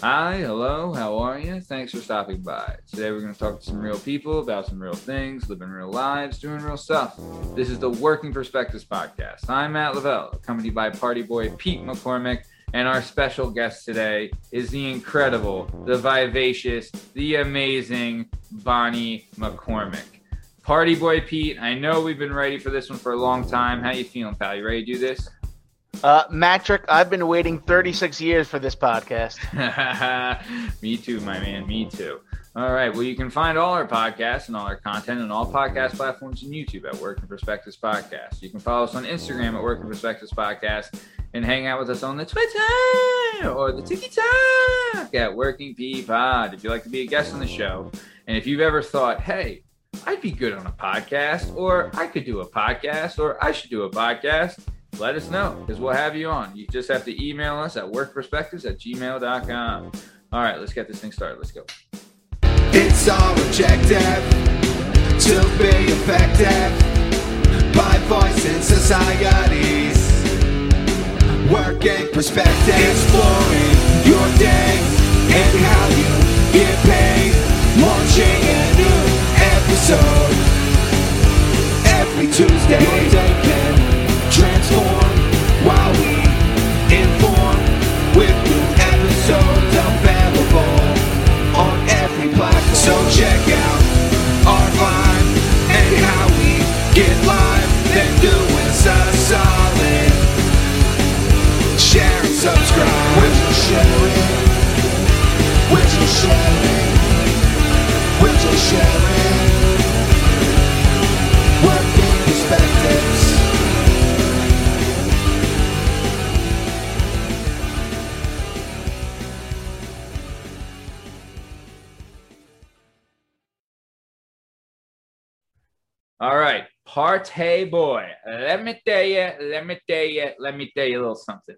Hi, hello, how are you? Thanks for stopping by. Today we're going to talk to some real people about some real things, living real lives, doing real stuff. This is the Working Perspectives podcast. I'm Matt Lavelle, accompanied by party boy Pete McCormick, and our special guest today is the incredible, the vivacious, the amazing Bonnie McCormick. Party boy Pete, I know we've been ready for this one for a long time. How you feeling, pal? You ready to do this? Uh, Matrick, I've been waiting 36 years for this podcast. Me too, my man. Me too. All right. Well, you can find all our podcasts and all our content on all podcast platforms and YouTube at Working Perspectives Podcast. You can follow us on Instagram at Working Perspectives Podcast and hang out with us on the Twitter or the TikTok at Working P Pod. If you'd like to be a guest on the show, and if you've ever thought, hey, I'd be good on a podcast, or I could do a podcast, or I should do a podcast let us know because we'll have you on. You just have to email us at workperspectives at gmail.com. All right, let's get this thing started. Let's go. It's all objective to be effective by voice voicing societies. Working perspective, exploring your day and how you get paid. Launching a new episode every Tuesday. While we inform with new episodes available on every platform. So check out our vibe and how we get live. Then do us a solid. Share and subscribe. Share it? Would you share it? All right, party boy. Let me tell you, let me tell you, let me tell you a little something.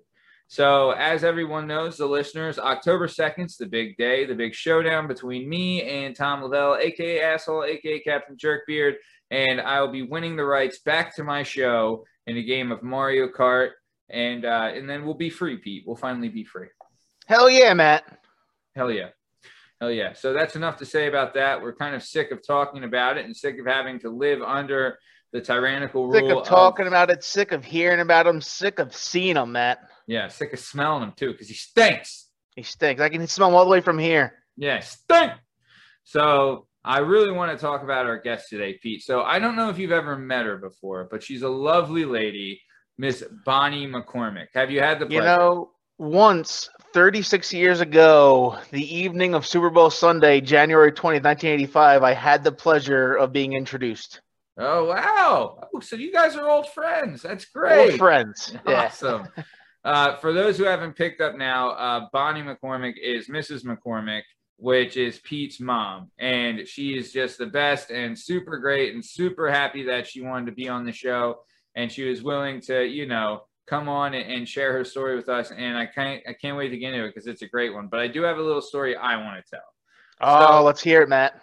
So, as everyone knows, the listeners, October 2nd is the big day, the big showdown between me and Tom Lavelle, aka Asshole, aka Captain Jerkbeard, and I will be winning the rights back to my show in a game of Mario Kart, and uh, and then we'll be free, Pete. We'll finally be free. Hell yeah, Matt. Hell yeah. Hell yeah. So that's enough to say about that. We're kind of sick of talking about it and sick of having to live under the tyrannical Sick rule of talking about it, sick of hearing about him, sick of seeing him, Matt. yeah, sick of smelling him too because he stinks. He stinks. I can smell him all the way from here. Yeah, stink. So I really want to talk about our guest today, Pete. So I don't know if you've ever met her before, but she's a lovely lady, Miss Bonnie McCormick. Have you had the pleasure? You know, once 36 years ago, the evening of Super Bowl Sunday, January 20th, 1985, I had the pleasure of being introduced. oh wow! Oh, so you guys are old friends. That's great. Old friends. Yeah. Awesome. Uh, for those who haven't picked up now, uh, Bonnie McCormick is Mrs. McCormick, which is Pete's mom. And she is just the best and super great and super happy that she wanted to be on the show. And she was willing to, you know, come on and, share her story with us. And I can't, I can't wait to get into it because it's a great one. But I do have a little story I want to tell. Oh, So- let's hear it, Matt.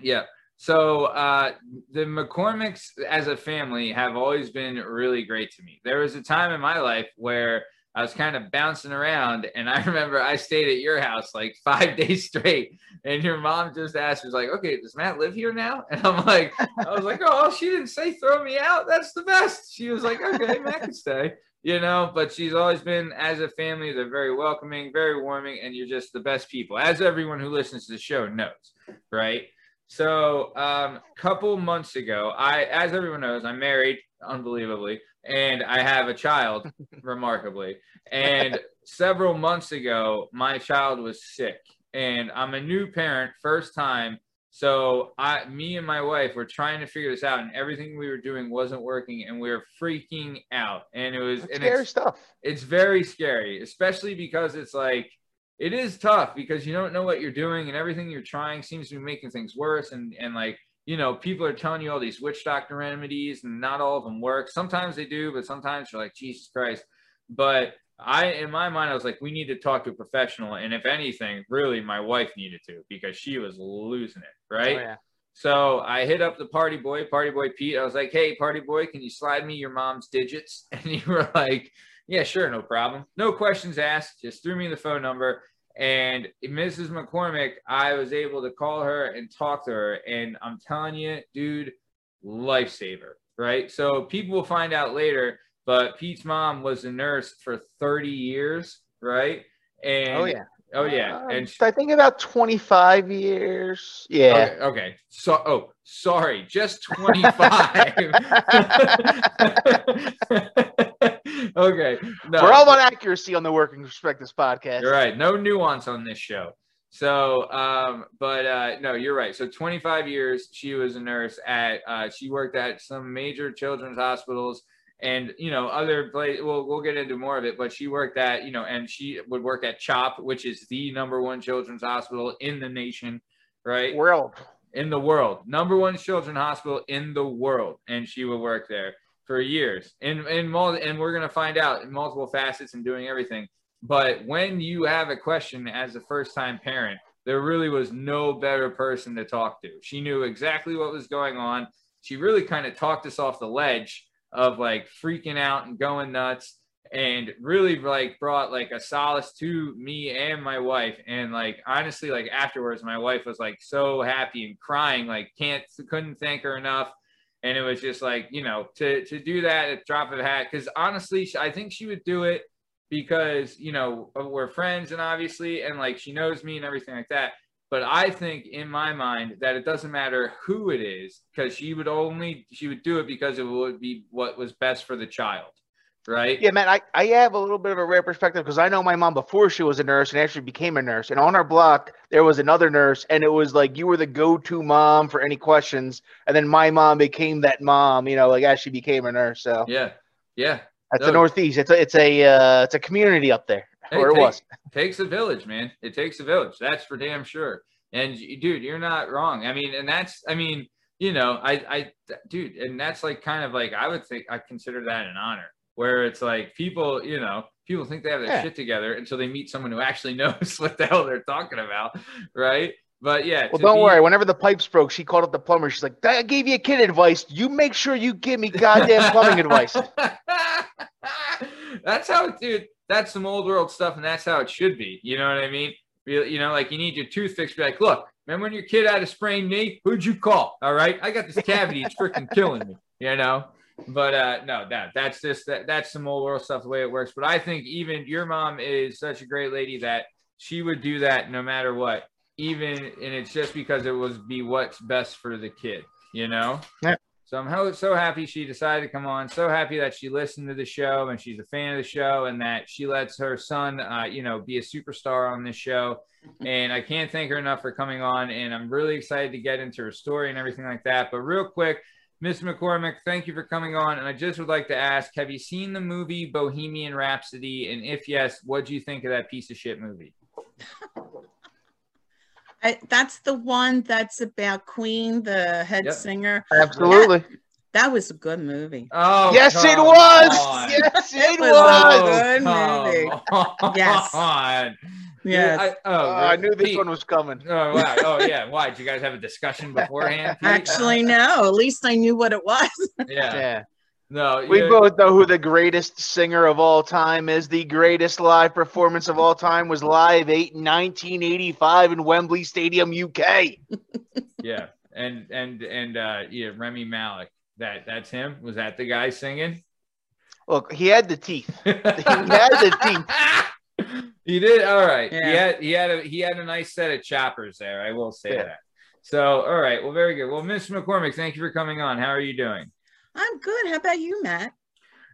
Yeah. So uh, the McCormicks as a family have always been really great to me. There was a time in my life where I was kind of bouncing around, and I remember I stayed at your house like five days straight, and your mom just asked, "Was like, okay, does Matt live here now?" And I'm like, I was like, oh, she didn't say throw me out. That's the best. She was like, okay, Matt can stay. You know, but she's always been, as a family, they're very welcoming, very warming, and you're just the best people, as everyone who listens to the show knows, right? So, um, couple months ago, I, as everyone knows, I'm married, unbelievably, and I have a child, remarkably. And several months ago, my child was sick, and I'm a new parent, first time. So, I, me and my wife were trying to figure this out, and everything we were doing wasn't working, and we were freaking out. And it was, That's and scary it's, stuff. it's very scary, especially because it's like it is tough because you don't know what you're doing and everything you're trying seems to be making things worse and and like you know people are telling you all these witch doctor remedies and not all of them work sometimes they do but sometimes you're like jesus christ but i in my mind i was like we need to talk to a professional and if anything really my wife needed to because she was losing it oh, right Oh, yeah. so I hit up the party boy, party boy Pete. I was like, hey, party boy, can you slide me your mom's digits? And you were like, yeah, sure, no problem. No questions asked. Just threw me the phone number. And Mrs. McCormick, I was able to call her and talk to her. And I'm telling you, dude, lifesaver, right? So people will find out later, but Pete's mom was a nurse for 30 years, right? And Oh yeah. oh yeah, Uh, and she, I think about 25 years. Yeah. okay, okay. So oh, sorry, just 25. okay, no, We're all about accuracy on the Working Perspectives podcast. You're right. No nuance on this show. So, um, but uh, no, you're right. So, 25 years she was a nurse at. Uh, she worked at some major children's hospitals, and you know other place. We'll we'll get into more of it. But she worked at you know, and she would work at CHOP, which is the number one children's hospital in the nation, right? World. in the world, number one children's hospital in the world, and she would work there for years. In in mul- and we're gonna find out in multiple facets and doing everything. But when you have a question as a first time parent, there really was no better person to talk to. She knew exactly what was going on. She really kind of talked us off the ledge of like freaking out and going nuts and really like brought like a solace to me and my wife. And like honestly like afterwards my wife was like so happy and crying like can't couldn't thank her enough. And it was just like you know to to do that at drop of a hat because honestly i think she would do it because you know we're friends and obviously and like she knows me and everything like that but i think in my mind that it doesn't matter who it is because she would only she would do it because it would be what was best for the child right Yeah, man, I, I have a little bit of a rare perspective because I know my mom before she was a nurse and actually became a nurse. And on our block, there was another nurse, and it was like you were the go to mom for any questions. And then my mom became that mom, you know, like as she became a nurse. So yeah yeah that's no. the Northeast. It's a, it's a, uh, it's a community up there, or it take- was. takes a village, man. It takes a village. That's for damn sure. And dude, you're not wrong. I mean, and that's, I mean, you know, I, I, dude, and that's like kind of like I would think I consider that an honor, where it's like people, you know, people think they have their Yeah. shit together until they meet someone who actually knows what the hell they're talking about, right? But yeah, Well, don't be- worry. Whenever the pipes broke, she called up the plumber. She's like, "I gave you a kid advice. You make sure you give me goddamn plumbing advice." that's how, dude. That's some old world stuff, and that's how it should be. You know what I mean? You know, like you need your tooth fixed. Be like, look, remember when your kid had a sprained knee? Who'd you call? All right, I got this cavity. It's freaking killing me. You know. But uh, no, that that's just that that's some old world stuff the way it works. But I think even your mom is such a great lady that she would do that no matter what. Even and it's just because it was be what's best for the kid. You know. Yeah. So I'm so happy she decided to come on. So happy that she listened to the show and she's a fan of the show and that she lets her son, uh, you know, be a superstar on this show. And I can't thank her enough for coming on. And I'm really excited to get into her story and everything like that. But real quick, Miss McCormick, thank you for coming on. And I just would like to ask, have you seen the movie Bohemian Rhapsody? And if yes, what do you think of that piece of shit movie? I, that's the one that's about Queen, the head Yep. singer. Absolutely. That was a good movie. Oh, yes, it was. on. Yes, it was was. a good come movie. on. Yes. Yeah, Yes. I, oh, Oh, I knew this Pete. one was coming. Oh wow! Oh yeah! Why? Did you guys have a discussion beforehand? Pete? Actually, no. At least I knew what it was. yeah. Yeah. No, We you- both know who the greatest singer of all time is. The greatest live performance of all time was Live Aid 1985 in Wembley Stadium, UK. Yeah, and and and uh, yeah, Rami Malek. That that's him. Was that the guy singing? Look, he had the teeth. he had the teeth. He did. All right. He had he had a he had a nice set of choppers there. I will say Yeah. that. So all right. Well, very good. Well, Mr. McCormick, thank you for coming on. How are you doing? I'm good. How about you, Matt?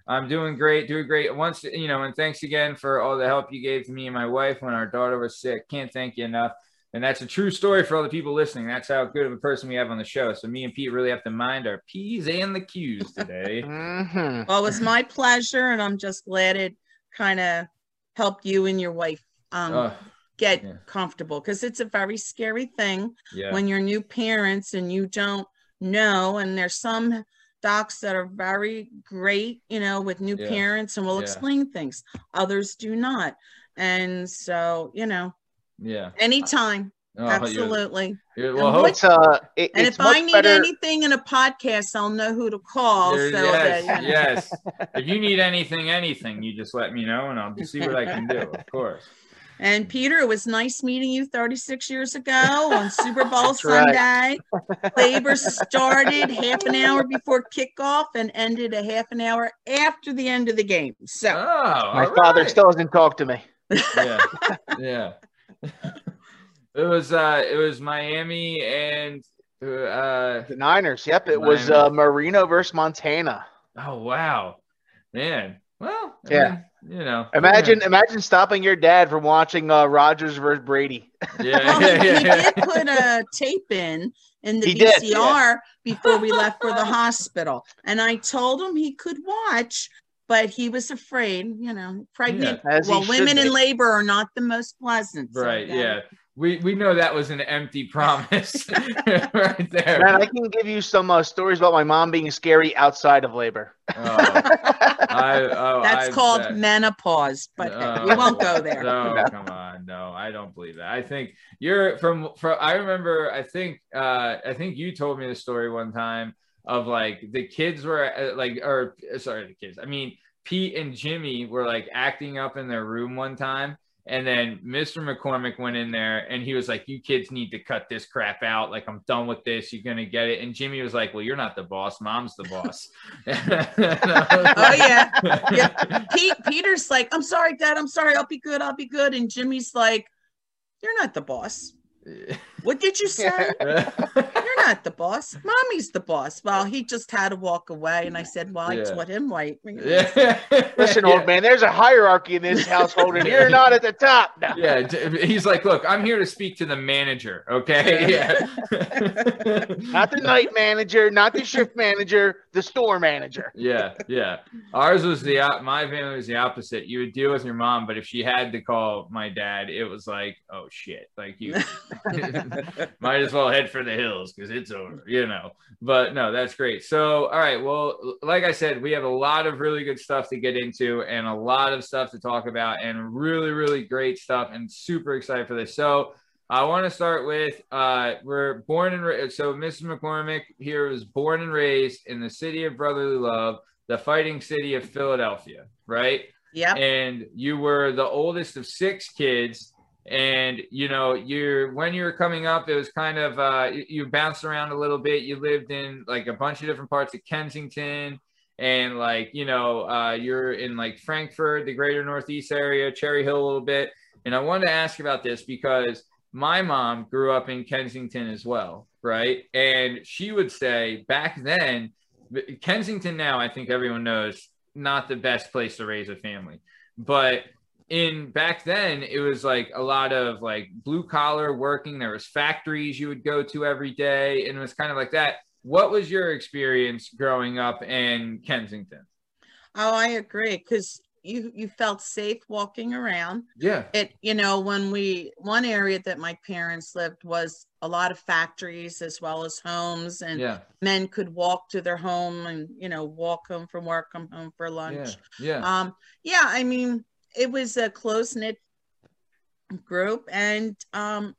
I'm doing great, doing great. Once you know, and thanks again for all the help you gave to me and my wife when our daughter was sick. Can't thank you enough. And that's a true story for all the people listening. That's how good of a person we have on the show. So me and Pete really have to mind our P's and the Q's today. hmm Well, it was my pleasure, and I'm just glad it kind of helped you and your wife um, Oh, get yeah. comfortable because it's a very scary thing yeah. when you're new parents and you don't know. And there's some docs that are very great, you know, with new Yeah. parents and will Yeah. explain things. Others do not. And so, you know, yeah. anytime, Oh, you're- absolutely. you're- well, And hope, It's uh, it, And it's if I need better. anything in a podcast, I'll know who to call. there- so yes, that, you know. yes. If you need anything, anything, you just let me know, and I'll just see what I can do. Of course. And Peter, it was nice meeting you 36 years ago on Super Bowl That's right. Sunday. Labor started half an hour before kickoff and ended a half an hour after the end of the game. Oh, So My all father still doesn't talk to me. yeah, yeah. it was uh, it was Miami and uh, The Niners. Yep, it was uh, Marino versus Montana. oh wow, man. Well, I Yeah. mean, you know, Imagine, imagine stopping your dad from watching uh, Rodgers versus Brady. yeah, well, yeah, he, yeah, he did put a tape in in the He did, VCR before we left for the hospital, and I told him he could watch, but he was afraid. You know, pregnant. Yeah, well, should women in labor are not the most pleasant. Right, that- yeah. We we know that was an empty promise right there. Man, I can give you some uh, stories about my mom being scary outside of labor. Oh, I, oh, That's I called menopause, but No. we won't go there. No, come on, no, I don't believe that. I think you're from. from I remember. I think. Uh, I think you told me the story one time of like the kids were uh, like, or sorry, the kids. I mean, Pete and Jimmy were like acting up in their room one time. And then Mr. McCormick went in there and he was like, You kids need to cut this crap out. Like, I'm done with this. You're going to get it. And Jimmy was like, Well, you're not the boss. Mom's the boss. Oh, yeah. Yeah. Pete Peter's like, I'm sorry, Dad. I'm sorry. I'll be good. I'll be good. And Jimmy's like, You're not the boss. What did you say? You're not the boss. Mommy's the boss. Well, he just had to walk away. And I said, Well, I Yeah. taught him right. yeah. Listen, Yeah. old man, there's a hierarchy in this household, and you're not at the top. No. Yeah, he's like, look, I'm here to speak to the manager. Okay. Yeah. Not the night manager, not the shift manager, the store manager. yeah, yeah. Ours was the my family was the opposite. You would deal with your mom, but if she had to call my dad, it was like, oh shit, like you might as well head for the hills because it's over, you know. But no, that's great. So, all right, well, like I said, we have a lot of really good stuff to get into and a lot of stuff to talk about, and really, really great stuff, and super excited for this. So. I want to start with uh, we're born and ra- so Mrs. McCormick here was born and raised in the city of brotherly love, the fighting city of Philadelphia, right? Yeah. And you were the oldest of six kids, and you know you're when you were coming up, it was kind of uh, you, bounced around a little bit. You lived in like a bunch of different parts of Kensington. And like you know, uh, you're in like Frankford, the greater Northeast area, Cherry Hill a little bit. And I wanted to ask about this because my mom grew up in Kensington as well, right? And she would say back then, Kensington now, I think everyone knows, not the best place to raise a family. But in back then, it was like a lot of like blue collar working. There was factories you would go to every day, and it was kind of like that. What was your experience growing up in Kensington? Oh, I agree. Because you you felt safe walking around. Yeah. it you know when we one area that my parents lived was a lot of factories as well as homes and Yeah. men could walk to their home and you know walk home from work come home for lunch Yeah. Yeah. um yeah i mean it was a close knit group and um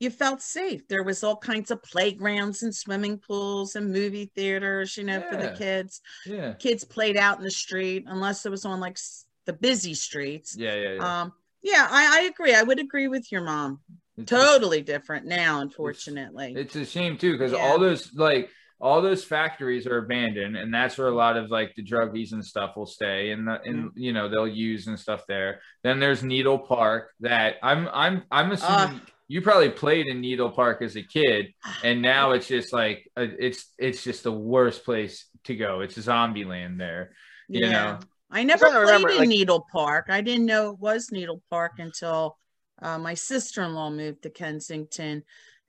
you felt safe there was all kinds of playgrounds and swimming pools and movie theaters you know for the kids Yeah. kids played out in the street unless it was on like s- the busy streets Yeah. Yeah. yeah. um, yeah, I, I agree. I would agree with your mom. It's- Totally different now, unfortunately. It's a shame too, because Yeah. all those like all those factories are abandoned, and that's where a lot of like the druggies and stuff will stay, and the, and Mm-hmm. you know they'll use and stuff there. Then there's Needle Park that I'm I'm I'm assuming you probably played in Needle Park as a kid, and now it's just like uh it's it's just the worst place to go. It's zombie land there. you know. I never trying to played remember, in like- Needle Park. I didn't know it was Needle Park until uh, my sister in law moved to Kensington.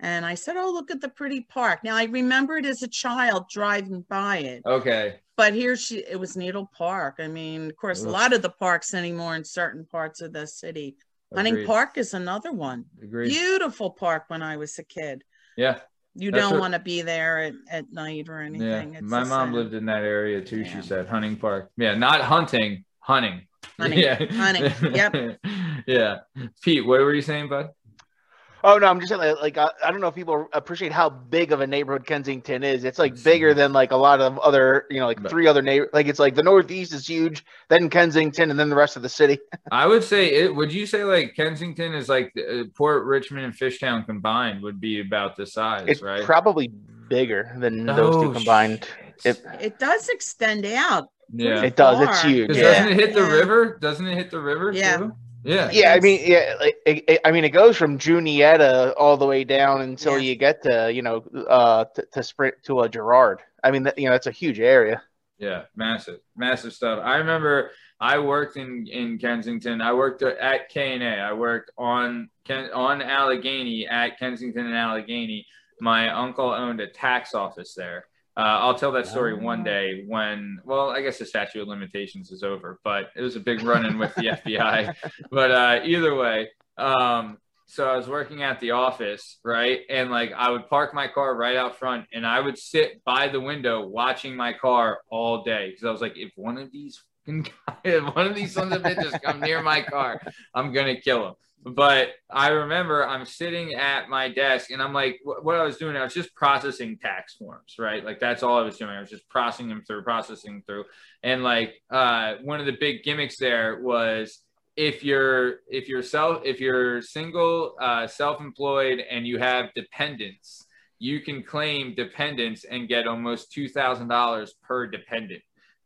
And I said, Oh, look at the pretty park. Now I remember it as a child driving by it, Okay. but here she it was Needle Park. I mean, of course, a lot of the parks anymore in certain parts of the city. Hunting Park is another one. Agreed. Beautiful park when I was a kid. Yeah. You That's don't want to be there at, at night or Yeah. anything. It's My mom same. lived in that area too. Yeah. She said Hunting Park. Yeah, not hunting, hunting. Hunting, hunting, yep. yeah. Pete, what were you saying, bud? Oh no, I'm just saying like, like I, I don't know if people appreciate how big of a neighborhood Kensington is. It's like bigger than like a lot of other, you know, like But- three other neighbor. Like it's like the Northeast is huge, then Kensington, and then the rest of the city. I would say it. Would you say like Kensington is like uh, Port Richmond and Fishtown combined would be about the size, It's right? probably bigger than those two combined. It- It does extend out. yeah. It does. It's huge. Yeah. doesn't it hit the Yeah. river? Doesn't it hit the river? Yeah. Too? Yeah. Yeah, I mean, yeah, like, it, it- I mean, it goes from Juniata all the way down until Yeah. you get to, you know, uh, to, to sprint to a Girard. I mean, that, you know, that's a huge area. Yeah, massive, massive stuff. I remember I worked in in Kensington. I worked at K and A. I worked on Ken, on Allegheny at Kensington and Allegheny. My uncle owned a tax office there. Uh, I'll tell that story one Oh. day when, well, I guess the statute of limitations is over, but it was a big run in with the FBI. But uh, either way, um, so I was working at the office, right? And like I would park my car right out front and I would sit by the window watching my car all day because I was like, if one of these fucking guys- if one of these sons of bitches come near my car, I'm gonna kill him. But I remember I'm sitting at my desk and I'm like, wh- what I was doing, I was just processing tax forms, right? Like that's all I was doing. I was just processing them through, processing through. And like uh, one of the big gimmicks there was if you're if you're self if you're single uh, self-employed and you have dependents you can claim dependents and get almost $2000 per dependent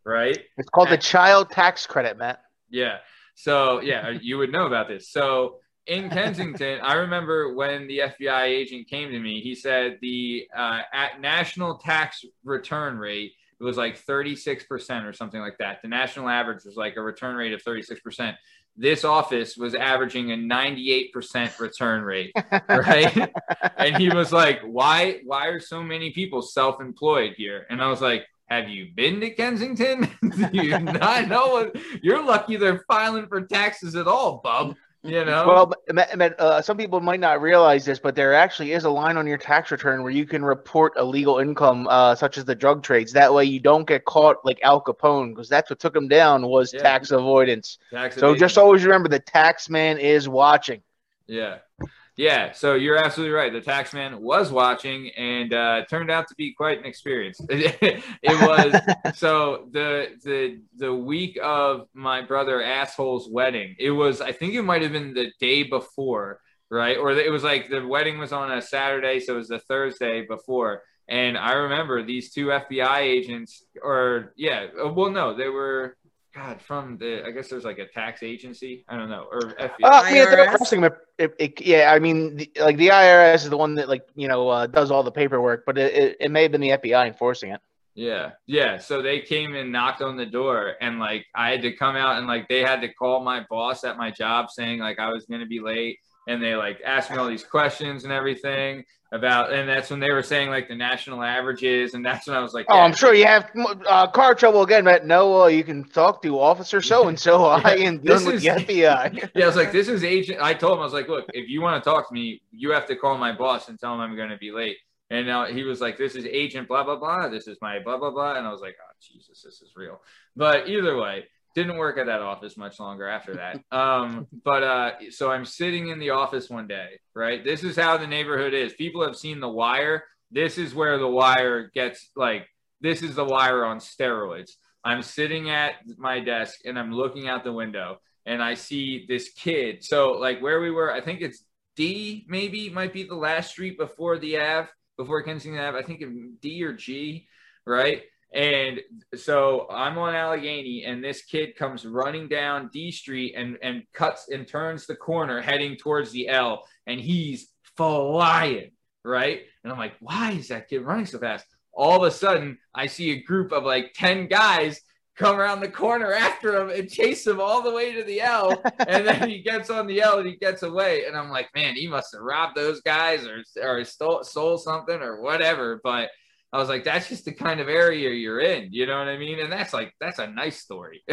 right It's called the child tax credit, Matt. yeah so yeah you would know about this so in kensington i remember when the fbi agent came to me he said the uh, at national tax return rate it was like 36% or something like that. The national average was like a return rate of 36% this office was averaging a 98% return rate right? And he was like why why are so many people self-employed here? And i was like have you been to kensington? Do you not know what you're lucky they're filing for taxes at all bub you know Well, uh, some people might not realize this, but there actually is a line on your tax return where you can report illegal income, uh, such as the drug trades. That way, you don't get caught like Al Capone, because that's what took him down was Yeah. tax avoidance. Tax So evasion. just always remember, the tax man is watching. Yeah. Yeah. So you're absolutely right. The tax man was watching and uh, turned out to be quite an experience. it was so the the the week of my brother asshole's wedding. It was I think it might have been the day before, right? Or it was like the wedding was on a Saturday, so it was the Thursday before. And I remember these two FBI agents, or yeah, uh, well, no, they were. God, from the I guess there's like a tax agency. I don't know, or FBI. Uh, I mean, if they're IRS? arresting it, it, yeah, I mean, the, like the IRS is the one that like you know uh, does all the paperwork, but it, it, it may have been the FBI enforcing it. Yeah, yeah. So they came and knocked on the door, and like I had to come out, and like they had to call my boss at my job saying like I was gonna be late, and they like asked me all these questions and everything about, and that's when they were saying like the national averages, and that's when I was like, Oh. I'm sure you have uh, car trouble again, but no, uh, you can talk to Officer So and So. I am This with is- the FBI. Yeah, I was like, this is agent. I told him I was like, look, if you want to talk to me, you have to call my boss and tell him I'm gonna be late. And now he was like, this is agent blah blah blah. This is my blah blah blah. And I was like, oh Jesus, this is real. But either way, didn't work at that office much longer after that. Um, but uh, so I'm sitting in the office one day, right? This is how the neighborhood is. People have seen The Wire. This is where The Wire gets like, this is The Wire on steroids. I'm sitting at my desk and I'm looking out the window and I see this kid. So like where we were, I think it's D maybe might be the last street before the Ave, before Kensington Ave. I think D or G, right? And so I'm on Allegheny, and this kid comes running down D Street and and cuts and turns the corner, heading towards the L, and he's flying, right? And I'm like, why is that kid running so fast? All of a sudden, I see a group of like ten guys come around the corner after him and chase him all the way to the L. And then he gets on the L and he gets away. And I'm like, man, he must have robbed those guys or, or stole, stole something or whatever. But I was like, that's just the kind of area you're in. You know what I mean? And that's like, that's a nice story.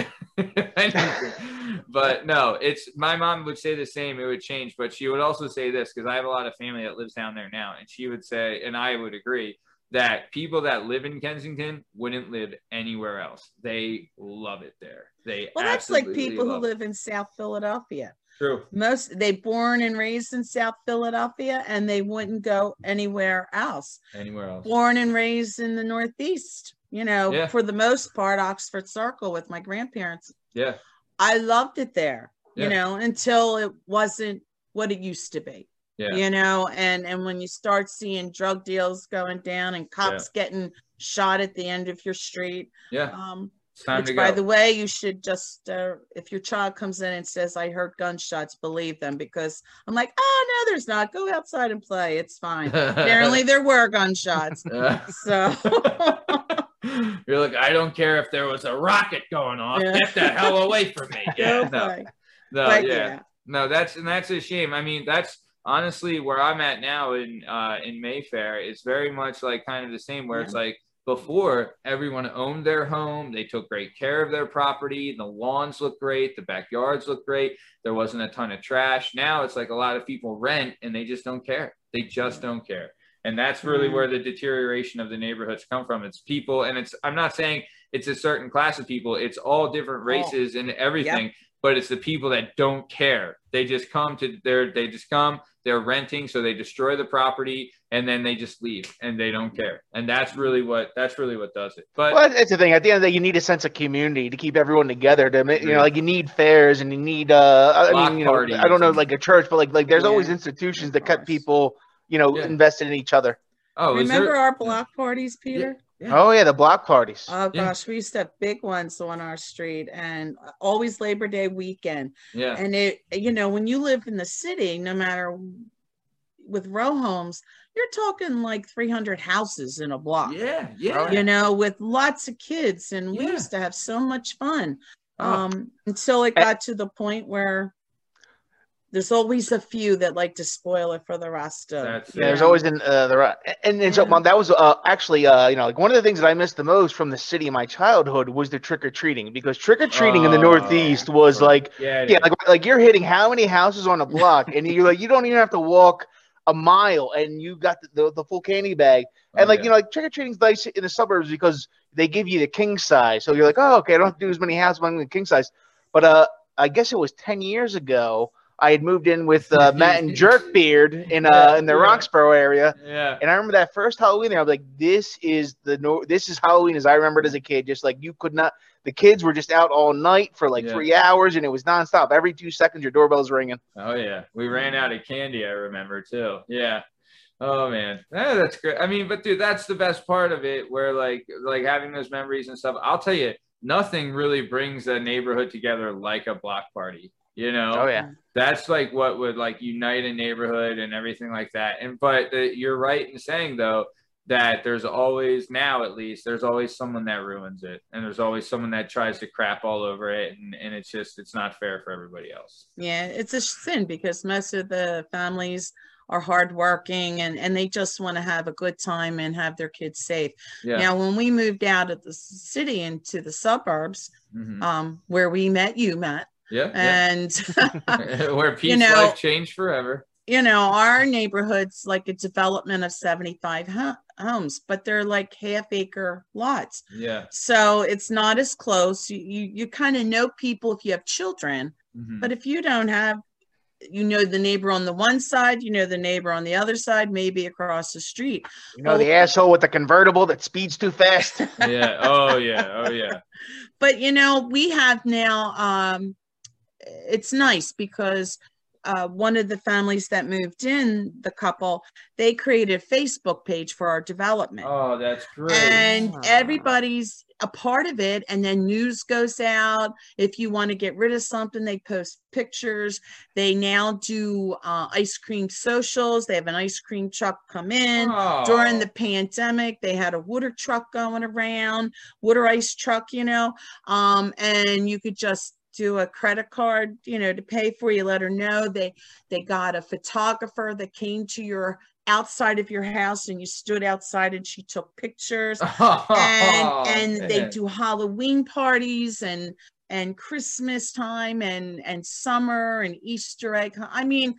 but no, it's my mom would say the same. It would change. But she would also say this because I have a lot of family that lives down there now. And she would say, and I would agree, that people that live in Kensington wouldn't live anywhere else. They love it there. They Well, that's like people who love it. live in South Philadelphia. True. Most they born and raised in South Philadelphia, and they wouldn't go anywhere else. Anywhere else? Born and raised in the Northeast, you know, Yeah. for the most part, Oxford Circle with my grandparents. Yeah. I loved it there, Yeah. you know, until it wasn't what it used to be. Yeah. You know, and and when you start seeing drug deals going down and cops getting shot at the end of your street, Yeah. um, which by go. the way, you should just uh, if your child comes in and says, "I heard gunshots," believe them because I'm like, "Oh no, there's not. Go outside and play. It's fine." Apparently, there were gunshots. So You're like, I don't care if there was a rocket going off. Yeah. Get the hell away from me. Yeah. go No, no, But yeah. yeah, No, that's and that's a shame. I mean, that's honestly where I'm at now in uh in Mayfair. It's very much like kind of the same where it's like before everyone owned their home, they took great care of their property, the lawns looked great, the backyards looked great, there wasn't a ton of trash. Now it's like a lot of people rent and they just don't care. They just don't care. And that's really Mhm. where the deterioration of the neighborhoods come from. It's people and it's I'm not saying it's a certain class of people, it's all different races and everything but it's the people that don't care. They just come to their they just come, they're renting, so they destroy the property and then they just leave and they don't care. And that's really what that's really what does it. But Well, it's the thing. At the end of the day, you need a sense of community to keep everyone together. To ma- you know, like you need fairs and you need. uh I mean, you know, I don't know, like a church, but like like there's Yeah. always institutions that kept Bars. people, you know, Yeah. invested in each other. oh, remember there, our block parties, Peter? Yeah. Oh yeah, the block parties. Oh Yeah. gosh, we used to have big ones on our street, and always Labor Day weekend. yeah. And it, you know, when you live in the city, no matter with row homes, you're talking like 300 houses in a block. Yeah, yeah. You know, with lots of kids, and we Yeah. used to have so much fun. Oh. Um, until it got to the point where there's always a few that like to spoil it for the rest of. That's- Yeah, you there's always in uh, the and, and so Mom, that was uh, actually uh, you know like one of the things that I missed the most from the city in my childhood was the trick or treating because trick or treating in the Oh, Northeast was right. like Yeah, yeah like like you're hitting how many houses on a block and you're like you don't even have to walk a mile and you got the, the, the full candy bag and Oh, like yeah. you know like trick or treating's nice in the suburbs because they give you the king size so you're like oh okay I don't have to do as many houses among the king size but uh I guess it was ten years ago I had moved in with uh, Matt and Jerkbeard in uh in the yeah. Roxborough area yeah. and I remember that first Halloween there, I was like, this is the no this is Halloween as I remembered as a kid. Just like you could not the kids were just out all night for like Yeah. three hours and it was nonstop. Every two seconds your doorbell's ringing. Oh yeah, we ran out of candy. I remember too. Yeah. Oh man, yeah, that's great. I mean, but dude, that's the best part of it. Where like like having those memories and stuff. I'll tell you, nothing really brings a neighborhood together like a block party. You know, Oh yeah. that's like what would like unite a neighborhood and everything like that. And but uh, you're right in saying though that there's always now at least there's always someone that ruins it, and there's always someone that tries to crap all over it, and and it's just it's not fair for everybody else. Yeah, it's a sin because most of the families are hardworking and, and they just want to have a good time and have their kids safe. Yeah. Now, when we moved out of the city into the suburbs, Mhm. um, where we met you, Matt, Yeah. yeah. and where Pete's know- life changed forever. you know, our neighborhood's like a development of 75 ho- homes, but they're like half acre lots. Yeah. So it's not as close. You, you, you kind of know people if you have children, Mhm. but if you don't have, you know, the neighbor on the one side, you know, the neighbor on the other side, maybe across the street. You know the asshole with the convertible that speeds too fast. yeah. Oh yeah. Oh yeah. But, you know, we have now, um, it's nice because uh, one of the families that moved in, the couple, they created a Facebook page for our development. Oh, that's great. and Ah. everybody's a part of it and then news goes out if you want to get rid of something they post pictures they now do uh, ice cream socials they have an ice cream truck come in Oh. during the pandemic they had a water truck going around water ice truck you know um, and you could just do a credit card you know to pay for you let her know they they got a photographer that came to your outside of your house and you stood outside and she took pictures and and they do halloween parties and and christmas time and and summer and easter egg i mean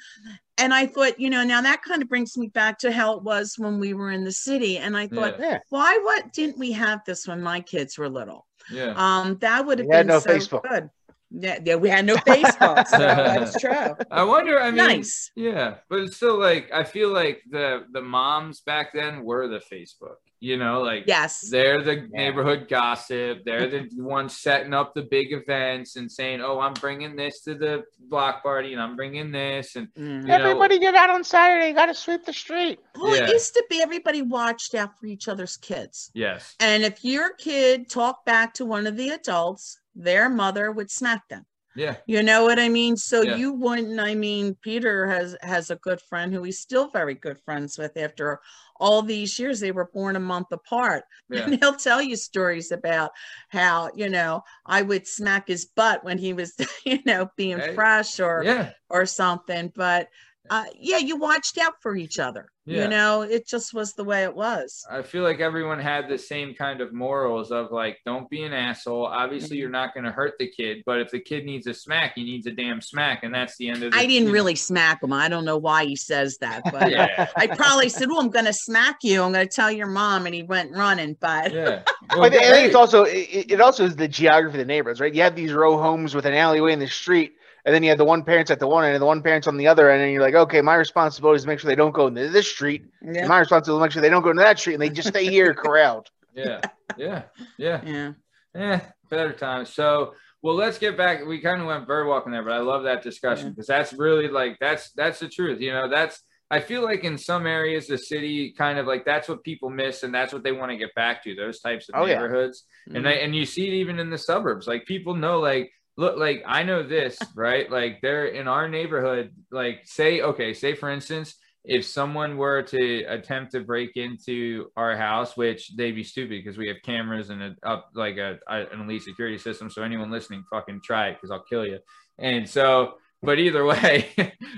and i thought you know now that kind of brings me back to how it was when we were in the city and i thought Yeah. Yeah. why what didn't we have this when my kids were little Yeah. um that would have been no so Facebook. good Yeah, yeah, we had no Facebook, so that's true. I wonder. I mean, Nice. Yeah, but it's still like I feel like the the moms back then were the Facebook. You know, like Yes. they're the neighborhood gossip. They're the ones setting up the big events and saying, "Oh, I'm bringing this to the block party, and I'm bringing this." And Mm. you know, Everybody get out on Saturday. Got to sweep the street. Well, Yeah. it used to be everybody watched out for each other's kids. yes, And if your kid talked back to one of the adults, their mother would smack them. yeah, You know what I mean? So Yeah. you wouldn't. I mean, Peter has has a good friend who he's still very good friends with after all these years. They were born a month apart, yeah, and he'll tell you stories about how you know I would smack his butt when he was you know being Hey. fresh or yeah. or something. But uh, yeah, you watched out for each other. Yeah. You know, it just was the way it was. I feel like everyone had the same kind of morals of like, don't be an asshole. Obviously, you're not going to hurt the kid, but if the kid needs a smack, he needs a damn smack, and that's the end of. the I didn't know. really smack him. I don't know why he says that, but Yeah, I probably said, "Oh, I'm going to smack you. I'm going to tell your mom," and he went running. But yeah. Well, think, I think it's also it, it also is the geography of the neighborhoods, right? You have these row homes with an alleyway in the street, and then you have the one parents at the one end and the one parents on the other end, and you're like, okay, my responsibility is to make sure they don't go into this street. yeah, And my responsibility is to make sure they don't go into that street, and they just stay here corralled. yeah, yeah, yeah. yeah. Eh, better times. So, well, let's get back. We kind of went bird walking there, but I love that discussion Yeah. because that's really like that's that's the truth. You know, that's I feel like in some areas the city kind of like that's what people miss and that's what they want to get back to those types of Oh, yeah. neighborhoods. And I, and you see it even in the suburbs. Like people know like look like I know this, right? Like they're in our neighborhood like say okay, say for instance if someone were to attempt to break into our house, which they'd be stupid because we have cameras and a, up like a, a- an elite security system. So anyone listening, fucking try it because I'll kill you. And so, but either way,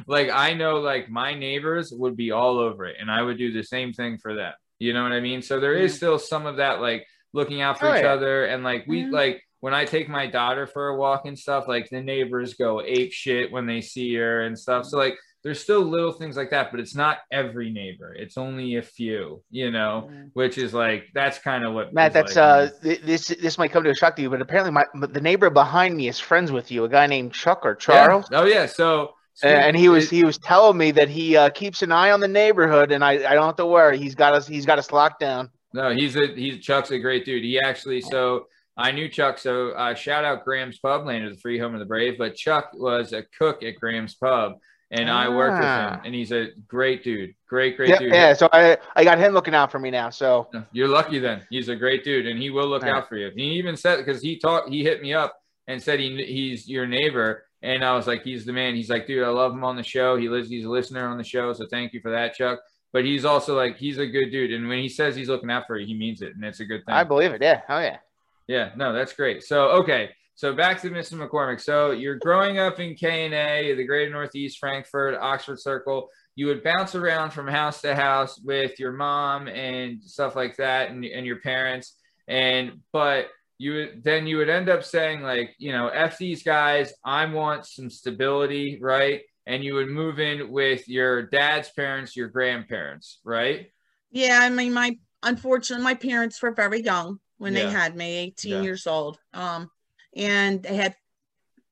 like I know, like my neighbors would be all over it, and I would do the same thing for them. You know what I mean? So there is still some of that, like looking out for Oh, each yeah. other, and like we Yeah. like when I take my daughter for a walk and stuff, like the neighbors go ape shit when they see her and stuff. So like there's still little things like that, but it's not every neighbor. It's only a few, you know, Yeah. which is like that's kind of what Matt, that's like, uh, th- this this might come to a shock to you, but apparently my the neighbor behind me is friends with you, a guy named Chuck or yeah. Charles. Oh yeah, so Uh, and he was he was telling me that he uh, keeps an eye on the neighborhood, and I, I don't have to worry. He's got us he's got us locked down. No, he's a he's Chuck's a great dude. He actually so I knew Chuck. So uh, shout out Graham's Pub, land of the free, home of the brave. But Chuck was a cook at Graham's Pub, and I worked with Ah. him, and he's a great dude, great great Yeah, dude. yeah. So I I got him looking out for me now. So You're lucky then. He's a great dude, and he will look Yeah. out for you. He even said because he talked, he hit me up and said he he's your neighbor, and I was like, he's the man. He's like, dude, I love him on the show. He lives, he's a listener on the show, so thank you for that, Chuck. But he's also like, he's a good dude, and when he says he's looking out for you, he means it, and it's a good thing. I believe it. Yeah. Oh yeah. Yeah, no, that's great. So okay, so back to Mr. McCormick. So you're growing up in K and A, the Greater Northeast, Frankford, Oxford Circle. You would bounce around from house to house with your mom and stuff like that, and, and your parents. And but you would then you would end up saying like, you know, f these guys. I want some stability, right? And you would move in with your dad's parents, your grandparents, right? Yeah, I mean, my unfortunately, my parents were very young when Yeah. they had me, 18 Yeah. years old. Um, and they had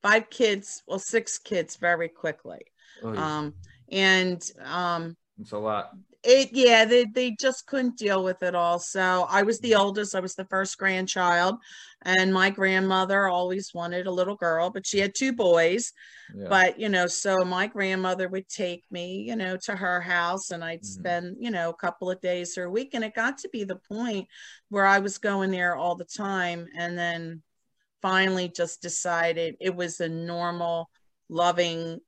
five kids, well, six kids very quickly. Oh, Um, and um, it's a lot. It, yeah, they, they just couldn't deal with it all. So I was the oldest, I was the first grandchild, and my grandmother always wanted a little girl, but she had two boys Yeah. but you know so my grandmother would take me you know to her house and i'd Mhm. spend you know a couple of days or a week and it got to be the point where i was going there all the time and then finally just decided it was a normal loving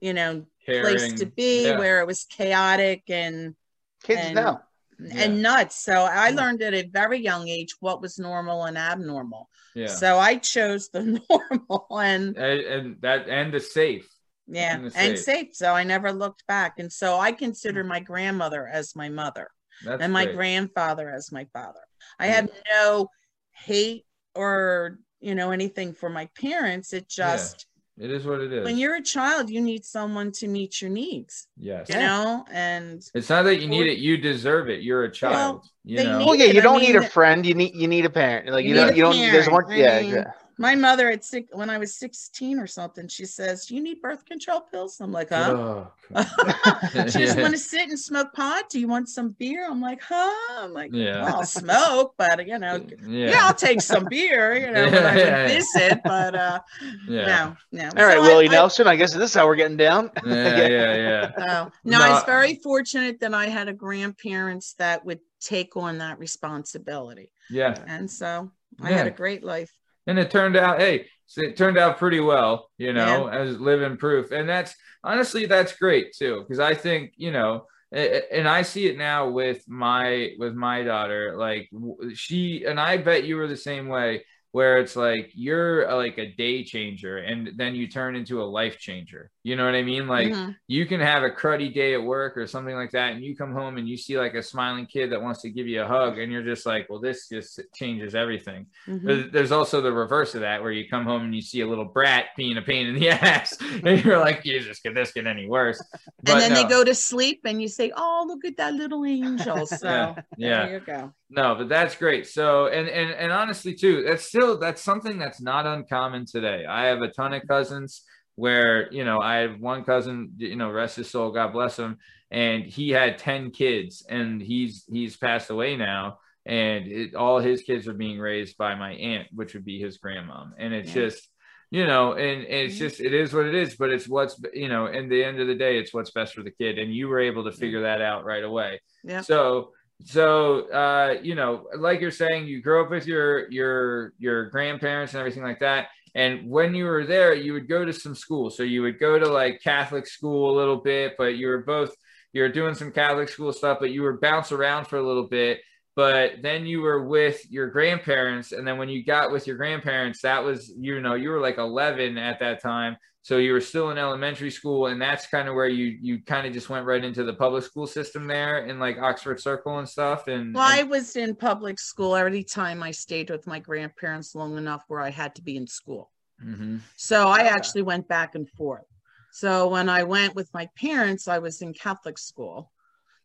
you know place to be Yeah. where it was chaotic and Kids And- know. Yeah. and nuts so i Yeah. learned at a very young age what was normal and abnormal Yeah. so i chose the normal and and, and that and the safe. yeah And the and safe. safe so i never looked back and so i consider my grandmother as my mother That's and my great. grandfather as my father i mm. Yeah. have no hate or you know anything for my parents it Yeah. just It is what it is. when you're a child you need someone to meet your needs yes. you know and It's not that you need it; you deserve it. You're a child. you know. need- Well, yeah. You I don't need a friend. You need you need a parent. Like You you, need don't you don't. There's parent. one. I Yeah. mean, yeah. My mother at six when I was 16 or something, she says, You need birth control pills? I'm like, huh? Oh, she just want to sit and smoke pot. Do you want some beer? I'm like, huh? I'm like, Yeah. well, I'll smoke, but you know, yeah. yeah, I'll take some beer, you know, when I Yeah, yeah, would yeah. visit, but uh yeah. no, no. All right, So I- Willie I- Nelson. I guess this is how we're getting down. yeah, yeah, yeah. Oh, no, No. I was very fortunate that I had a grandparents that would take on that responsibility. Yeah. And so I had a great life. And it turned out hey it turned out pretty well you know as living proof. And that's honestly that's great too because i think you know and i see it now with my with my daughter like she and i bet you were the same way where it's like you're a, like a day changer and then you turn into a life changer you know what i mean like Mhm. you can have a cruddy day at work or something like that and you come home and you see like a smiling kid that wants to give you a hug and you're just like well this just changes everything Mhm. there's, also the reverse of that where you come home and you see a little brat being a pain in the ass and you're like jesus could this get any worse But and then they go to sleep and you say, Oh, look at that little angel. So Yeah, yeah. there you go. No but that's great so and and and honestly too that's still that's something that's not uncommon today i have a ton of cousins where you know i have one cousin you know rest his soul god bless him and he had 10 kids and he's he's passed away now and it, all his kids are being raised by my aunt which would be his grandmom and it's Yeah. just you know and, and it's Mhm. just it is what it is but it's what's you know in the end of the day it's what's best for the kid and you were able to figure that out right away Yeah. so so uh you know like you're saying you grew up with your your your grandparents and everything like that. And when you were there you would go to some school so you would go to like catholic school a little bit but you were both you were doing some catholic school stuff but you were bounce around for a little bit. But then you were with your grandparents and then when you got with your grandparents that was you know you were like 11 at that time so you were still in elementary school and that's kind of where you you kind of just went right into the public school system there in like oxford circle and stuff and, Well, I was in public school every time I stayed with my grandparents long enough where I had to be in school. Mhm. So I actually went back and forth. So when I went with my parents, I was in Catholic school,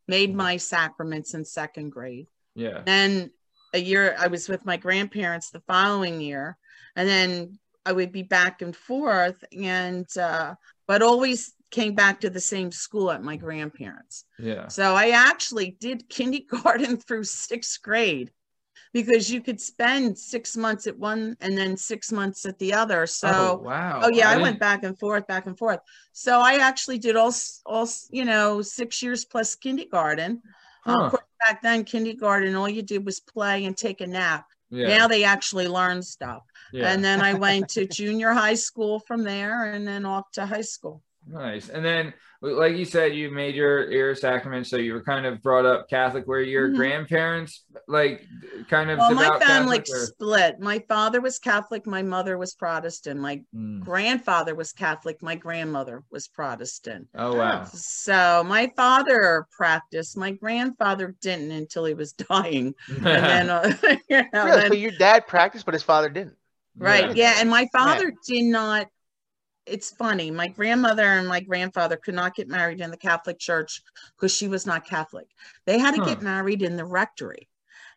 made my sacraments in second grade. yeah Then a year I was with my grandparents the following year, and then I would be back and forth, and uh, but always came back to the same school at my grandparents. yeah So I actually did kindergarten through sixth grade because you could spend six months at one and then six months at the other. So oh wow Oh yeah, I, didn't- went back and forth, back and forth. So I actually did all, all you know, six years plus kindergarten. Uh, Huh. of course, back then, kindergarten, all you did was play and take a nap. yeah Now they actually learn stuff. Yeah And then I went to junior high school from there, and then off to high school. Nice. And then, like you said, you made your your sacrament, so you were kind of brought up Catholic. Where your Mhm. grandparents like kind of Well, my family Catholic? Or? split. My father was Catholic. My mother was Protestant. My Mm. grandfather was Catholic. My grandmother was Protestant. Oh wow. So my father practiced. My grandfather didn't until he was dying. And then, uh, you know, Really? then- So your dad practiced, but his father didn't. Right. Yeah. And my father did not. It's funny. My grandmother and my grandfather could not get married in the Catholic Church because she was not Catholic. They had to Huh. get married in the rectory.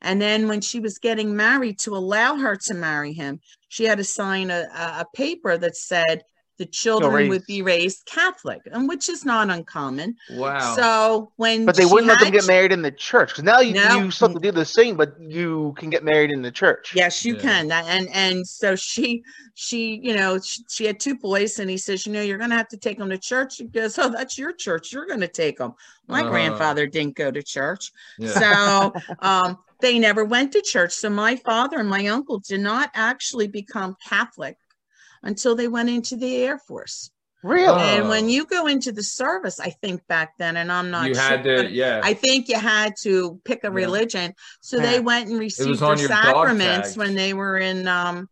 And then when she was getting married, to allow her to marry him, she had to sign a, a paper that said the children would be raised Catholic, and which is not uncommon. Wow. So when But they wouldn't let them get married in the church because now you, No. you still have to do the same, but you can get married in the church. Yes, you Yeah. can. That and and so she she you know she, she had two boys, and he says, you know, you're gonna have to take them to church. She goes, oh, that's your church. You're gonna take them. My Uh-huh. grandfather didn't go to church, yeah. so um, they never went to church. So my father and my uncle did not actually become Catholic until they went into the Air Force. Really? Oh. And when you go into the service, I think back then, and I'm not you sure, had to, yeah. I think you had to pick a Yeah. religion. So Yeah. they went and received their on your dog sacraments when they were in um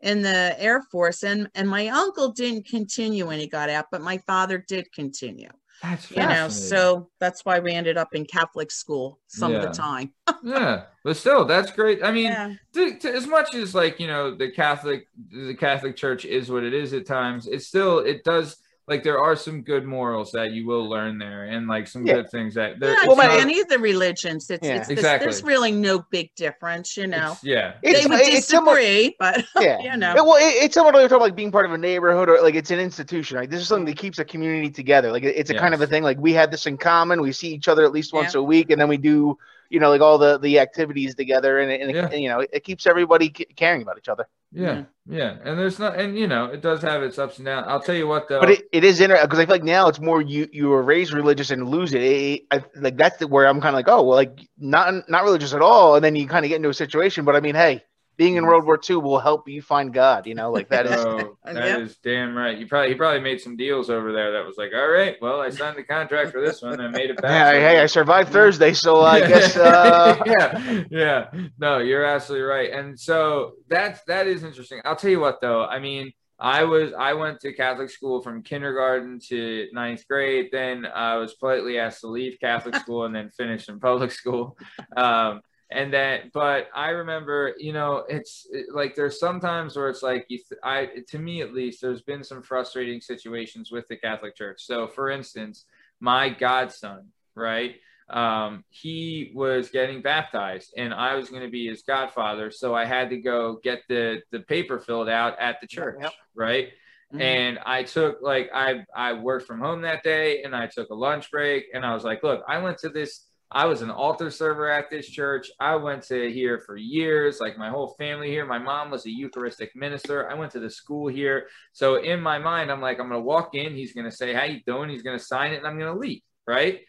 in the Air Force. And and my uncle didn't continue when he got out, but my father did continue. That's You know, so that's why we ended up in Catholic school some of the time. yeah, but still, that's great. I mean, Yeah. to, to, as much as like you know the Catholic the Catholic Church is what it is at times, it still it does like there are some good morals that you will learn there, and like some Yeah. good things that. there- Yeah, Well, to not- any of the religions, it's, Yeah. it's Exactly. there's really no big difference, you know. it's- yeah, It's, they would it's similar- disagree, but Yeah. you know. Yeah, well, it, it's similar to talking like being part of a neighborhood or like it's an institution. Like this is something that keeps a community together. Like it's a kind of a thing. Like we have this in common. We see each other at least once a week, and then we do, you know, like all the the activities together, and, and, it- Yeah. and, you know, it, it keeps everybody ca- caring about each other. Yeah, yeah, and there's not, and you know, it does have its ups and downs. I'll tell you what though. But it, it is interesting because I feel like now it's more you you were raised religious and lose it. it, I, like that's the, where I'm kind of like, oh well, like not not religious at all, and then you kind of get into a situation. But I mean, hey, being in World War II will help you find God. You know, like that is. Oh, that is Yeah. damn right. You probably he probably made some deals over there that was like, all right, well, I signed the contract for this one and I made it back. Hey, so- hey, I survived Thursday, so I guess. Uh, yeah, yeah. No, you're absolutely right. And so that's that is interesting. I'll tell you what though. I mean, I was I went to Catholic school from kindergarten to ninth grade. Then I was politely asked to leave Catholic school and then finish in public school. Um, and then, but I remember, you know, it's it- like there's sometimes where it's like you. Th- I to me at least, there's been some frustrating situations with the Catholic Church. So, for instance, my godson, right? um, he was getting baptized and I was going to be his godfather. So I had to go get the, the paper filled out at the church. Yep. Right. Mhm. And I took like, I, I worked from home that day and I took a lunch break and I was like, look, I went to this, I was an altar server at this church. I went to here for years, like my whole family here. My mom was a Eucharistic minister. I went to the school here. So in my mind, I'm like, I'm going to walk in. He's going to say, how you doing? He's going to sign it and I'm going to leave. Right.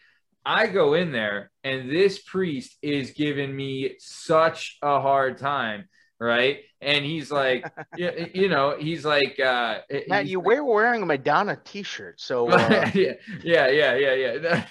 I go in there and this priest is giving me such a hard time, right? And he's like, you, you know, he's like, uh, Matt, he's you like- were wearing a Madonna T-shirt, so uh, yeah, yeah, yeah, yeah, yeah.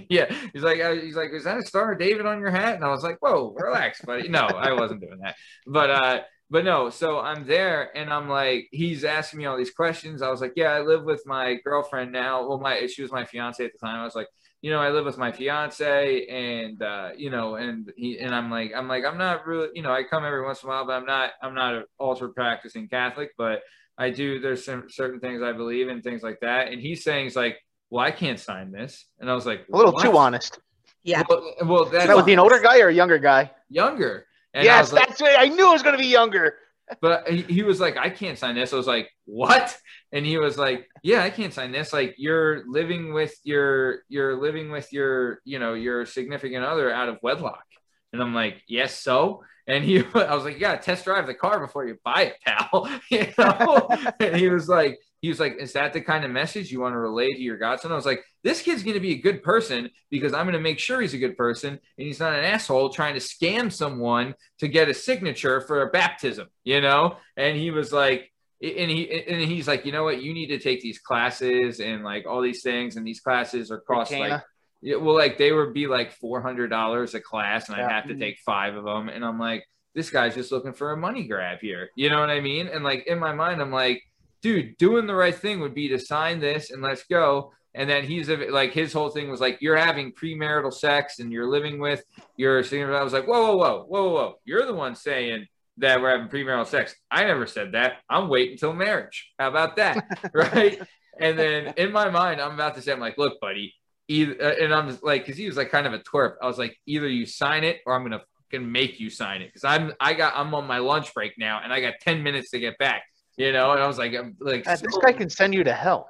yeah. He's like, uh, he's like, is that a Star of David on your hat? And I was like, whoa, relax, buddy. No, I wasn't doing that. But uh, but no, so I'm there and I'm like, he's asking me all these questions. I was like, yeah, I live with my girlfriend now. Well, my she was my fiance at the time. I was like, you know, I live with my fiance and uh, you know, and he and I'm like, I'm like, I'm not really, you know, I come every once in a while, but I'm not, I'm not an altar practicing Catholic, but I do. There's some certain things I believe in, things like that. And he's saying, he's like, well, I can't sign this, and I was like, a little "What?" too honest. Yeah. Well, well that's That was he an older guy or a younger guy? younger. And yes, like, that's right. I knew it was going to be younger. But he, was like, I can't sign this. I was like, what? And he was like, yeah, I can't sign this. Like you're living with your, you're living with your, you know, your significant other out of wedlock. And I'm like, yes, so. And he, I was like, you gotta test drive the car before you buy it, pal. you know? and he was like, he was like, is that the kind of message you want to relay to your godson? I was like, this kid's going to be a good person because I'm going to make sure he's a good person and he's not an asshole trying to scam someone to get a signature for a baptism, you know? And he was like, and he and he's like, you know what? You need to take these classes and like all these things, and these classes are cost like yeah, well, like they would be like four hundred dollars a class, and I'd have to take five of them. And I'm like, this guy's just looking for a money grab here. You know what I mean? And like in my mind, I'm like, dude, doing the right thing would be to sign this and let's go. And then he's like, his whole thing was like, you're having premarital sex and you're living with your significant. I was like, whoa, whoa, whoa, whoa, whoa, whoa. You're the one saying that we're having premarital sex. I never said that. I'm waiting until marriage. How about that? right? And then in my mind, I'm about to say, I'm like, look, buddy, either, uh, and I'm like, because he was like kind of a twerp. I was like, either you sign it or I'm gonna fucking make you sign it because I'm I got I'm on my lunch break now and I got ten minutes to get back. You know, and I was like, I'm like, Uh, this so- guy can send you to hell.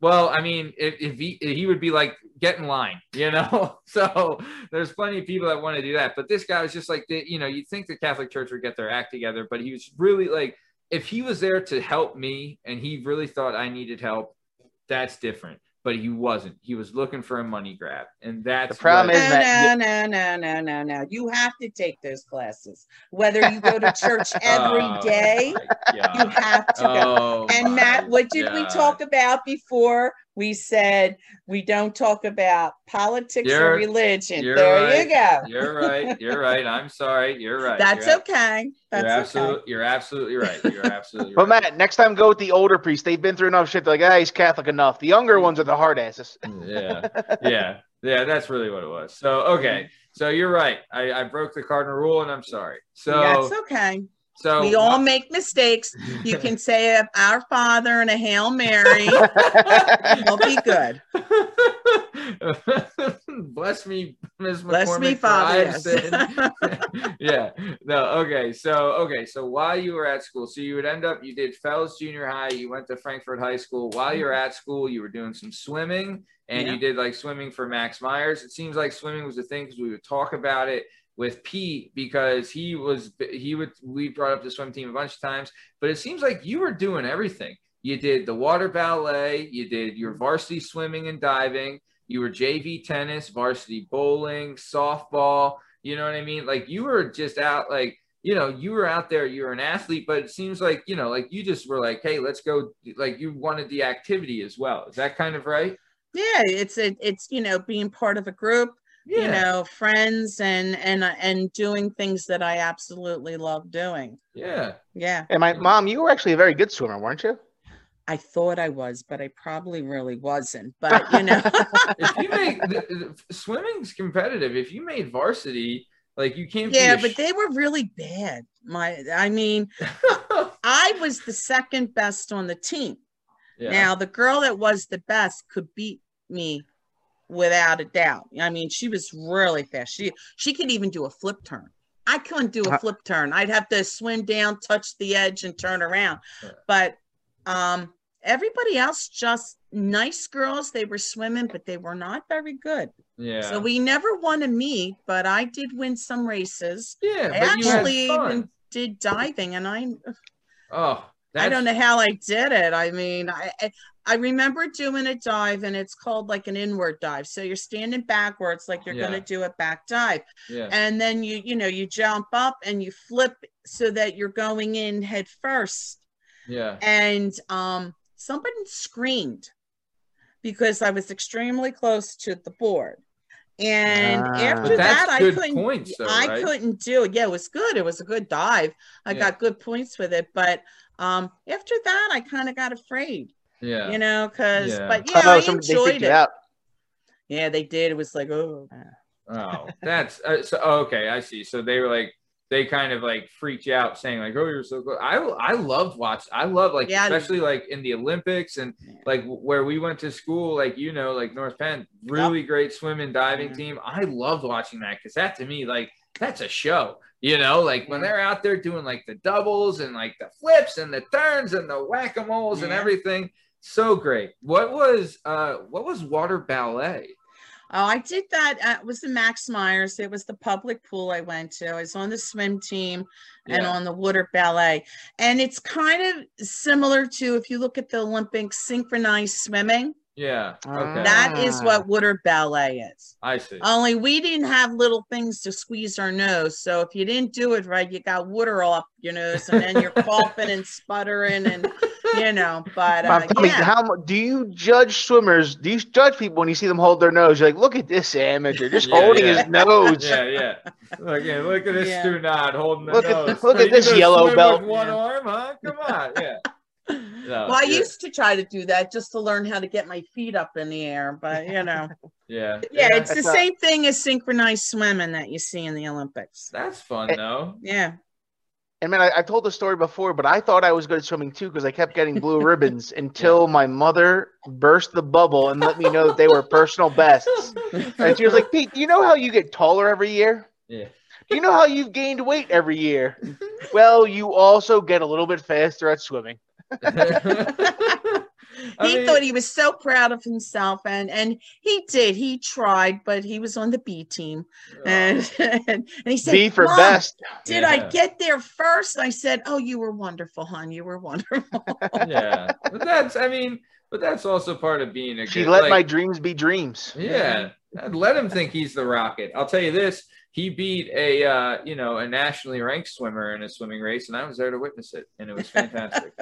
well, I mean, if, if he he would be like, get in line, you know. so there's plenty of people that want to do that, but this guy was just like, the, you know, you'd think the Catholic Church would get their act together, but he was really like, if he was there to help me and he really thought I needed help, that's different. But he wasn't. He was looking for a money grab, and that's The problem what- is- that- No, no, no, no, no, no. You have to take those classes. Whether you go to church every Oh, day, my you have to go. Oh, And Matt, what did we talk about before? We said we don't talk about politics or You're- religion. There right. you go. You're right. You're right. I'm sorry. You're right. That's you're, okay. That's You're okay. absolutely. You're absolutely right. You're absolutely But right. Matt, next time go with the older priest. They've been through enough shit. They're like, ah, he's Catholic enough. The younger ones are the hard asses. yeah yeah yeah that's really what it was so okay so you're right i, I broke the cardinal rule and i'm sorry so That's okay. So we all make mistakes. You can say a our Father and a Hail Mary. We'll be good. Bless me, Miss McCormick. Bless me, McCormick, for Father. Yes. yeah. No. Okay. So okay. So while you were at school, so you would end up you did Fels Junior High. You went to Frankford High School. While you're mm-hmm. at school, you were doing some swimming, and you did like swimming for Max Myers. It seems like swimming was a thing because we would talk about it with Pete because he was he would we brought up the swim team a bunch of times, but it seems like you were doing everything. You did the water ballet, you did your varsity swimming and diving, you were JV tennis, varsity bowling, softball, you know what I mean? Like you were just out like you know, you were out there, you were an athlete, but it seems like, you know, like you just were like, hey, let's go. Like you wanted the activity as well. Is that kind of right? Yeah, it's a, it's you know being part of a group, you know, friends and and uh, and doing things that I absolutely love doing. Yeah. Yeah, And my mom, you were actually a very good swimmer, weren't you? I thought I was, but I probably really wasn't. But you know, if you make the, the, swimming's competitive. If you made varsity, like you can't. yeah, be but sh- they were really bad. My, I mean, I was the second best on the team. yeah. Now, the girl that was the best could beat me without a doubt. I mean, she was really fast. She she could even do a flip turn. I couldn't do a Uh, flip turn. I'd have to swim down, touch the edge, and turn around. But um, everybody else, just nice girls. They were swimming, but they were not very good. yeah. So we never won a meet, but I did win some races. yeah, I but you had actually fun. even did diving, and I Oh, I don't know how I did it. I mean, I I- I remember doing a dive, and it's called like an inward dive. So you're standing backwards, like you're Yeah. going to do a back dive, Yeah. and then you you know you jump up and you flip so that you're going in head first. Yeah. And um, somebody screamed because I was extremely close to the board. And Ah. after that, I couldn't. points, though, I right? couldn't do it. Yeah, it was good. It was a good dive. I Yeah. got good points with it, but um, after that, I kind of got afraid. Yeah. You know, because Yeah. but Oh, yeah, no, I some- they enjoyed freaked it. out. Yeah, they did. It was like, oh, Oh, that's uh, so. Okay, I see. So they were like, they kind of like freaked you out, saying like, "Oh, you're so good." I I loved watch. I love like, Yeah. especially like in the Olympics and like where we went to school, like you know, like North Penn, really great swimming diving Mhm. team. I loved watching that because that to me, like, that's a show. You know, like when they're out there doing like the doubles and like the flips and the turns and the whack a moles and everything. So great. What was uh what was water ballet? Oh, I did that. Uh, it was the Max Myers. It was the public pool I went to. I was on the swim team and Yeah. on the water ballet. And it's kind of similar to if you look at the Olympic synchronized swimming. Yeah. Okay. That is Ah. what water ballet is. I see. Only we didn't have little things to squeeze our nose. So if you didn't do it right, you got water off your nose and then you're coughing and sputtering and, you know, but uh, Mom, tell me, yeah. how do you judge swimmers? Do you judge people when you see them hold their nose? You're like, look at this amateur, just Yeah, holding yeah. his nose. yeah, yeah. Look, yeah, look at this Yeah. student not holding the Look at- nose. look at this yellow belt. One Yeah. arm, huh? Come on, yeah. No, well, I yeah, used to try to do that just to learn how to get my feet up in the air, but you know. yeah, Yeah, it's the same thing as synchronized swimming that you see in the Olympics. That's fun though. Yeah. And man, I, I've told the story before, but I thought I was good at swimming too because I kept getting blue ribbons until my mother burst the bubble and let me know that they were personal bests. And she was like, Pete, do you know how you get taller every year? Yeah. Do you know how you've gained weight every year? Well, you also get a little bit faster at swimming. I he mean- thought he was so proud of himself and and he did. He tried, but he was on the B team. And and, he said, B for "Mom, best. Did I get there first? I said, "Oh, you were wonderful, hon. You were wonderful." yeah, but that's. I mean, but that's also part of being a. She good, let like, my dreams be dreams. Yeah, I'd let him think he's the rocket. I'll tell you this: he beat a uh, you know a nationally ranked swimmer in a swimming race, and I was there to witness it, and it was fantastic.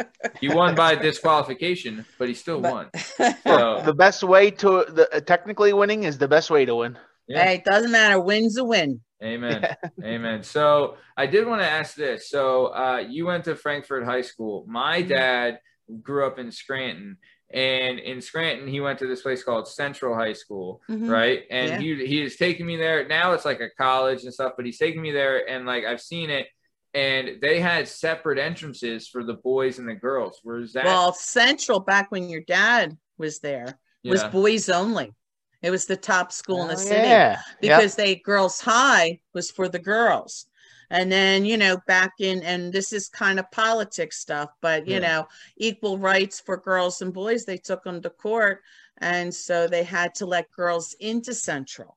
he won by disqualification, but he still But- won. So The best way to the uh, technically winning is the best way to win. yeah, Hey, it doesn't matter. Win's a win. amen, amen. So I did want to ask this: so uh, you went to Frankford High School. My Mm-hmm. dad grew up in Scranton. And in Scranton, he went to this place called Central High School, Mhm. right? And Yeah. he he has taken me there. Now it's like a college and stuff, but he's taking me there, and like I've seen it. and they had separate entrances for the boys and the girls. Where's that? Well, Central back when your dad was there was boys only. It was the top school in the Oh, city yeah. Yep. because they girls high was for the girls. And then, you know, back in and this is kind of politics stuff, but you Yeah. know, equal rights for girls and boys, they took them to court. And so they had to let girls into Central.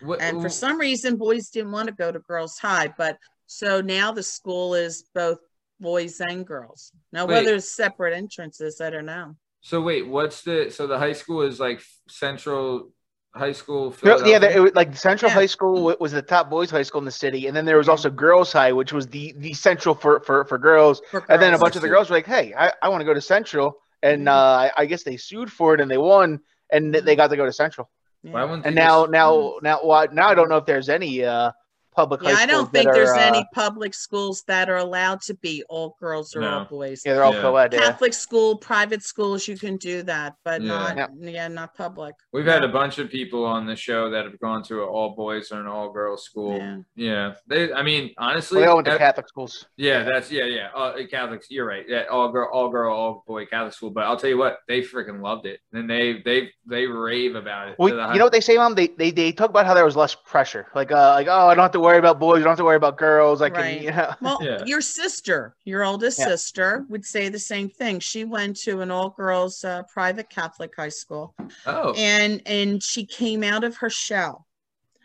What- And for some reason, boys didn't want to go to girls high, but so now the school is both boys and girls. Now, Wait. whether it's separate entrances, I don't know. so wait, what's the so the high school is like Central High School? No, yeah, there, it was, like Central Yeah. High School was the top boys' high school in the city, and then there was also Girls High, which was the the central for for, for girls. For And then a bunch of the girls were like, "Hey, I, I want to go to Central," and Mhm. uh, I, I guess they sued for it and they won, and they got to go to Central. Yeah. And now just- now now well, now I don't know if there's any uh public Yeah, high I don't think there's are, uh, any public schools that are allowed to be all girls or all boys. Yeah, they're all Yeah. co-ed. Yeah. Catholic school, private schools, you can do that, but Yeah. not Yep. yeah, not public. We've had a bunch of people on the show that have gone to an all boys or an all girls school. Yeah. Yeah. They I mean, honestly, Well, they all went to that- Catholic schools. yeah, that's yeah, yeah. Uh, Catholics, you're right. Yeah, all girl, all girl, all boy Catholic school. But I'll tell you what, they freaking loved it, and they they they rave about it. Well, you know what they say, Mom? They, they they talk about how there was less pressure. Like uh like oh, I don't have to worry about boys. You don't have to worry about girls. I can Right. you know. Well, Yeah. your sister, your oldest Yeah. sister, would say the same thing. She went to an all girls uh, private Catholic high school, oh, and and she came out of her shell.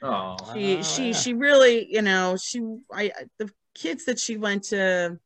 oh, She Oh, she yeah. she really, you know, she I I- the kids that she went to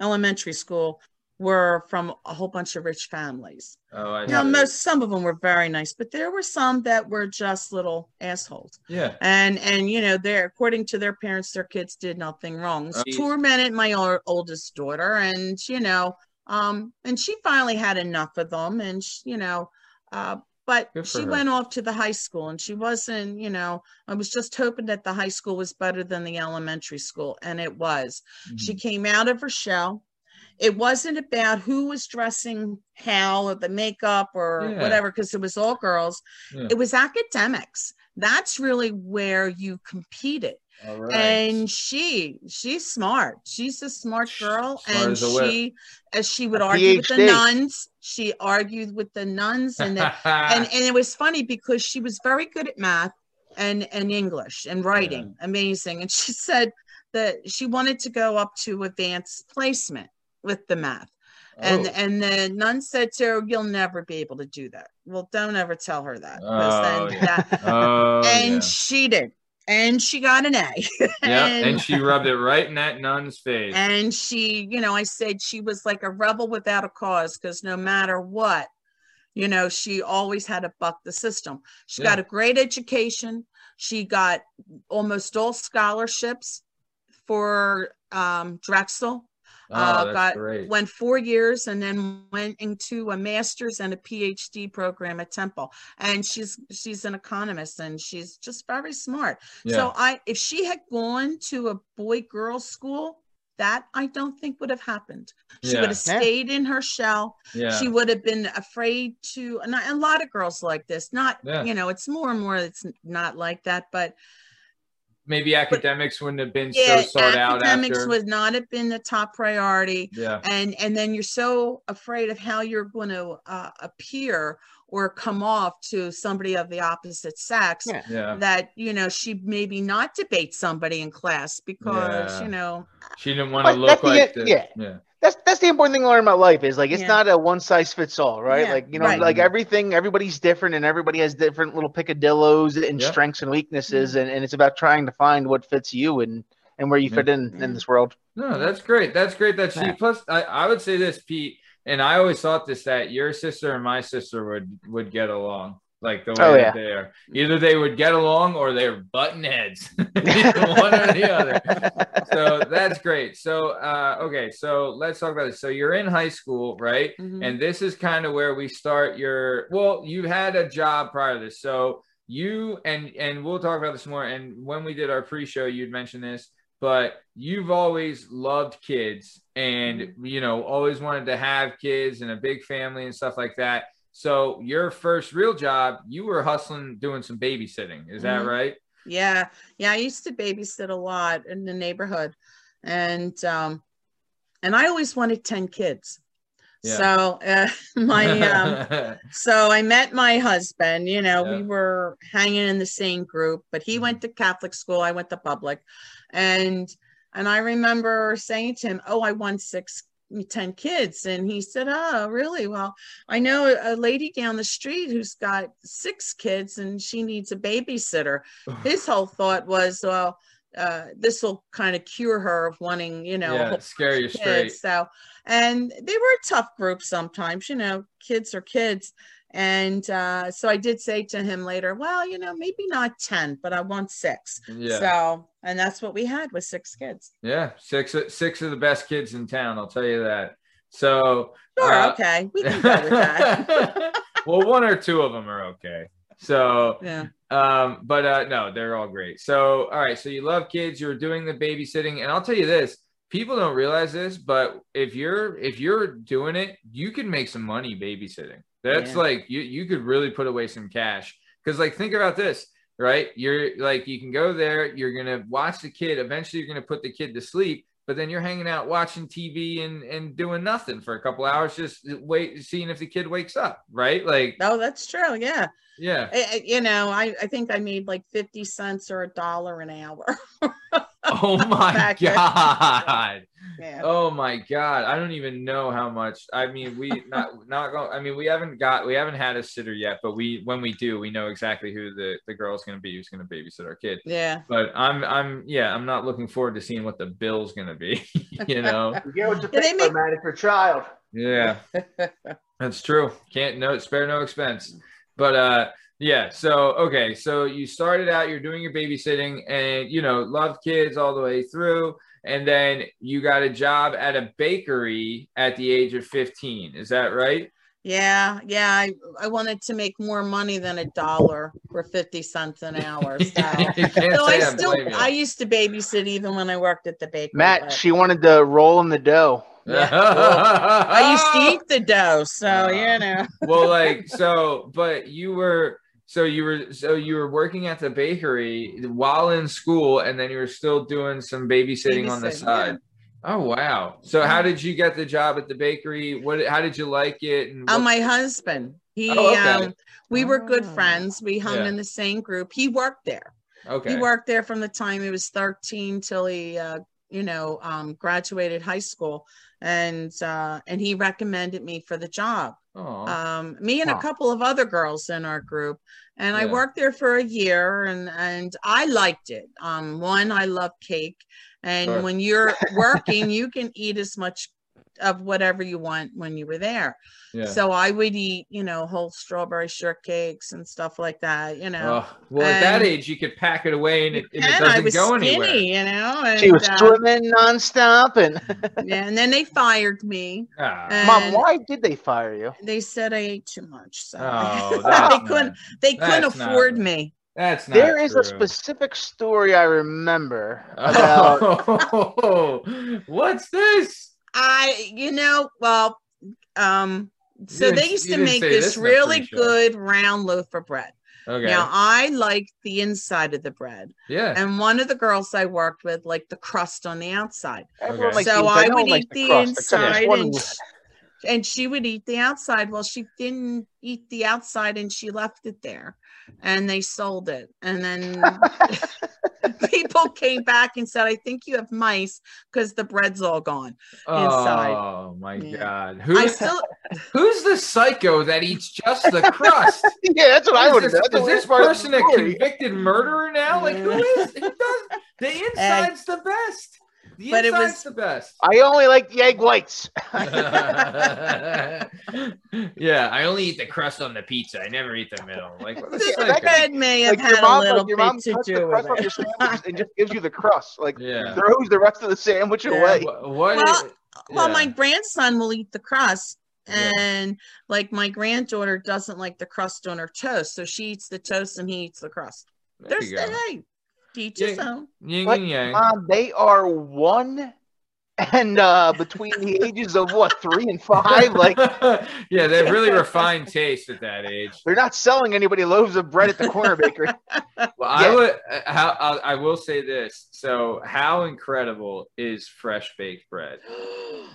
elementary school were from a whole bunch of rich families. oh, I Now, see. most some of them were very nice, but there were some that were just little assholes. yeah, And and you know, they're according to their parents, their kids did nothing wrong. Oh. Tormented my oldest daughter, and you know, um, and she finally had enough of them, and sh- you know, uh, but she her. went off to the high school, and she wasn't, you know, I was just hoping that the high school was better than the elementary school, and it was. She Mhm. came out of her shell. It wasn't about who was dressing how or the makeup or Yeah. whatever, because it was all girls. Yeah. It was academics. That's really where you competed. Right. And she, she's smart. She's a smart girl. Smart and as a whip. she, as she would A argue with the nuns, she argued with the nuns. And, then, and, and it was funny because she was very good at math and, and English and writing. Amazing. And she said that she wanted to go up to advanced placement with the math. And Oh. and the nun said to her, "You'll never be able to do that." Well, don't ever tell her that. Oh, then yeah. that- oh, and yeah. she did, and she got an A. yeah, and, and she rubbed it right in that nun's face. and she, you know, I said she was like a rebel without a cause because no matter what, you know, she always had to buck the system. She got a great education. She got almost all scholarships for um, Drexel. Oh, uh, that's got great. went four years and then went into a master's and a PhD program at Temple. And she's she's an economist and she's just very smart. yeah. So I if she had gone to a boy girl school, that I don't think would have happened. She Yeah. would have stayed in her shell. yeah. She would have been afraid to. And a lot of girls like this. Not Yeah. you know, it's more and more. It's not like that, but Maybe academics wouldn't have been yeah, so sought out academics after. would not have been the top priority. yeah. and and then you're so afraid of how you're going to uh, appear or come off to somebody of the opposite sex Yeah. Yeah. that you know she maybe not debate somebody in class because Yeah. you know She didn't want to look that's the- like the, yeah. Yeah. That's that's the important thing to learn about life is like it's Yeah. not a one size fits all, right? Yeah, Like you know, right. like everything, everybody's different, and everybody has different little picadillos and Yeah. strengths and weaknesses, Mm-hmm. and, and it's about trying to find what fits you and and where you Yeah. fit in Yeah. in this world. No, that's great. That's great that she Yeah. plus I, I would say this, Pete, and I always thought this that your sister and my sister would would get along. Like the way Oh, yeah. they are. Either they would get along or they're button heads. One or the other. So that's great. So uh okay, so let's talk about this. So you're in high school, right? mhm. And this is kind of where we start your well, you had a job prior to this. So you and and we'll talk about this more. And when we did our pre-show, you'd mentioned this, but you've always loved kids and you know, always wanted to have kids and a big family and stuff like that. So your first real job, you were hustling doing some babysitting. Is that Mhm. right? yeah yeah i used to babysit a lot in the neighborhood and um, and I always wanted ten kids. Yeah. So uh, my um, so I met my husband. You know, Yeah. we were hanging in the same group, but he Mhm. went to Catholic school. I went to public, and and I remember saying to him, "Oh, I want six, ten kids," and he said, "Oh, really? Well, I know a lady down the street who's got six kids, and she needs a babysitter." His whole thought was, "Well." Uh, this will kind of cure her of wanting, you know, yeah, scare you straight. kids. So, and they were a tough group sometimes, you know, kids are kids. And uh, so I did say to him later, well, you know, maybe not 10, but I want six. Yeah. So, and that's what we had was six kids. Yeah, six six of the best kids in town. I'll tell you that. So, Sure. uh, okay. We can go with that. well, one or two of them are okay. So, Yeah. um, but uh, no, they're all great. So, all right. So you love kids. You're doing the babysitting, and I'll tell you this: people don't realize this, but if you're if you're doing it, you can make some money babysitting. That's Yeah. like you you could really put away some cash. Because like think about this, right? You're like you can go there, you're gonna watch the kid. Eventually, you're gonna put the kid to sleep. But then you're hanging out watching TV and, and doing nothing for a couple hours, just wait, seeing if the kid wakes up, right? Like, Oh, that's true. Yeah. yeah. I, I- you know, I, I think I made like 50 cents or a dollar an hour. Oh my god. yeah. Oh my god. I don't even know how much. I mean, we not not going. I mean, we haven't got we haven't had a sitter yet, but we when we do, we know exactly who the the girl's going to be who's going to babysit our kid. Yeah. But I'm I'm yeah, I'm not looking forward to seeing what the bill's going to be. you know. You get what you Yeah, they pay for, man. It's your child. Yeah. That's true. Can't no spare no expense. But uh yeah, so okay, so you started out you're doing your babysitting and you know, love kids all the way through and then you got a job at a bakery at the age of 15. Is that right? Yeah, yeah. I, I wanted to make more money than a dollar for 50 cents an hour. So, so I I still. I used to babysit even when I worked at the bakery. Matt, but she wanted to roll in the dough. I used to eat the dough, so you uh, know. well like so but you were so you were so you were working at the bakery while in school and then you were still doing some babysitting, on the Babysitting, side oh wow so how did you get the job at the bakery what how did you like it and Oh, what- my husband. He Oh, okay. um we were good Ah. friends. We hung Yeah. in the same group. He worked there. okay He worked there from the time he was 13 till he uh you know um graduated high school and uh and he recommended me for the job. Um, me and Wow. a couple of other girls in our group and i worked there for a year and and i liked it um, one i love cake and Sure. when you're working you can eat as much of whatever you want when you were there yeah so i would eat you know whole strawberry shortcakes and stuff like that you know Oh, well at that age you could pack it away and it, and it and i doesn't was go skinny anywhere you know and, She was uh, swimming nonstop. And yeah, and then they fired me Ah. mom, why did they fire you? they said i ate too much so oh they that's couldn't they couldn't that's not- afford me that's not There is a specific story I remember about. Oh, what's this I, you know, well, um, so didn't- they used to make this this really pre-show. good round loaf of bread. okay Now, I like the inside of the bread, yeah and one of the girls I worked with liked the crust on the outside. Okay. so the- I would likes eat the crust, inside, and and she would eat the outside. Well, she didn't eat the outside, and she left it there, and they sold it, and then people came back and said, "I think you have mice because the bread's all gone." inside. Oh my Yeah. god. I Who's still, who's the psycho that eats just the crust? yeah, that's what I would is have this, done. is That's this the worst part of person a convicted murderer now? Like who is who does the inside's the best. The But it was- the best. I only like the egg whites. yeah, I only eat the crust on the pizza. I never eat the middle. Like what a the Yeah, bread may have like had your a mom, little like your bit to cuts the do crust with your it. sandwich and just gives you the crust. Like Yeah. throws the rest of the sandwich Yeah. away. Wha- what Well, is- Well, my grandson will eat the crust, Yeah. and like my granddaughter doesn't like the crust on her toast, so she eats the toast and he eats the crust. There There's you go. hey, teach his Yeah. own. Yin and yang. Mom, they are one and uh, between the ages of what three and five, like yeah, they have really refined taste at that age. they're not selling anybody loaves of bread at the corner bakery. Well, I would. How I, I will say this. So, how incredible is fresh baked bread?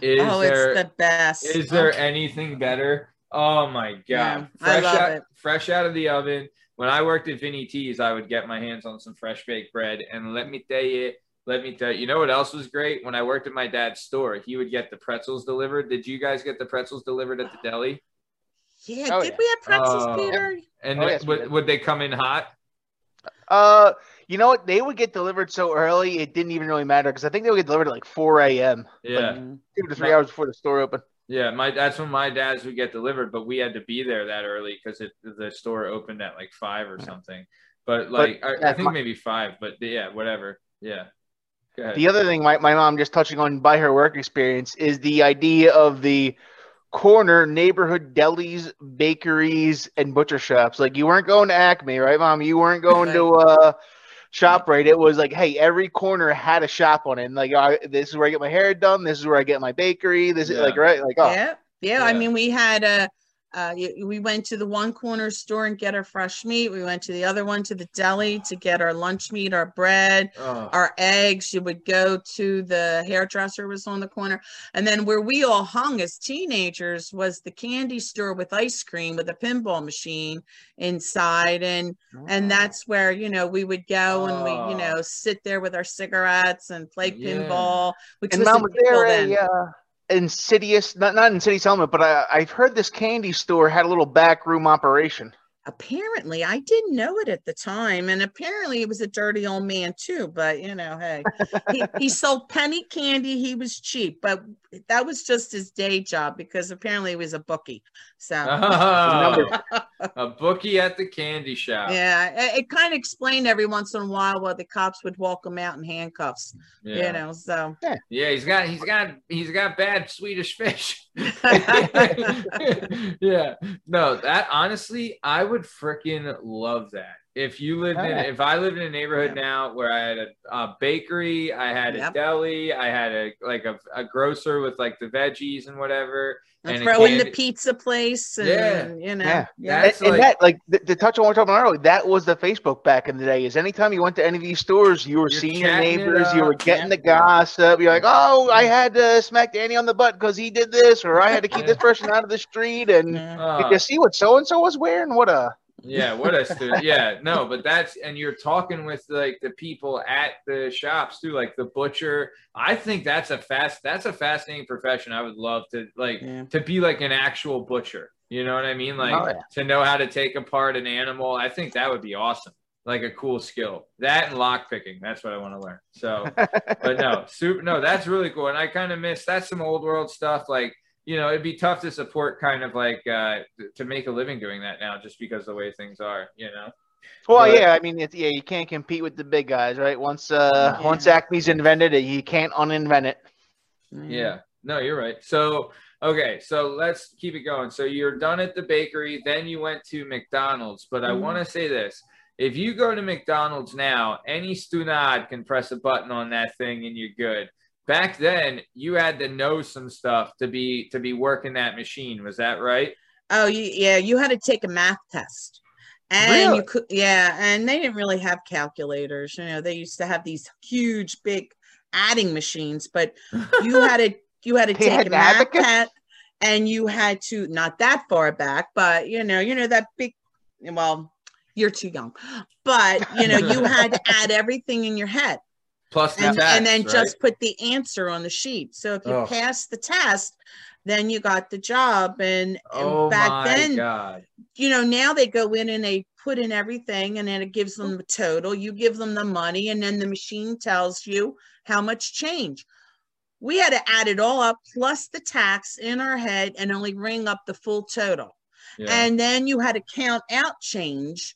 Is oh, there- it's the best. Is there anything better? Oh my god! Yeah, I fresh love out, it. fresh out of the oven. When I worked at Vinny T's, I would get my hands on some fresh baked bread, and let me tell you, let me tell you, you know what else was great? When I worked at my dad's store, he would get the pretzels delivered. Did you guys get the pretzels delivered at the deli? Yeah, Oh, did yeah. we have pretzels, Oh. Peter? And Oh, yes, we would, would they come in hot? Uh, you know what? They would get delivered so early it didn't even really matter because I think they would get delivered at like 4 a.m. Yeah. Mm. two to three hours before the store opened. Yeah, my that's when my dad's would get delivered, but we had to be there that early because the store opened at like five or something. But like I, yeah, I think my- maybe five, but yeah, whatever. Yeah. The other thing my, my mom just touching on by her work experience is the idea of the corner neighborhood delis, bakeries, and butcher shops. Like you weren't going to Acme, right, mom? You weren't going to uh shop right. It was like, hey, every corner had a shop on it. And like I, this is where I get my hair done, this is where I get my bakery, this is like right, like oh Yeah, yeah. I mean, we had a. Uh, we went to the one corner store and get our fresh meat. We went to the other one to the deli to get our lunch meat, our bread, Oh, our eggs. You would go to the hairdresser was on the corner, and then where we all hung as teenagers was the candy store with ice cream with a pinball machine inside, and and that's where you know we would go and we you Oh. know sit there with our cigarettes and play Yeah. pinball, which And was mom, a was there a uh, insidious not not insidious element, but I I've heard this candy store had a little back room operation. Apparently i didn't know it at the time and apparently he was a dirty old man too but you know hey he, he sold penny candy he was cheap but that was just his day job because apparently he was a bookie so Oh, a bookie at the candy shop. yeah it, it kind of explained every once in a while why the cops would walk him out in handcuffs Yeah. you know so Yeah, he's got he's got he's got bad Swedish fish. yeah. No, that honestly, I would freaking love that. If you lived in Yeah. if I lived in a neighborhood now where I had a, a bakery, I had a deli, I had a like a, a grocer with like the veggies and whatever. and And throw in the pizza place and Yeah. you know Yeah. yeah, That's and, and that like the, the touch on what we're talking about earlier, that was the Facebook back in the day. Is anytime you went to any of these stores, you were seeing your neighbors, you were up, getting the yeah. gossip. You're like, oh, I had to smack Danny on the butt because he did this, or I had to keep this person out of the street. And Yeah. Uh, did you see what so and so was wearing? What a Yeah, what a stu- yeah, no, but that's and you're talking with like the people at the shops too, like the butcher. I think that's a fast that's a fascinating profession. I would love to like Yeah. to be like an actual butcher. You know what I mean? Like Oh, yeah. to know how to take apart an animal. I think that would be awesome. Like a cool skill. That and lock picking. That's what I want to learn. So but no, super no, that's really cool. And I kind of miss that's some old world stuff. Like, you know, it'd be tough to support kind of like uh to make a living doing that now just because of the way things are, you know. well, But- yeah. I mean, it's, yeah, you can't compete with the big guys, right? Once uh, Yeah. once Acme's invented it, you can't uninvent it. Yeah. No, you're right. So okay, so let's keep it going. So you're done at the bakery, then you went to McDonald's. But I Mhm. want to say this. If you go to McDonald's now, any stunad can press a button on that thing and you're good. Back then, you had to know some stuff to be to be working that machine. Was that right? Oh, you, yeah, you had to take a math test. And Really? you could, yeah, and they didn't really have calculators. You know, they used to have these huge, big adding machines, but you had to, you had to take had a math test, and you had to not that far back, but you know, you know that big. Well, you're too young, but you know, you had to add everything in your head Plus the and, tax, and then right? just put the answer on the sheet. So if you Oh. passed the test, then you got the job. And, and oh back my then, god. you know, now they go in and they put in everything and then it gives them the total. You give them the money and then the machine tells you how much change. We had to add it all up plus the tax in our head and only ring up the full total. Yeah. And then you had to count out change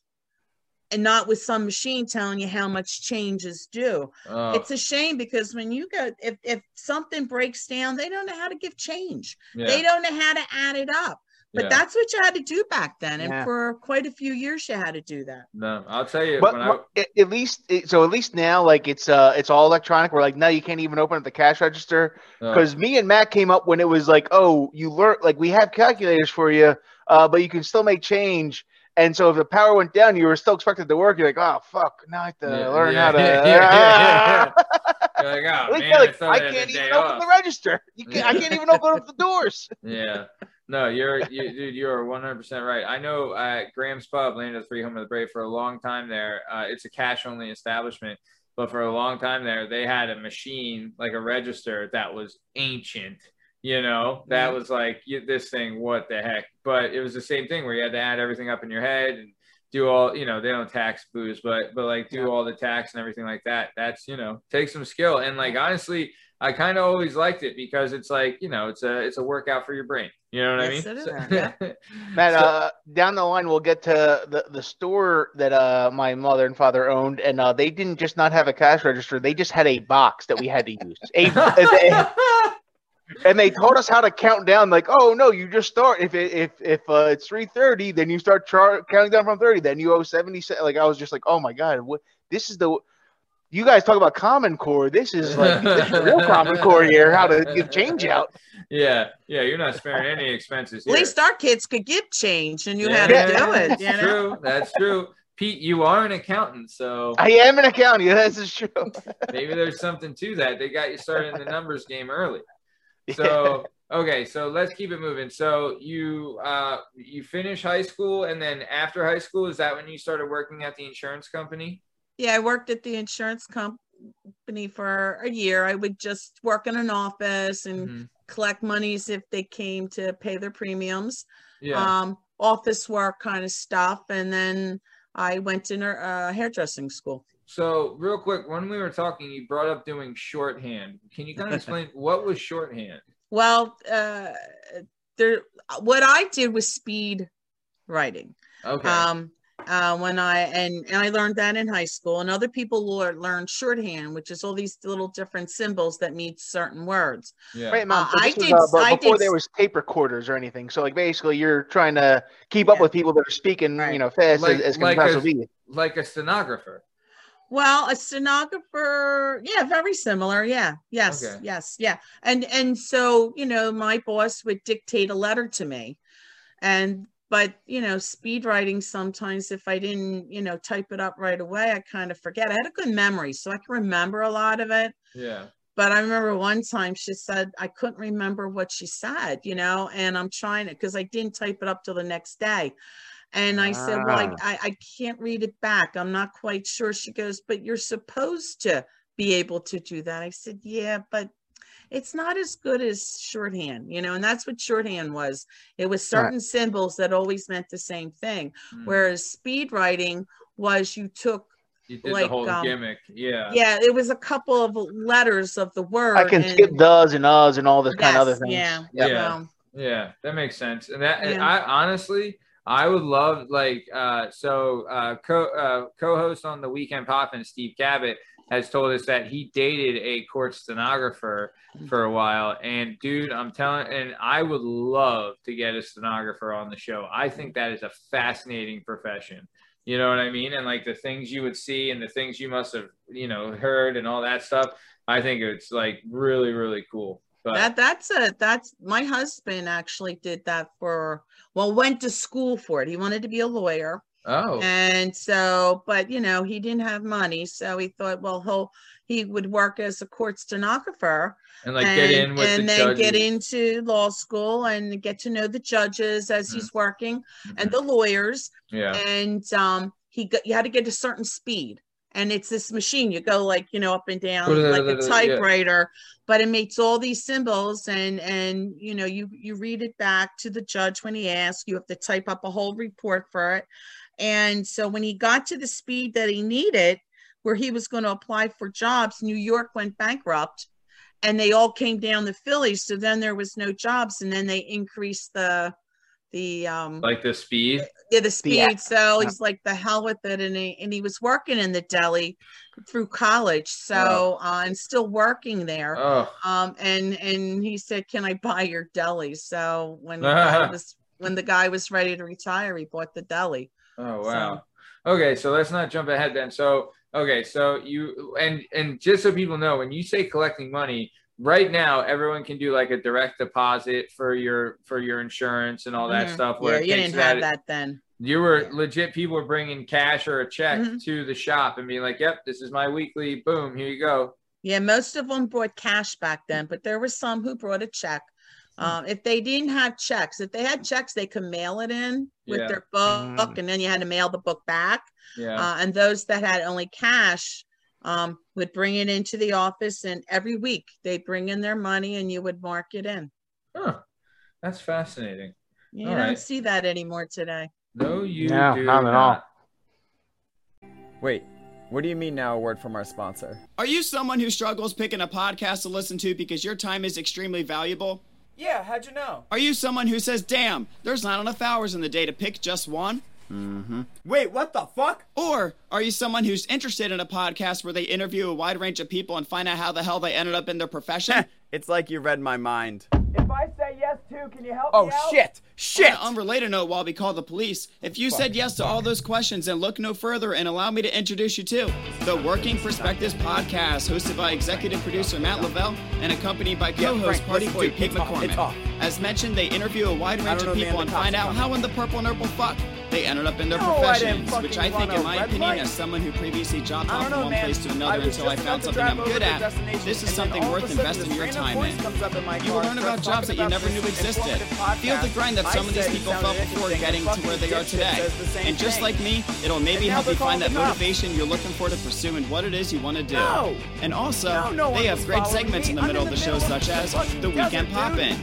and not with some machine telling you how much change is due. Oh, It's a shame because when you go, if, if something breaks down, they don't know how to give change. yeah. They don't know how to add it up. but Yeah. that's what you had to do back then, and Yeah. for quite a few years you had to do that. No, I'll tell you. But when I, at at least so at least now like it's uh it's all electronic. We're like no, you can't even open up the cash register uh, because me and Matt came up when it was like oh you learn like we have calculators for you uh but you can still make change. And so if the power went down, you were still expected to work. You're like, oh fuck, now I have to Yeah, learn yeah, how to. yeah, yeah, yeah, Ah. you're like, oh, Like, man, like, I can't even open off. the register. You can't, I can't even open up the doors. Yeah. No, you're you dude, you're 100% right. I know at Graham's Pub, Land of the Free, Home of the Brave, for a long time there, uh, it's a cash only establishment, but for a long time there, they had a machine, like a register that was ancient, you know, that was like you, this thing, what the heck? But it was the same thing where you had to add everything up in your head and do all, you know, they don't tax booze, but, but like do Yeah. all the tax and everything like that. That's, you know, take some skill. And like, honestly, I kind of always liked it because it's like, you know, it's a, it's a workout for your brain. You know what Yes, I mean? is. So- Yeah. Matt, So- uh, down the line, we'll get to the, the store that uh, my mother and father owned, and uh, they didn't just not have a cash register; they just had a box that we had to use. A, and they taught us how to count down. Like, oh no, you just start if it, if if uh, it's three thirty, then you start char- counting down from thirty. Then you owe seventy. Like, I was just like, oh my god, what? This is the. You guys talk about Common Core. This is like this is real Common Core here. How to give change out. yeah, yeah, you're not sparing any expenses. At least our kids could give change and you Yeah, how to yeah, do it. That's You know? true. That's true. Pete, you are an accountant, so I am an accountant. This is true. maybe there's something to that. They got you started in the numbers game early. So okay, so let's keep it moving. So you uh you finish high school and then after high school, is that when you started working at the insurance company? Yeah, I worked at the insurance company for a year. I would just work in an office and Mhm. collect monies if they came to pay their premiums. Yeah. Um, office work kind of stuff, and then I went to a uh, hairdressing school. So real quick, when we were talking, you brought up doing shorthand. Can you kind of explain what was shorthand? Well, uh, there, what I did was speed writing. Okay. Um, uh, when I and, and I learned that in high school, and other people lear- learned shorthand, which is all these little different symbols that mean certain words. yeah. Right, mom. Uh, I this was, did- uh, but I before did- there was tape recorders or anything. So like basically, you're trying to keep up with people that are speaking, Right. you know, fast Like- as, as can like a- possibly be. Like a stenographer. Well, a stenographer, yeah, very similar. Yeah, yes, Okay. yes, yeah. And and so you know, my boss would dictate a letter to me, and but you know, speed writing sometimes if I didn't you know type it up right away, I kind of forget. I had a good memory, so I can remember a lot of it. Yeah. But I remember one time she said I couldn't remember what she said, you know, and I'm trying to because I didn't type it up till the next day. And I said, Well, I, Ah. I, I can't read it back. I'm not quite sure. She goes, But you're supposed to be able to do that. I said, Yeah, but it's not as good as shorthand, you know, and that's what shorthand was. It was Right. certain symbols that always meant the same thing. Mm. Whereas speed writing was you took, you did like, the whole um, gimmick. Yeah. yeah, it was a couple of letters of the word. I can and- skip does and uhs and all this kind of other Yes, things. Yeah. Yeah. so- Yeah, that makes sense. And that and I honestly I would love like uh so uh co uh co-host on the weekend poppin Steve Cabot has told us that he dated a court stenographer for a while and dude I'm telling and I would love to get a stenographer on the show. I think that is a fascinating profession. You know what I mean? And like the things you would see and the things you must have, you know, heard and all that stuff. I think it's like really really cool. But That that's a that's my husband actually did that for well went to school for it. He wanted to be a lawyer. oh. And so, but you know, he didn't have money. So he thought, well, he'll he would work as a court stenographer and like and, get in with and the then judges. get into law school and get to know the judges as Mhm. he's working and Mhm. the lawyers. yeah, And um he got you had to get a certain speed. And it's this machine, you go like, you know, up and down like a Yeah. typewriter, but it makes all these symbols and and you know, you you read it back to the judge when he asks, you have to type up a whole report for it. And so when he got to the speed that he needed, where he was going to apply for jobs, New York went bankrupt and they all came down to Philly. So then there was no jobs. And then they increased the the um like the speed. yeah, the speed. Yeah. So he's like the hell with it. And he and he was working in the deli through college. So uh, and still working there. Oh, Um and and he said, Can I buy your deli? So when I was when the guy was ready to retire, he bought the deli. Oh wow. Okay, so let's not jump ahead then. So okay, so you and and just so people know, when you say collecting money, right now everyone can do like a direct deposit for your for your insurance and all that Mhm. stuff. Yeah, you didn't have that then. You were Yeah. legit. People were bringing cash or a check Mhm. to the shop and being like, "Yep, this is my weekly. Boom, here you go." Yeah, most of them brought cash back then, but there were some who brought a check. Hmm. Um, if they didn't have checks, if they had checks, they could mail it in with Yeah. their book, Mm. and then you had to mail the book back. Yeah. Uh, and those that had only cash um, would bring it into the office, and every week they bring in their money, and you would mark it in. Huh. That's fascinating. You All don't right. see that anymore today. No, you No, do not at all. Wait, what do you mean now? A word from our sponsor. Are you someone who struggles picking a podcast to listen to because your time is extremely valuable? Yeah, how'd you know? Are you someone who says, damn, there's not enough hours in the day to pick just one? Mm-hmm. Wait, what the fuck? Or are you someone who's interested in a podcast where they interview a wide range of people and find out how the hell they ended up in their profession? it's like you read my mind. If I say yes too, can you help Oh me out? shit! Shit! On an unrelated note, while we call the police, if you said yes to all those questions, then look no further and allow me to introduce you to the Working Perspectives podcast, hosted by executive producer Matt Lavelle and accompanied by co-host Frank, Party Boy Pete it's McCormick. As mentioned, they interview a wide range don't of know, man, people and find out how in the purple nurple fuck they ended up in their No, I professions, which I think, in my opinion, light. as someone who previously I hopped from one man. place to another until I found something I'm good at, this is something worth investing your time in. comes up in my You will learn about jobs that you never knew existed. Feel the grind that some of these people felt before getting to where they are today. says the same And just like me, it'll maybe help you find that calling the cops. motivation you're looking for to pursue and what it is you want to do. And also, No, no one they have great segments in the middle of the show, such as The Weekend dude. Poppin'.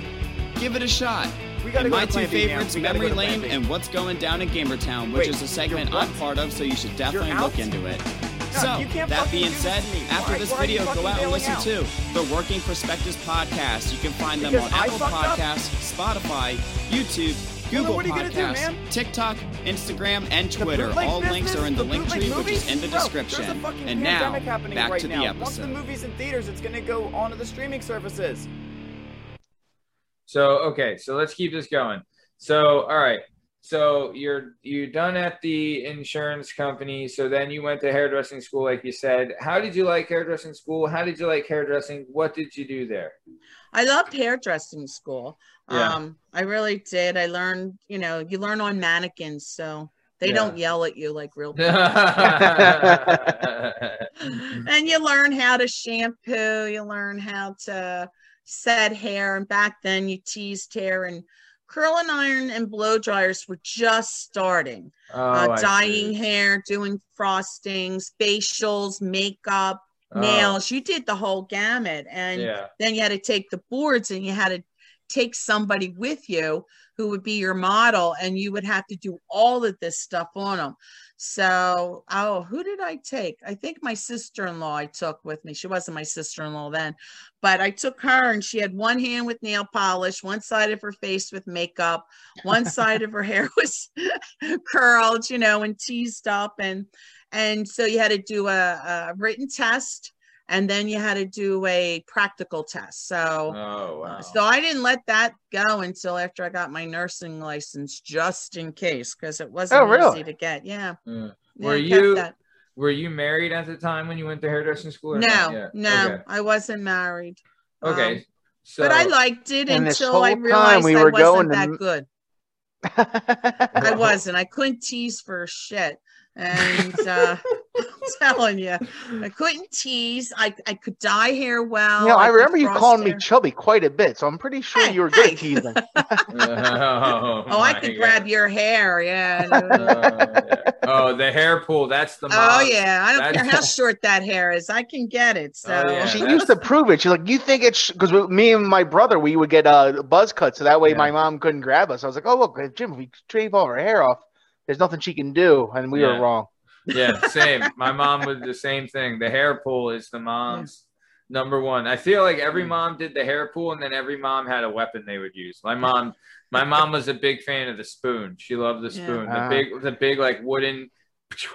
Give it a shot. Gotta go my two Plan B, man. favorites, Memory to Lane and What's Going Down in Gamertown, which Wait, is a segment I'm part of, so you should definitely look into it. So, that being do this said, after Why- this why video, go out and listen out? to the Working Perspectives podcast. You can find them Because on I Apple fucked up? Podcasts, Spotify, YouTube, Google what are you gonna do, Podcasts, man? TikTok, Instagram, and Twitter. All links are in the, link bootleg tree, which is in the description. And now, back right to the now. Once the episode. movie's in theaters, it's gonna go onto the streaming services. So okay, so let's keep this going. So all right, so you're you're done at the insurance company. So then you went to hairdressing school, like you said. How did you like hairdressing school? How did you like hairdressing? What did you do there? I loved hairdressing school. Yeah. Um, I really did. I learned, you know, you learn on mannequins, so they Yeah. don't yell at you like real people. and you learn how to shampoo, you learn how to set hair. And back then you teased hair and curl and iron and blow dryers were just starting. Oh, uh, dyeing hair, doing frostings, facials, makeup, Oh, nails. You did the whole gamut. And yeah. then you had to take the boards and you had to take somebody with you who would be your model and you would have to do all of this stuff on them so oh who did i take? I think my sister-in-law i took with me. She wasn't my sister-in-law then but i took her and she had one hand with nail polish one side of her face with makeup one side of her hair was curled you know and teased up and and so you had to do a, a written test and then you had to do a practical test. So, Oh wow. so I didn't let that go until after I got my nursing license, just in case, because it wasn't Oh, really? easy to get. Yeah. Yeah. Yeah, Were I kept you that. were you married at the time when you went to hairdressing school? Or No, no, Okay. I wasn't married. Okay. Um, so, but I liked it until I realized we I wasn't going to that m- good. I wasn't. I couldn't tease for shit. And uh, I'm telling you, I couldn't tease. I, I could dye hair well. You know, I remember you frost calling me chubby quite a bit, so I'm pretty sure Hey, you were good hey. at teasing. oh, Oh, I could God. grab your hair. Yeah. Oh, yeah. Oh, the hair pull. That's the. oh yeah. I don't care how short that hair is. I can get it. So Oh, yeah. she that's- used to prove it. She's like, "You think it's because me and my brother we would get a buzz cut, so that way Yeah. my mom couldn't grab us." I was like, "Oh look, Jim, if we shave all her hair off, there's nothing she can do," and we Yeah. were wrong. Yeah, same. My mom would the same thing. The hair pull is the mom's number one. I feel like every mom did the hair pull, and then every mom had a weapon they would use. My mom, my mom was a big fan of the spoon. She loved the Yeah. spoon, the Ah. big, the big like wooden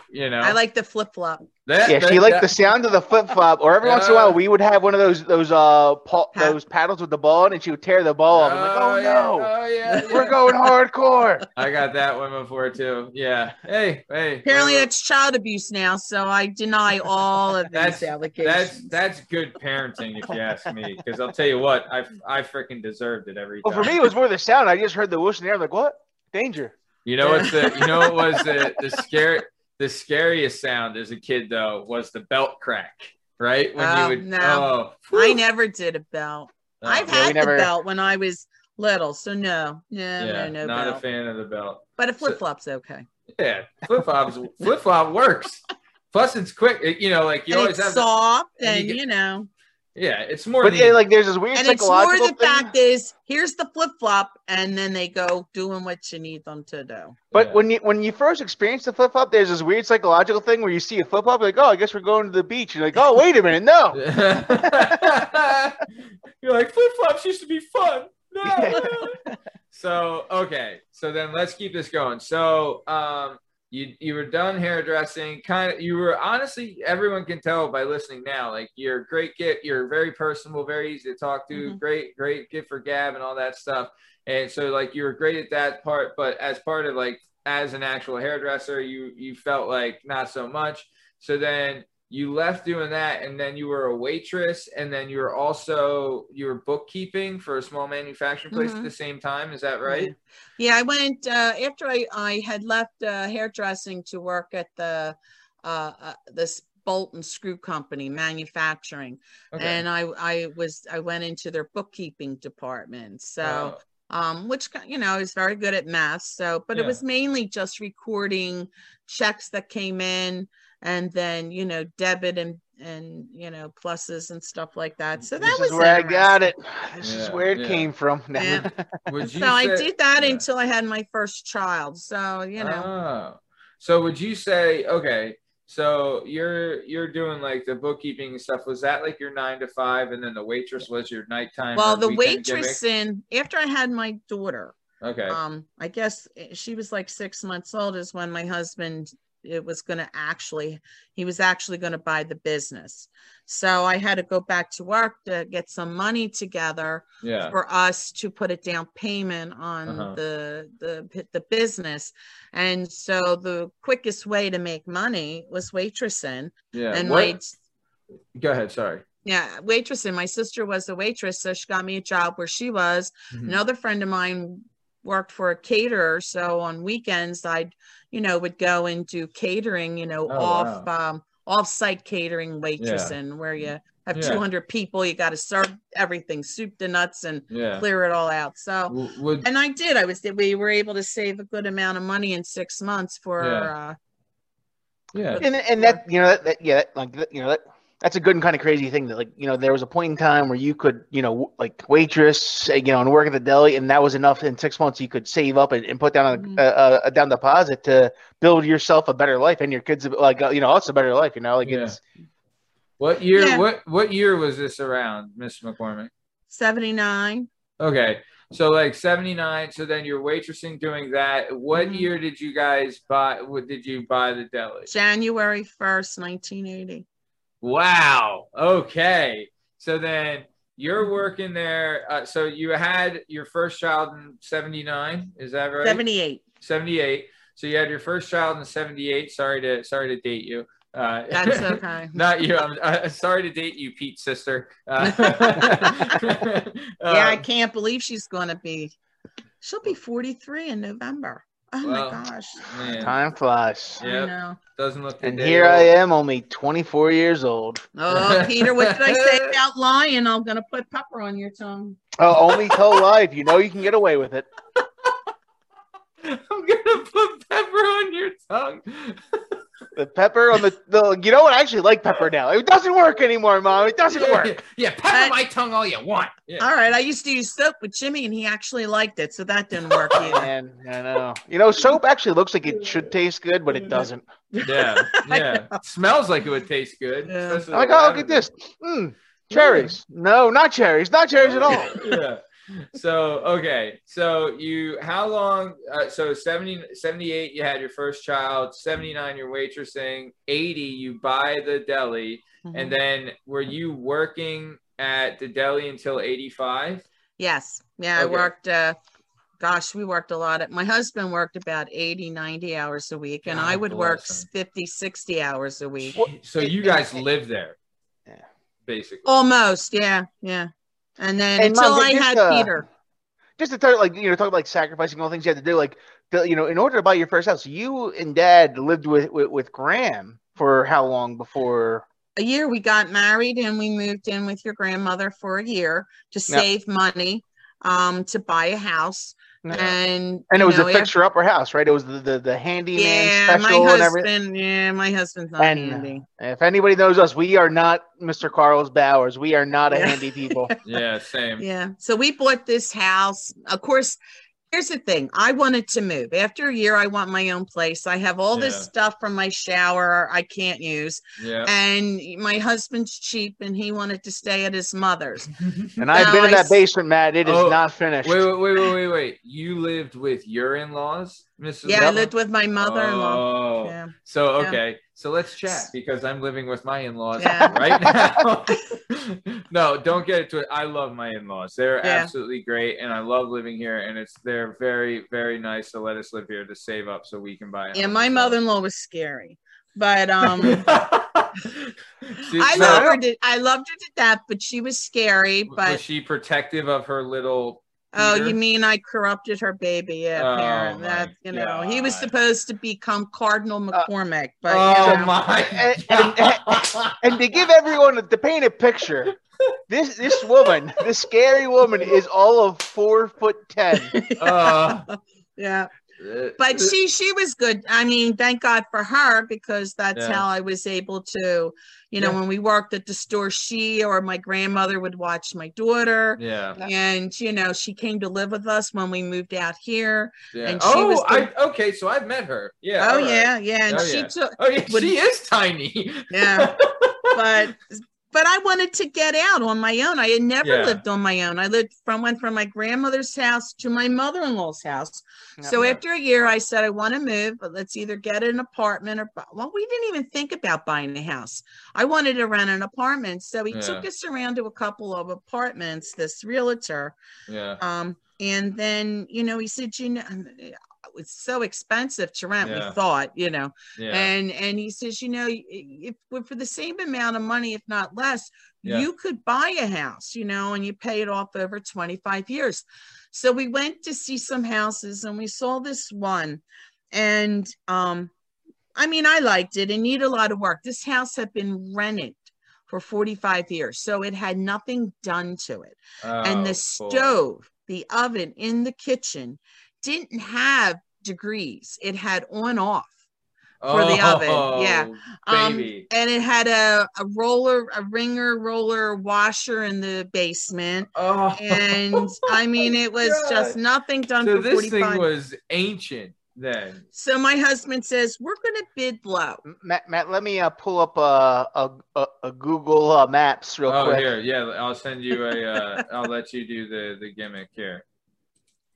you know. I like the flip flop. that. Yeah, that- she liked that- the sound of the flip flop. Or every once in a while, Uh, we would have one of those those uh pa- Pa- those paddles with the ball, in, and she would tear the ball off. I'm like, oh yeah, no, oh, yeah, we're going hardcore. I got that one before too. Yeah. Hey, hey. Apparently, whatever. that's child abuse now, so I deny all of these That's- allegations. That's that's good parenting, if you ask me. Because I'll tell you what, I I freaking deserved it every Well, time. for me, it was more the sound. I just heard the whoosh in the air. I'm like, what? Danger. you know what's the you know what was the the scare the scariest sound as a kid though was the belt crack, right? When Oh, you would no. oh I never did a belt. Oh, I've Yeah, we had never- the belt when I was little, so no, no, yeah, no, no not belt. a fan of the belt. But a flip flop's okay. Yeah, flip flops flip flop works. Plus, it's quick. It- you know, like you and always it's have. the- soft, and you get- you know, yeah, it's more. But the- yeah, like there's this weird and it's more the thing. fact is, here's the flip flop, and then they go doing what you need them to do. But Yeah. when you when you first experience the flip flop, there's this weird psychological thing where you see a flip flop, like, oh, I guess we're going to the beach. You're like, oh, wait a minute, no. You're like flip flops used to be fun. No. so okay, so then let's keep this going. So um, you you were done hairdressing. Kind of, you were honestly, everyone can tell by listening now. Like you're a great get. You're very personable, very easy to talk to. Mhm. Great, great get for gab and all that stuff. And so like you were great at that part, but as part of like as an actual hairdresser, you you felt like not so much. So then you left doing that and then you were a waitress and then you were also you were bookkeeping for a small manufacturing place Mhm. at the same time is that right Yeah, I went uh, after I, I had left uh, hairdressing to work at the uh, uh, this bolt and screw company manufacturing, okay and I I was I went into their bookkeeping department. So. Oh, um, which you know is very good at math. So, but Yeah. it was mainly just recording checks that came in, and then you know debit and and you know pluses and stuff like that. So that this was is where I got it. This is where it yeah. came from. Yeah. would you So I did that yeah. until I had my first child. So you know, Oh. so would you say okay so you're you're doing like the bookkeeping stuff was that like your nine to five and then the waitress was your nighttime well, the weekend waitress in after I had my daughter, okay um, I guess eh, she was like six months old is when my husband it was going to actually he was actually going to buy the business. So i had to go back to work to get some money together yeah. for us to put a down payment on Uh-huh. the the the business. And so the quickest way to make money was waitressing. Yeah. And what, my go ahead sorry. Yeah waitressing my sister was a waitress so she got me a job where she was. Mhm. another friend of mine worked for a caterer so on weekends i'd you know would go and do catering you know Oh, off um off-site catering waitressing where you have Yeah. 200 people you got to serve everything soup to nuts and yeah. clear it all out. So W- would and i did i was we were able to save a good amount of money in six months for Yeah. uh yeah. And and that you know that, that yeah like you know that that's a good and kind of crazy thing that like you know there was a point in time where you could you know w- like waitress you know and work at the deli and that was enough in six months you could save up and, and put down a, Mhm. a, a, a down deposit to build yourself a better life and your kids like uh, you know us a better life you know like Yeah. it's What year? Yeah. What what year was this around, Miss McCormick? 79 Okay, so like seventy nine. So then you're waitressing, doing that. What Mhm. year did you guys buy? What did you buy the deli? january 1st 1980 Wow. Okay. So then you're working there. Uh, so you had your first child in seventy nine. Is that right? 78 Seventy eight. So you had your first child in seventy eight. Sorry to sorry to date you. Uh, that's okay Not you. I'm uh, sorry to date you, Pete's sister. Uh, yeah i um, can't believe she's gonna be she'll be 43 in november oh Well, my gosh man, time flies i Yep. know doesn't look. and day here i am only 24 years old Oh, Peter, what did I say about lying? I'm going to put pepper on your tongue. oh only tell life you know you can get away with it I'm gonna put pepper on your tongue. the pepper on the, the you know what i actually like pepper now it doesn't work anymore mom it doesn't yeah, work yeah, pepper my tongue all you want. Yeah. All right. I used to use soap with Jimmy and he actually liked it. So that didn't work either. Man, I know. You know, soap actually looks like it should taste good, but it doesn't. Yeah, yeah. Smells like it would taste good. Yeah. I'm like, oh, look at this. Mm, cherries. No, not cherries. Not cherries at all. yeah. So okay so you how long uh, so 70 78 you had your first child 79 you're waitressing 80 you buy the deli Mm-hmm. and then were you working at the deli until 85 Yes. Yeah, I worked uh gosh, we worked a lot. At, my husband worked about 80, 90 hours a week and I would work bless him. 50, 60 hours a week. so you guys live there Yeah. basically Almost, yeah, yeah. And then And, until Mom, I had uh, Peter. just to talk like you know talk about like sacrificing all things you had to do like the, you know in order to buy your first house you and dad lived with with, with graham for how long before A year we got married and we moved in with your grandmother for a year to save money um to buy a house. Yeah. And and it was know, a after- fixture upper house right it was the the, the handyman Yeah, my special and everything husband. Yeah, my husband's not And- uh, handy. if anybody knows us we are not mr carlos bowers we are not a handy people yeah same Yeah. So we bought this house. Of course, here's the thing. I wanted to move. After a year, I want my own place. I have all this stuff from my shower I can't use. yeah And my husband's cheap and he wanted to stay at his mother's. and i've No, been in that s- basement matt it is Oh, not finished wait wait wait wait wait wait you lived with your in-laws mrs Yeah, I lived with my mother-in-law. oh Yeah. So Yeah. okay, so let's chat because I'm living with my in-laws Yeah. right now. no, don't get it to it. I love my in-laws. They're Yeah. absolutely great, and I love living here. And it's they're very very nice to let us live here to save up so we can buy. a Yeah, my mother-in-law was scary. But um I loved her to I loved her to death, but she was scary. Was But she protective of her little? Oh, you mean I corrupted her baby? Yeah, Oh, parent. my That you know, he was supposed to become Cardinal McCormick, but oh you know, my! And- and- and to give everyone to paint a picture this this woman this scary woman is all of four foot ten Uh, yeah. But she she was good. I mean, thank God for her because that's Yeah. how I was able to, you know, Yeah. when we worked at the store, she or my grandmother would watch my daughter. yeah, And you know, she came to live with us when we moved out here. yeah. and she oh, was the- I, okay. So I've met her. Yeah. oh all right. yeah, yeah. And Oh, she yeah. took Oh yeah, Would- she is tiny. yeah but but i wanted to get out on my own. I had never Yeah. lived on my own. I lived from went from my grandmother's house to my mother-in-law's house. So Yeah. after a year i said i want to move but let's either get an apartment or well we didn't even think about buying a house. I wanted to rent an apartment. So he took us around to a couple of apartments this realtor. Yeah. um and then you know he said you know it's so expensive to rent Yeah. we thought you know Yeah. and and he says you know if for the same amount of money if not less Yeah. you could buy a house you know and you pay it off over 25 years so we went to see some houses and we saw this one and um i mean i liked it it needed a lot of work this house had been rented for 45 years so it had nothing done to it and the Oh, boy. stove, the oven in the kitchen didn't have degrees. It had on off. for the oven, yeah. Oh, Um, baby. and it had a, a roller, a ringer roller washer in the basement. oh, And I mean, it was just nothing done so for this 45. thing was ancient then. so my husband says, we're going to bid low. Matt, Matt, let me uh, pull up uh, a, a, a Google uh, Maps real quick. oh, quick. here, yeah. I'll send you a. Uh, I'll let you do the the gimmick here.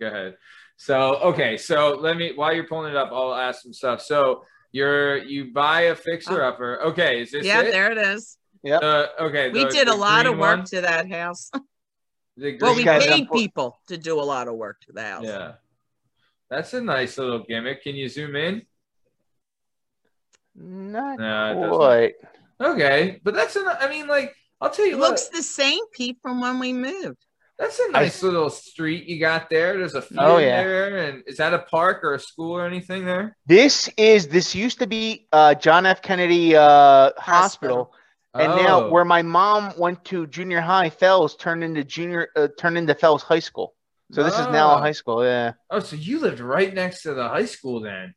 Go ahead. So okay, so let me while you're pulling it up, I'll ask some stuff. So you're you buy a fixer upper. Okay, is this yeah, it? there it is. Uh, okay, We the- did a lot of work one? to that house. The well, we paid have people to do a lot of work to the house. Yeah, that's a nice little gimmick. Can you zoom in? Not No, it quite. Okay, but that's an. I mean, like I'll tell you, It what, looks the same, Pete, from when we moved. That's a nice little street you got there. There's a field Oh, yeah. there, and is that a park or a school or anything there? This is this used to be uh, John F. Kennedy uh, Hospital, and Oh. now where my mom went to junior high, Fels turned into junior uh, turned into Fels High School. So this is now Oh. a high school. Yeah, Oh, so you lived right next to the high school then?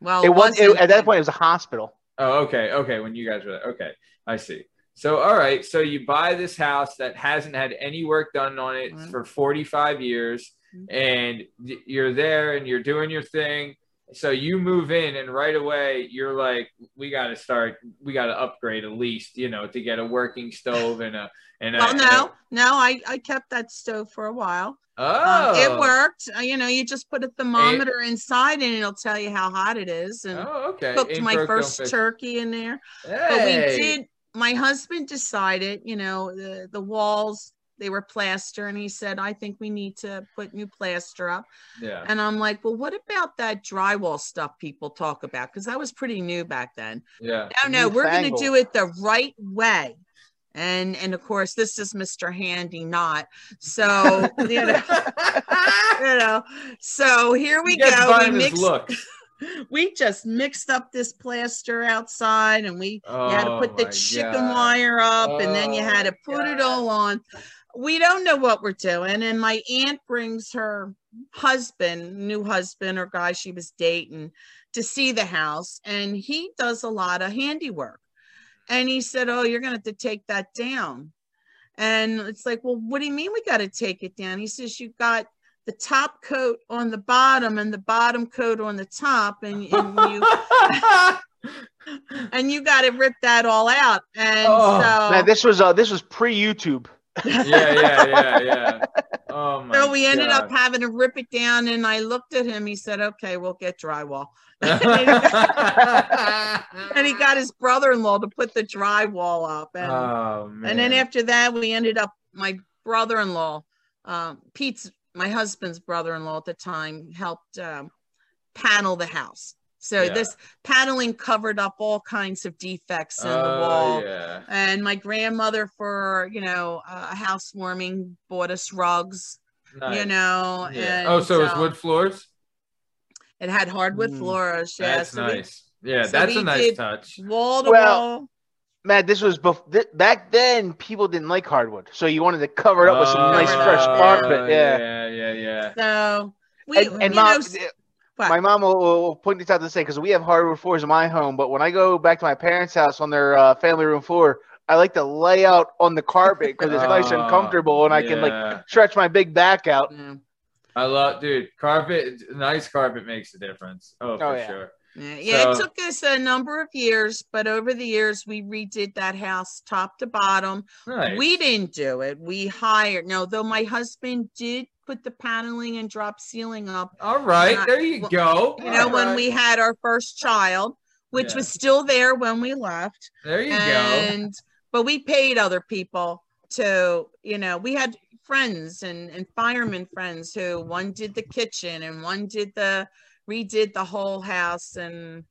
Well, it was it, wasn't- at that point it was a hospital. Oh, okay, okay. When you guys were there, okay, I see. So, all right. So you buy this house that hasn't had any work done on it Mhm. for 45 years, Mhm. and you're there and you're doing your thing, so you move in and right away you're like we got to start we got to upgrade at least you know to get a working stove and a and Well, a, no, no, I, I kept that stove for a while. oh Um, it worked. Uh, you know, you just put a thermometer inside and it'll tell you how hot it is. And oh okay cooked Ain't my first turkey in there. hey. But we did. My husband decided, you know, the the walls they were plaster, and he said, "I think we need to put new plaster up." yeah And I'm like, "Well, what about that drywall stuff people talk about?" Because that was pretty new back then. yeah No, no, we're going to do it the right way. And and of course, this is Mr. Handy Not. So you know, you know. So here we go. by We in his mixed looks. we just mixed up this plaster outside and we you had to Oh put the oh, chicken God. wire up and then you Oh had to my put it all on. We don't know what we're doing and my aunt brings her husband new husband or guy she was dating to see the house and he does a lot of handiwork. And he said oh you're going to have to take that down. And it's like well what do you mean we got to take it down? He says you got the top coat on the bottom and the bottom coat on the top and, and you and you got to rip that all out and Oh. so Man, this was uh this was pre YouTube. yeah, yeah, yeah, yeah. Oh my so we ended God. up having to rip it down and i looked at him he said okay we'll get drywall and he got his brother-in-law to put the drywall up and, oh man. and then after that we ended up my brother-in-law um, pete's my husband's brother-in-law at the time helped um, panel the house so Yeah. this paneling covered up all kinds of defects in the Oh, wall Yeah. and my grandmother for you know a housewarming bought us rugs you know Yeah. and oh, so it's uh, wood floors. it had hardwood Mm. floors yeah That's so we- nice. yeah, so that's a nice touch. wall to Well, wall Matt, this was bef- th- back then. People didn't like hardwood, so you wanted to cover it up with some Oh, nice fresh carpet. Yeah. yeah, yeah, yeah. so we And, and you mom, know, what? my mom will, will point this out to say because we have hardwood floors in my home, but when I go back to my parents' house on their uh, family room floor, I like to lay out on the carpet because it's nice and Oh, comfortable, and I can like stretch my big back out. yeah. I love, dude. Carpet, nice carpet makes a difference. Oh, for yeah. sure. Yeah, yeah, it took us a number of years, but over the years we redid that house top to bottom. Nice. We didn't do it. We hired. No, though my husband did put the paneling and drop ceiling up. All right, Not- there you well, go. You know, All when we had our first child, which Yeah. was still there when we left. there you go. and but we paid other people to you know we had friends and and fireman friends who one did the kitchen and one did the redid the whole house and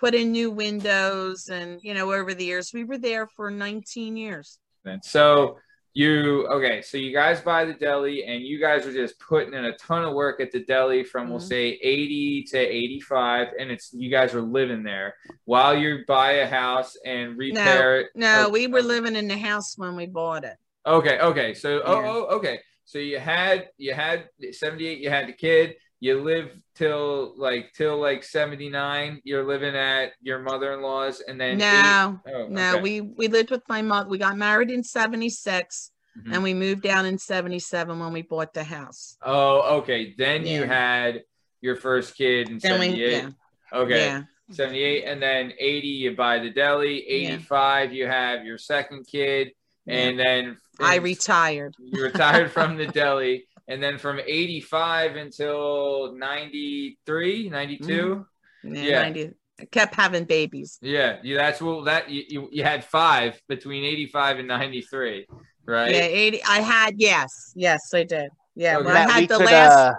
put in new windows and you know over the years we were there for 19 years then. So you okay? So you guys buy the deli, and you guys are just putting in a ton of work at the deli from we'll Mhm. say eighty to eighty-five, and it's you guys are living there while you buy a house and repair it. no Oh, we were living in the house when we bought it Okay, okay. So oh, oh okay. So you had you had 78, you had the kid, you live till like till like 79, you're living at your mother-in-law's and then no oh, no okay. we we lived with my mom we got married in 76 Mhm. and we moved down in 77 when we bought the house Oh, okay. Then you had your first kid in Then we- 78. yeah. Okay. yeah 78 and then 80 you buy the deli, 85 you have your second kid and then I retired. you retired from the deli and then from 85 until 93 92 Yeah, Yeah. 90 I kept having babies. yeah you that's what that you, you, you had five between 85 and 93 right Yeah, 80. I had, yes, yes, I did. Yeah, Okay. I Matt, we had the could, last. uh,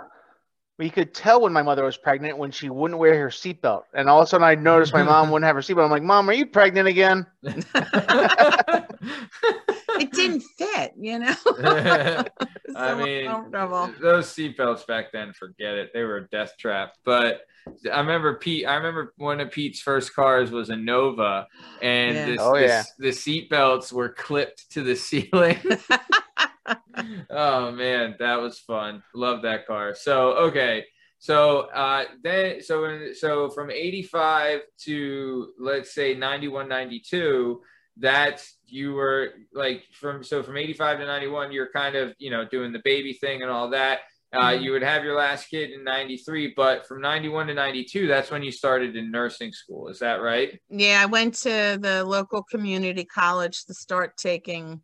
we could tell when my mother was pregnant when she wouldn't wear her seatbelt, and all of a sudden I noticed my mom wouldn't have her seatbelt. I'm like, Mom, are you pregnant again? it didn't fit, you know? It's I mean, those seatbelts back then, forget it. They were a death trap. But I remember Pete. I remember one of Pete's first cars was a Nova, and Yeah. this, Oh, this- yeah. the seatbelts were clipped to the ceiling. oh man, that was fun. Love that car. So okay. So uh, then, so so from 85 to let's say 91, 92, that's you were like from so from 85 to 91, you're kind of you know doing the baby thing and all that. Uh, Mhm. You would have your last kid in 93, but from 91 to 92, that's when you started in nursing school. Is that right? Yeah, I went to the local community college to start taking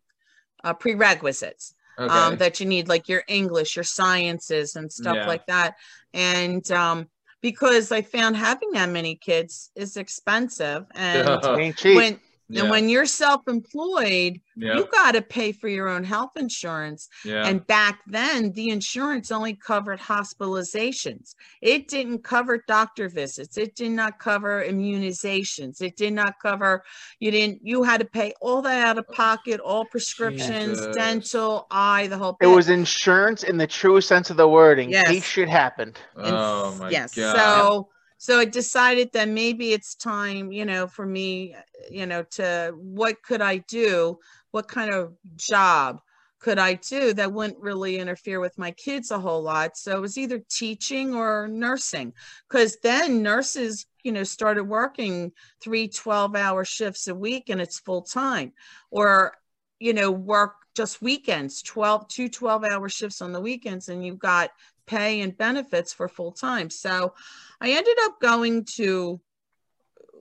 uh, prerequisites Okay. um, that you need, like your English, your sciences, and stuff Yeah. like that. And um, because I found having that many kids is expensive, and when yeah. and when you're self-employed, yeah. you got to pay for your own health insurance. yeah. And back then, the insurance only covered hospitalizations. It didn't cover doctor visits. It did not cover immunizations. It did not cover, you didn't, you had to pay all that out of pocket, all prescriptions, Jesus. dental, eye, the whole It was insurance in the truest sense of the wording. Yes. Yes. shit happened. And oh s- my yes. god. So so I decided that maybe it's time, you know, for me, you know, to what could I do? What kind of job could I do that wouldn't really interfere with my kids a whole lot? So it was either teaching or nursing. Because then nurses, you know, started working three 12 hour shifts a week and it's full time. Or, you know, work just weekends, 12, two 12 hour shifts on the weekends, and you've got pay and benefits for full time. So I ended up going to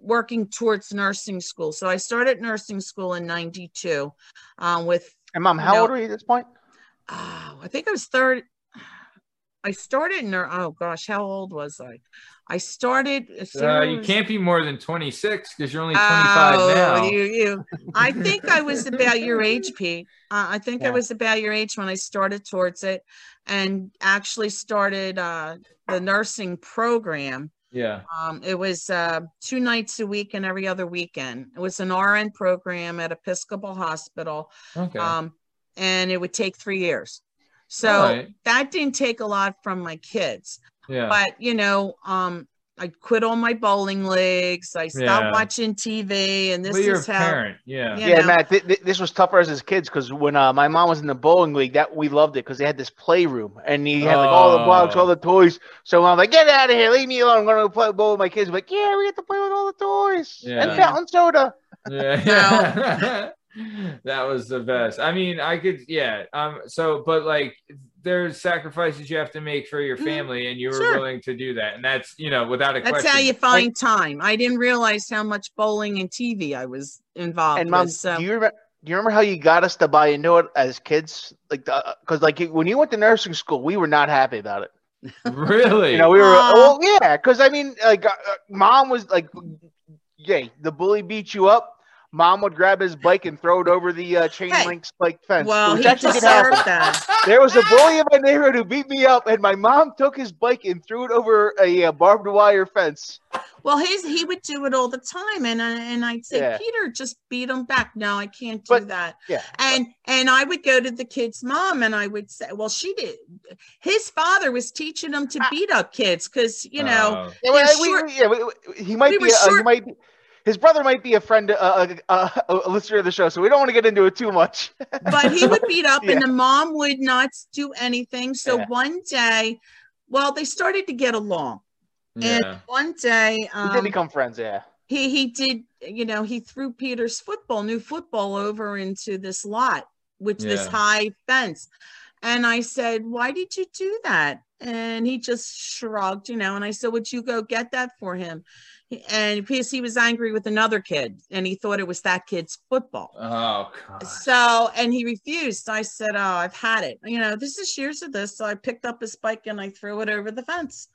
working towards nursing school. So I started nursing school in 92 um, with, And mom, how No. old are you at this point? oh, I think I was third. I started in, nur- oh gosh, how old was I? I started. as soon Uh, you as- can't be more than 26 because you're only 25 Oh, now. You, you. I think I was about your age, Pete. Uh, I think I was about your age when I started towards it, and actually started uh, the nursing program. yeah. Um, it was uh, two nights a week and every other weekend. It was an RN program at Episcopal Hospital, Okay. um, and it would take three years. So Alright. that didn't take a lot from my kids yeah. but you know um i quit all my bowling leagues i stopped Yeah. watching tv and this well, you're is a how parent. Yeah. Yeah. Yeah, know. Matt. Th- th- this was tougher as, us as kids because when uh, my mom was in the bowling league, that we loved it because they had this playroom and he had like all the blocks, Oh. all the toys. So I'm like, get out of here, leave me alone. I'm gonna play bowl with my kids. I'm like, yeah, we get to play with all the toys Yeah. and fountain soda. Yeah. that was the best. I mean, I could, yeah. Um, so, but like, there's sacrifices you have to make for your Mhm. family, and you were Sure. willing to do that, and that's, you know, without a that's question. how you find time i didn't realize how much bowling and tv i was involved And mom, with so do you remember? Do you remember how you got us to buy into it as kids? Like, because like when you went to nursing school, we were not happy about it. really. You know, we were. Aw. Well, yeah, because I mean, like, uh, uh, mom was like, "Yay, the bully beat you up." Mom would grab his bike and throw it over the uh, chain Hey. link spike fence. well he actually did happen. deserved that There was a bully in my neighborhood who beat me up, and my mom took his bike and threw it over a, uh barbed wire fence. well his he would do it all the time and I, and i'd say Yeah. peter just beat him back no i can't do But- that Yeah, and and i would go to the kid's mom and i would say well she did his father was teaching him to Ah. beat up kids because you know yeah, well, They're we- short- we- yeah, we- we- he might be. were A, uh, he short- might be. His brother might be a friend, uh, uh, uh, a listener of the show, so we don't want to get into it too much. but he would beat up Yeah. and the mom would not do anything so Yeah. one day well they started to get along Yeah. and one day um, did become friends, yeah. he he did you know he threw peter's football new football over into this lot which this high fence and i said why did you do that and he just shrugged you know and i said would you go get that for him and because he was angry with another kid and he thought it was that kid's football Oh, God. so, and he refused. I said, Oh, I've had it. You know, this is years of this. So I picked up his bike and I threw it over the fence.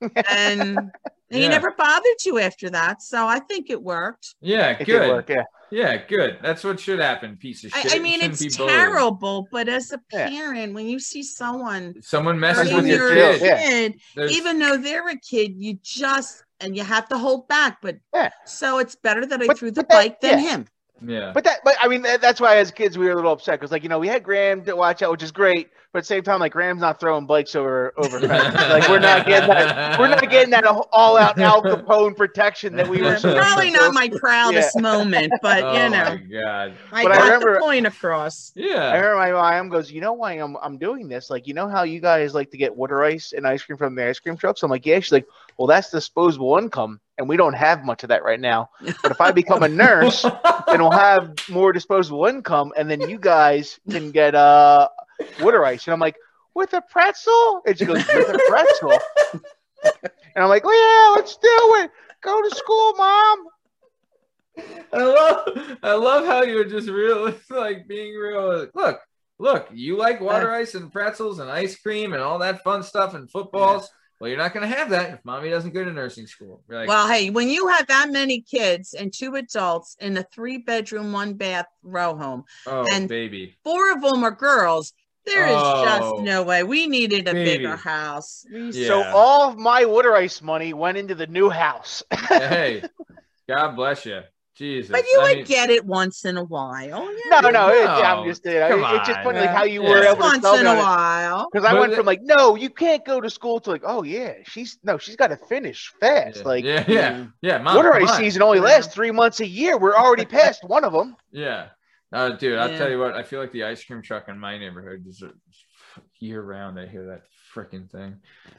And, and he never bothered you after that. So I think it worked. Yeah, It good. work, yeah. Yeah, good. That's what should happen, piece of I, shit. I You mean, it's be bullied. terrible, but as a Yeah. parent, when you see someone Someone messes Messing with your your kid. Yeah. kid, even though they're a kid, you just, and you have to hold back. But Yeah. so it's better that I But- threw the but that- bike than yeah. him. Yeah. But that, but I mean, that, that's why as kids we were a little upset because, like, you know, we had Graham to watch out, which is great, but at the same time, like, Graham's not throwing bikes over over fences. like, we're not getting that. We're not getting that all out Al Capone protection that we were. Probably not my proudest moment, but oh you know, my god. I But I got remember- the point across. Yeah, I Yeah. remember my mom goes, you know why I'm I'm doing this? Like, you know how you guys like to get water ice and ice cream from the ice cream trucks? I'm like, yeah. She's like, well, that's disposable income, and we don't have much of that right now. But if I become a nurse, then we'll have more disposable income, and then you guys can get uh water ice. And I'm like, with a pretzel? And she goes, with a pretzel. and I'm like, oh, yeah, let's do it. Go to school, mom. I love I love how you're just real like being real. Look, look, you like water ice and pretzels and ice cream and all that fun stuff and footballs. Well, you're not gonna have that if mommy doesn't go to nursing school. You're like, Well, hey, when you have that many kids and two adults in a three bedroom, one bath row home, oh and- baby. four of them are girls, there is Oh. just no way. We needed a Baby. bigger house. Yeah. So all of my water ice money went into the new house. hey, God bless you. Jesus. But you I would mean, get it once in a while. Yeah. no, no, it, No, I'm just you know, it- it's just funny like how you Yeah. were Just able to once in a while. Because I went the- from like, no, you can't go to school to like, oh yeah, she's no, she's got to finish fast. yeah, Like, yeah, yeah, yeah. Mom, water come ice season only Yeah. lasts three months a year. We're already past one of them. Yeah. Uh, dude, I'll tell you what, I feel like the ice cream truck in my neighborhood is year round. I hear that freaking thing.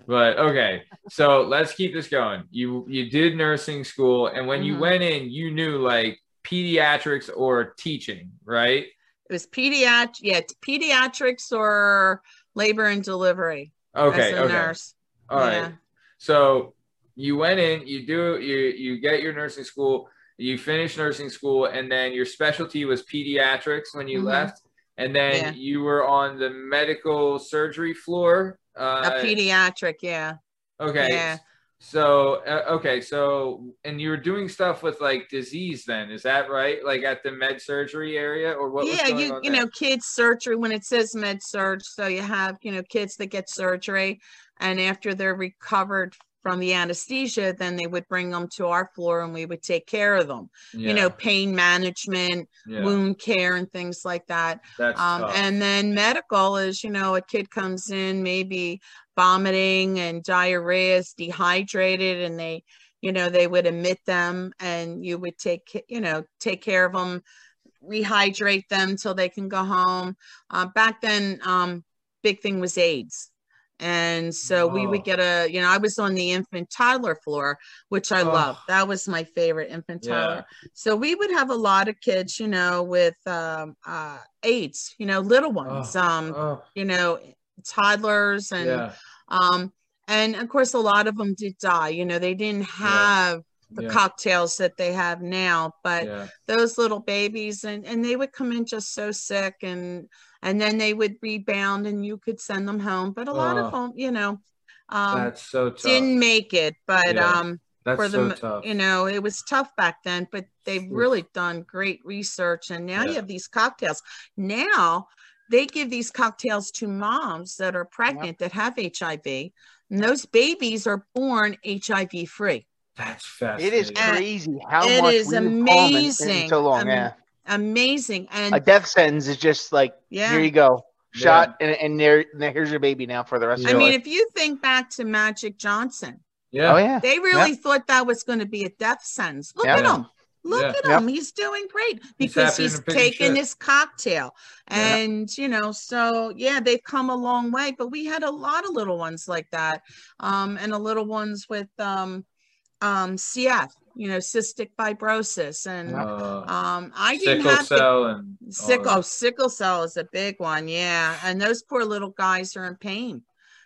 But okay, so let's keep this going. You you did nursing school, and when you Mhm. went in, you knew like pediatrics or teaching, right? It was pediatric, yeah, pediatrics or labor and delivery Okay, as a okay. nurse. All right. Yeah. So you went in, you do you you get your nursing school, you finish nursing school, and then your specialty was pediatrics when you Mhm. left, and then Yeah. you were on the medical surgery floor. A Uh, pediatric, yeah. okay. yeah. So uh, okay, so and you were doing stuff with like disease then, is that right? Like at the med surgery area, or what? was yeah, you you there? know, kids surgery when it says med surg, so you have, you know, kids that get surgery and after they're recovered from the anesthesia, then they would bring them to our floor and we would take care of them. yeah, You know, pain management, yeah, wound care and things like that. Um, and then medical is, you know, a kid comes in maybe vomiting and diarrhea, is dehydrated, and they, you know, they would admit them, and you would take, you know, take care of them, rehydrate them till they can go home. Uh, back then, um, big thing was AIDS. And so we Oh. would get a, you know, I was on the infant toddler floor, which I Oh. love. That was my favorite infant Yeah. toddler. So we would have a lot of kids, you know, with um, uh, AIDS, you know, little ones, um, oh, you know, toddlers and yeah, um, and of course a lot of them did die. You know, they didn't have the yeah, cocktails that they have now, but yeah. those little babies and and they would come in just so sick and and then they would rebound and you could send them home. But a lot of them, you know, um, That's so tough. didn't make it. But Yeah. um, That's for so tough. you know, it was tough back then, but they've really done great research. And now you have these cocktails. Now they give these cocktails to moms that are pregnant that have HIV. And those babies are born HIV free. That's It is fascinating. And crazy how it much is we've come in- in amazing. so long. Am- yeah, Amazing. And a death sentence is just like yeah. here you go, shot, and, and there, and here's your baby now for the rest Yeah. I of your mean, life. if you think back to Magic Johnson, yeah. Oh yeah, they really thought that was going to be a death sentence. Look Yeah. at him. Look Yeah. at Yep. him. He's doing great because happier he's taking a pig in this cocktail. Yeah. And, you know, so yeah, they've come a long way, but we had a lot of little ones like that. Um, and a little ones with um, um, CF, you know, cystic fibrosis. And Uh, um, I didn't have to cell and Sickle, oh, sickle cell is a big one, yeah. And those poor little guys are in pain.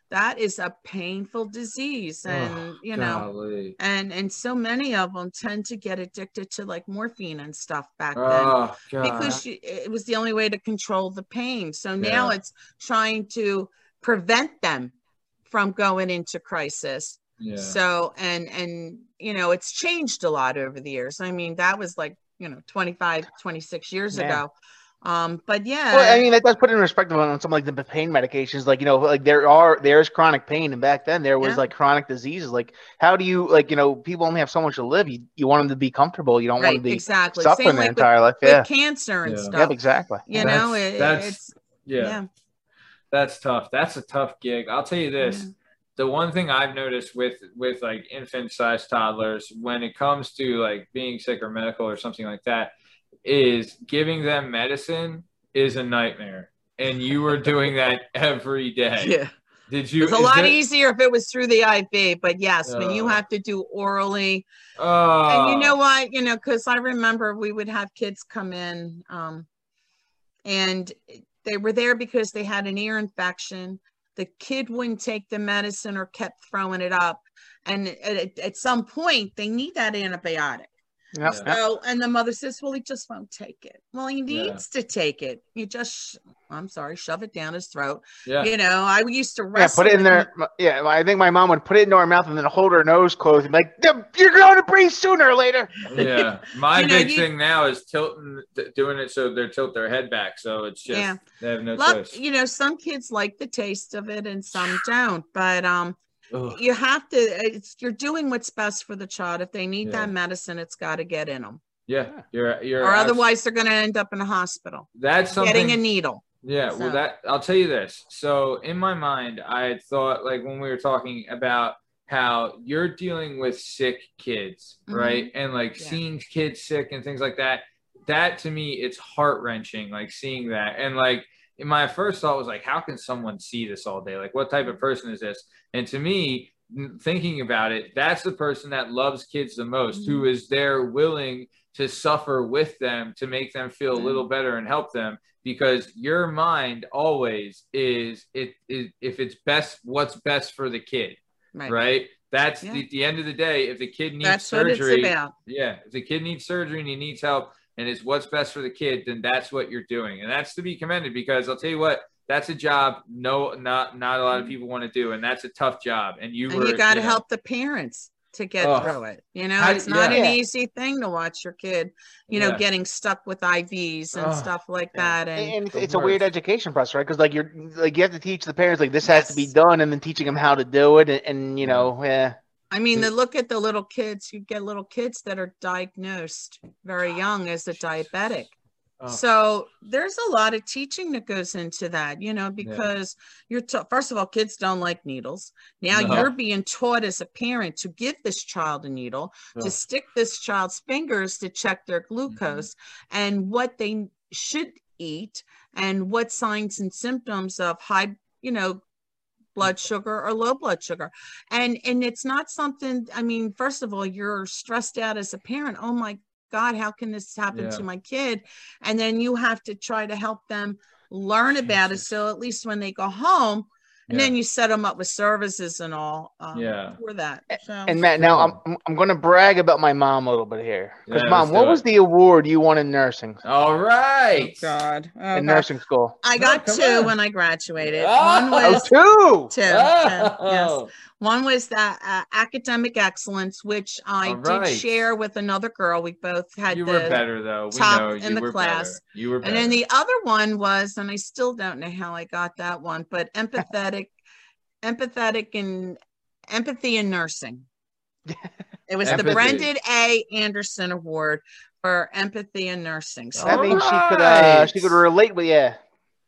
That is a painful disease, and Oh, you know, golly. and and so many of them tend to get addicted to like morphine and stuff back then Oh god. because you, it was the only way to control the pain. So now Yeah. it's trying to prevent them from going into crisis. yeah. So and and you know, it's changed a lot over the years. I mean, that was like, you know, 25, 26 years Yeah. ago. Um, but yeah, Well, I mean, that does put in perspective on some like the pain medications. Like, you know, like there are there's chronic pain, and back then there was Yeah. like chronic diseases. Like, how do you like, you know, people only have so much to live. You you want them to be comfortable. You don't want right, them to be exactly. suffering Same their like with, entire life. with Yeah, cancer and Yeah. stuff. yep, exactly. You know, That's- it, that's- it's yeah. yeah. That's tough. That's a tough gig. I'll tell you this. The one thing I've noticed with with like infant size toddlers when it comes to like being sick or medical or something like that is giving them medicine is a nightmare. And you were doing that every day. Yeah. Did you It's a lot there- easier if it was through the IV, but yes, when you Oh. have to do orally, Oh, and you know what, you know, because I remember we would have kids come in, um, and they were there because they had an ear infection, the kid wouldn't take the medicine or kept throwing it up. And at, at some point, they need that antibiotic. Yep. Yeah. So, and the mother says, Well, he just won't take it. Well, he Yeah. needs to take it. You just, I'm sorry, shove it down his throat. Yeah. You know, I used to Yeah, put it in with there. Yeah, I think my mom would put it into her mouth and then hold her nose closed and be like, "You're going to breathe sooner or later." yeah. My You know, big you- thing now is tilting, th- doing it so they tilt their head back. So it's just Yeah. they have no Look, choice. you know, some kids like the taste of it and some don't. But um, Ugh. you have to. It's you're doing what's best for the child. If they need Yeah. that medicine, it's got to get in them, Yeah, you're you're or abs- otherwise they're going to end up in a hospital that's something. getting a needle. Yeah, well, that I'll tell you this. So in my mind, I had thought like when we were talking about how you're dealing with sick kids, Mhm. right? And like Yeah. seeing kids sick and things like that. That to me, it's heart wrenching. Like seeing that, and like my first thought was like, how can someone see this all day? Like, what type of person is this? And to me, thinking about it, that's the person that loves kids the most, who is there willing to suffer with them to make them feel a little better and help them because your mind always is it is if it's best what's best for the kid Right. right that's Yeah. the, the end of the day if the kid needs That's surgery yeah if the kid needs surgery and he needs help and it's what's best for the kid then that's what you're doing and that's to be commended because i'll tell you what that's a job no not not a lot of people want to do and that's a tough job and you Mm-hmm. and were you got to know, help the parents to get Ugh. through it. You know, How- it's not yeah. an easy thing to watch your kid, you know, Yeah. getting stuck with IVs and Ugh. stuff like Yeah. that. And, And it's, it's a weird education process, right? Because like you're like you have to teach the parents like this has to be done, and then teaching them how to do it, and, and you know, yeah, I mean, The- look at the little kids. You get little kids that are diagnosed very young as a diabetic. Oh. So there's a lot of teaching that goes into that, you know, because you're ta- first of all, kids don't like needles. Now No. you're being taught as a parent to give this child a needle, to stick this child's fingers to check their glucose and what they should eat and what signs and symptoms of high, you know, blood sugar or low blood sugar. And and it's not something, I mean, first of all, you're stressed out as a parent. Oh my God, how can this happen Yeah. to my kid? And then you have to try to help them learn about it. So at least when they go home, and Yeah. then you set them up with services and all um, Yeah. for that. So, And Matt, now I'm I'm- I'm going to brag about my mom a little bit here. Because Yeah, mom, what do was the award you won in nursing all right God. Oh, in God. nursing school? I got come two on. when I graduated. Oh. One Oh, was two. two. two, yes. One was the uh, academic excellence, which I All did share with another girl. We both had you the were better though. We top know in the were class. better. You were better. And then the other one was, and I still don't know how I got that one, but empathetic, empathetic and empathy in nursing. It was the Brendan A. Anderson Award for empathy in nursing. So That All means she could uh, she could relate with yeah.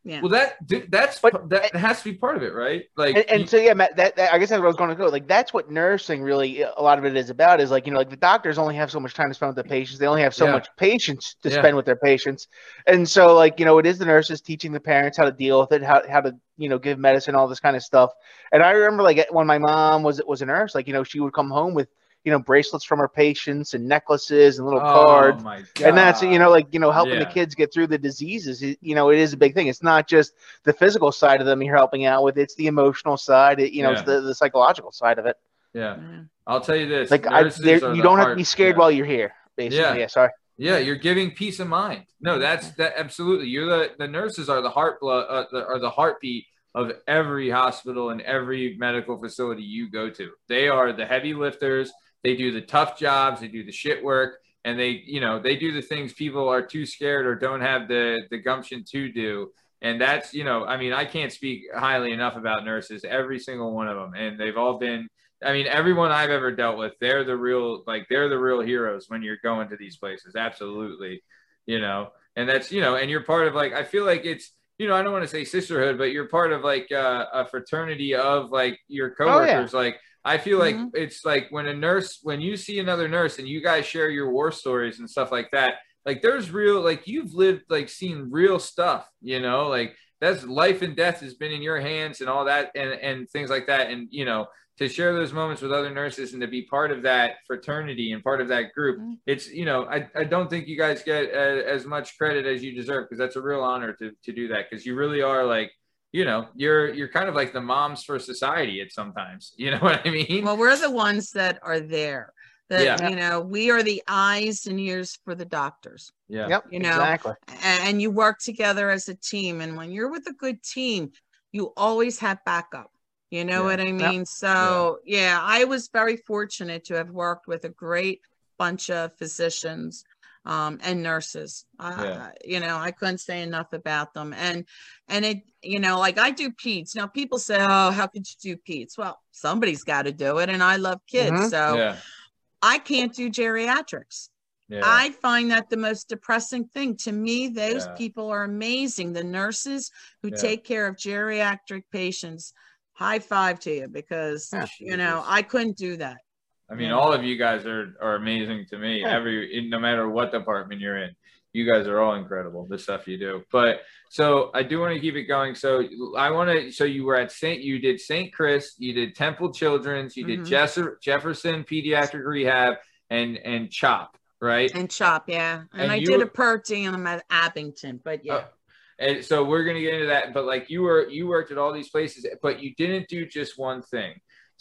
Yeah, well, that that's But- that has to be part of it, right? Like, And, and you- so yeah, Matt, that, that I guess that's where I was going to go. Like that's what nursing really a lot of it is about. Is like you know like the doctors only have so much time to spend with the patients. They only have so Yeah. much patience to Yeah. spend with their patients. And so like you know it is the nurses teaching the parents how to deal with it, how how to you know give medicine, all this kind of stuff. And I remember like when my mom was was a nurse, like you know she would come home with you know bracelets from our patients and necklaces and little oh cards. my god, And that's you know like you know helping the kids get through the diseases. You know it is a big thing. It's not just the physical side of them you're helping out with. It's the emotional side. It, you know it's the, the psychological side of it. yeah. Yeah. I'll tell you this: Like I, nurses there, you don't have to be scared yeah. while you're here. Basically, Yeah. yeah. sorry. Yeah, you're giving peace of mind. No, that's mm. that absolutely. You're the the nurses are the heart blood uh, the, are the heartbeat of every hospital and every medical facility you go to. They are the heavy lifters. They do the tough jobs. They do the shit work, and they you know they do the things people are too scared or don't have the the gumption to do. And that's you know I mean I can't speak highly enough about nurses. Every single one of them, and they've all been I mean, everyone I've ever dealt with, they're the real, like, they're the real heroes when you're going to these places. Absolutely. You know, and that's, you know, and you're part of, like, I feel like it's, you know, I don't want to say sisterhood, but you're part of, like, uh, a fraternity of, like, your Oh, yeah. coworkers. Like, I feel like Mhm. it's like when a nurse, when you see another nurse and you guys share your war stories and stuff like that, like, there's real, like, you've lived, like, seen real stuff, you know, like, that's life and death has been in your hands and all that and, and things like that. And, you know, to share those moments with other nurses and to be part of that fraternity and part of that group Mhm. it's you know i, I don't think you guys get uh, as much credit as you deserve because that's a real honor to, to do that because you really are like you know, you're you're kind of like the moms for society at sometimes. You know what I mean? Well, we're the ones that are there. That Yeah. you know, we are the eyes and ears for the doctors. yeah. Yep, You know, exactly. and you work together as a team. And when you're with a good team, you always have backup. You know Yeah. what I mean? So, yeah. I was very fortunate to have worked with a great bunch of physicians um, and nurses. Uh, Yeah. You know, I couldn't say enough about them. And, and it, you know, like I do peds. Now, people say, oh, how could you do peds? Well, somebody's got to do it. And I love kids. Mhm. So Yeah. I can't do geriatrics. Yeah. I find that the most depressing thing. To me, those Yeah. people are amazing. The nurses who Yeah. take care of geriatric patients, high five to you because Yeah. you know Jesus. I couldn't do that. I mean, all of you guys are are amazing to me. Every in- no matter what department you're in, you guys are all incredible. The stuff you do. But so I do want to keep it going. So I want to. So you were at Saint. You did Saint Chris. You did Temple Children's. You did Mhm. Jess- Jefferson Pediatric Rehab and and CHOP. Right. And CHOP, yeah. And, And I you- did a per diem at Abington, but yeah. Uh, and so we're gonna get into that. But like you were, you worked at all these places, but you didn't do just one thing.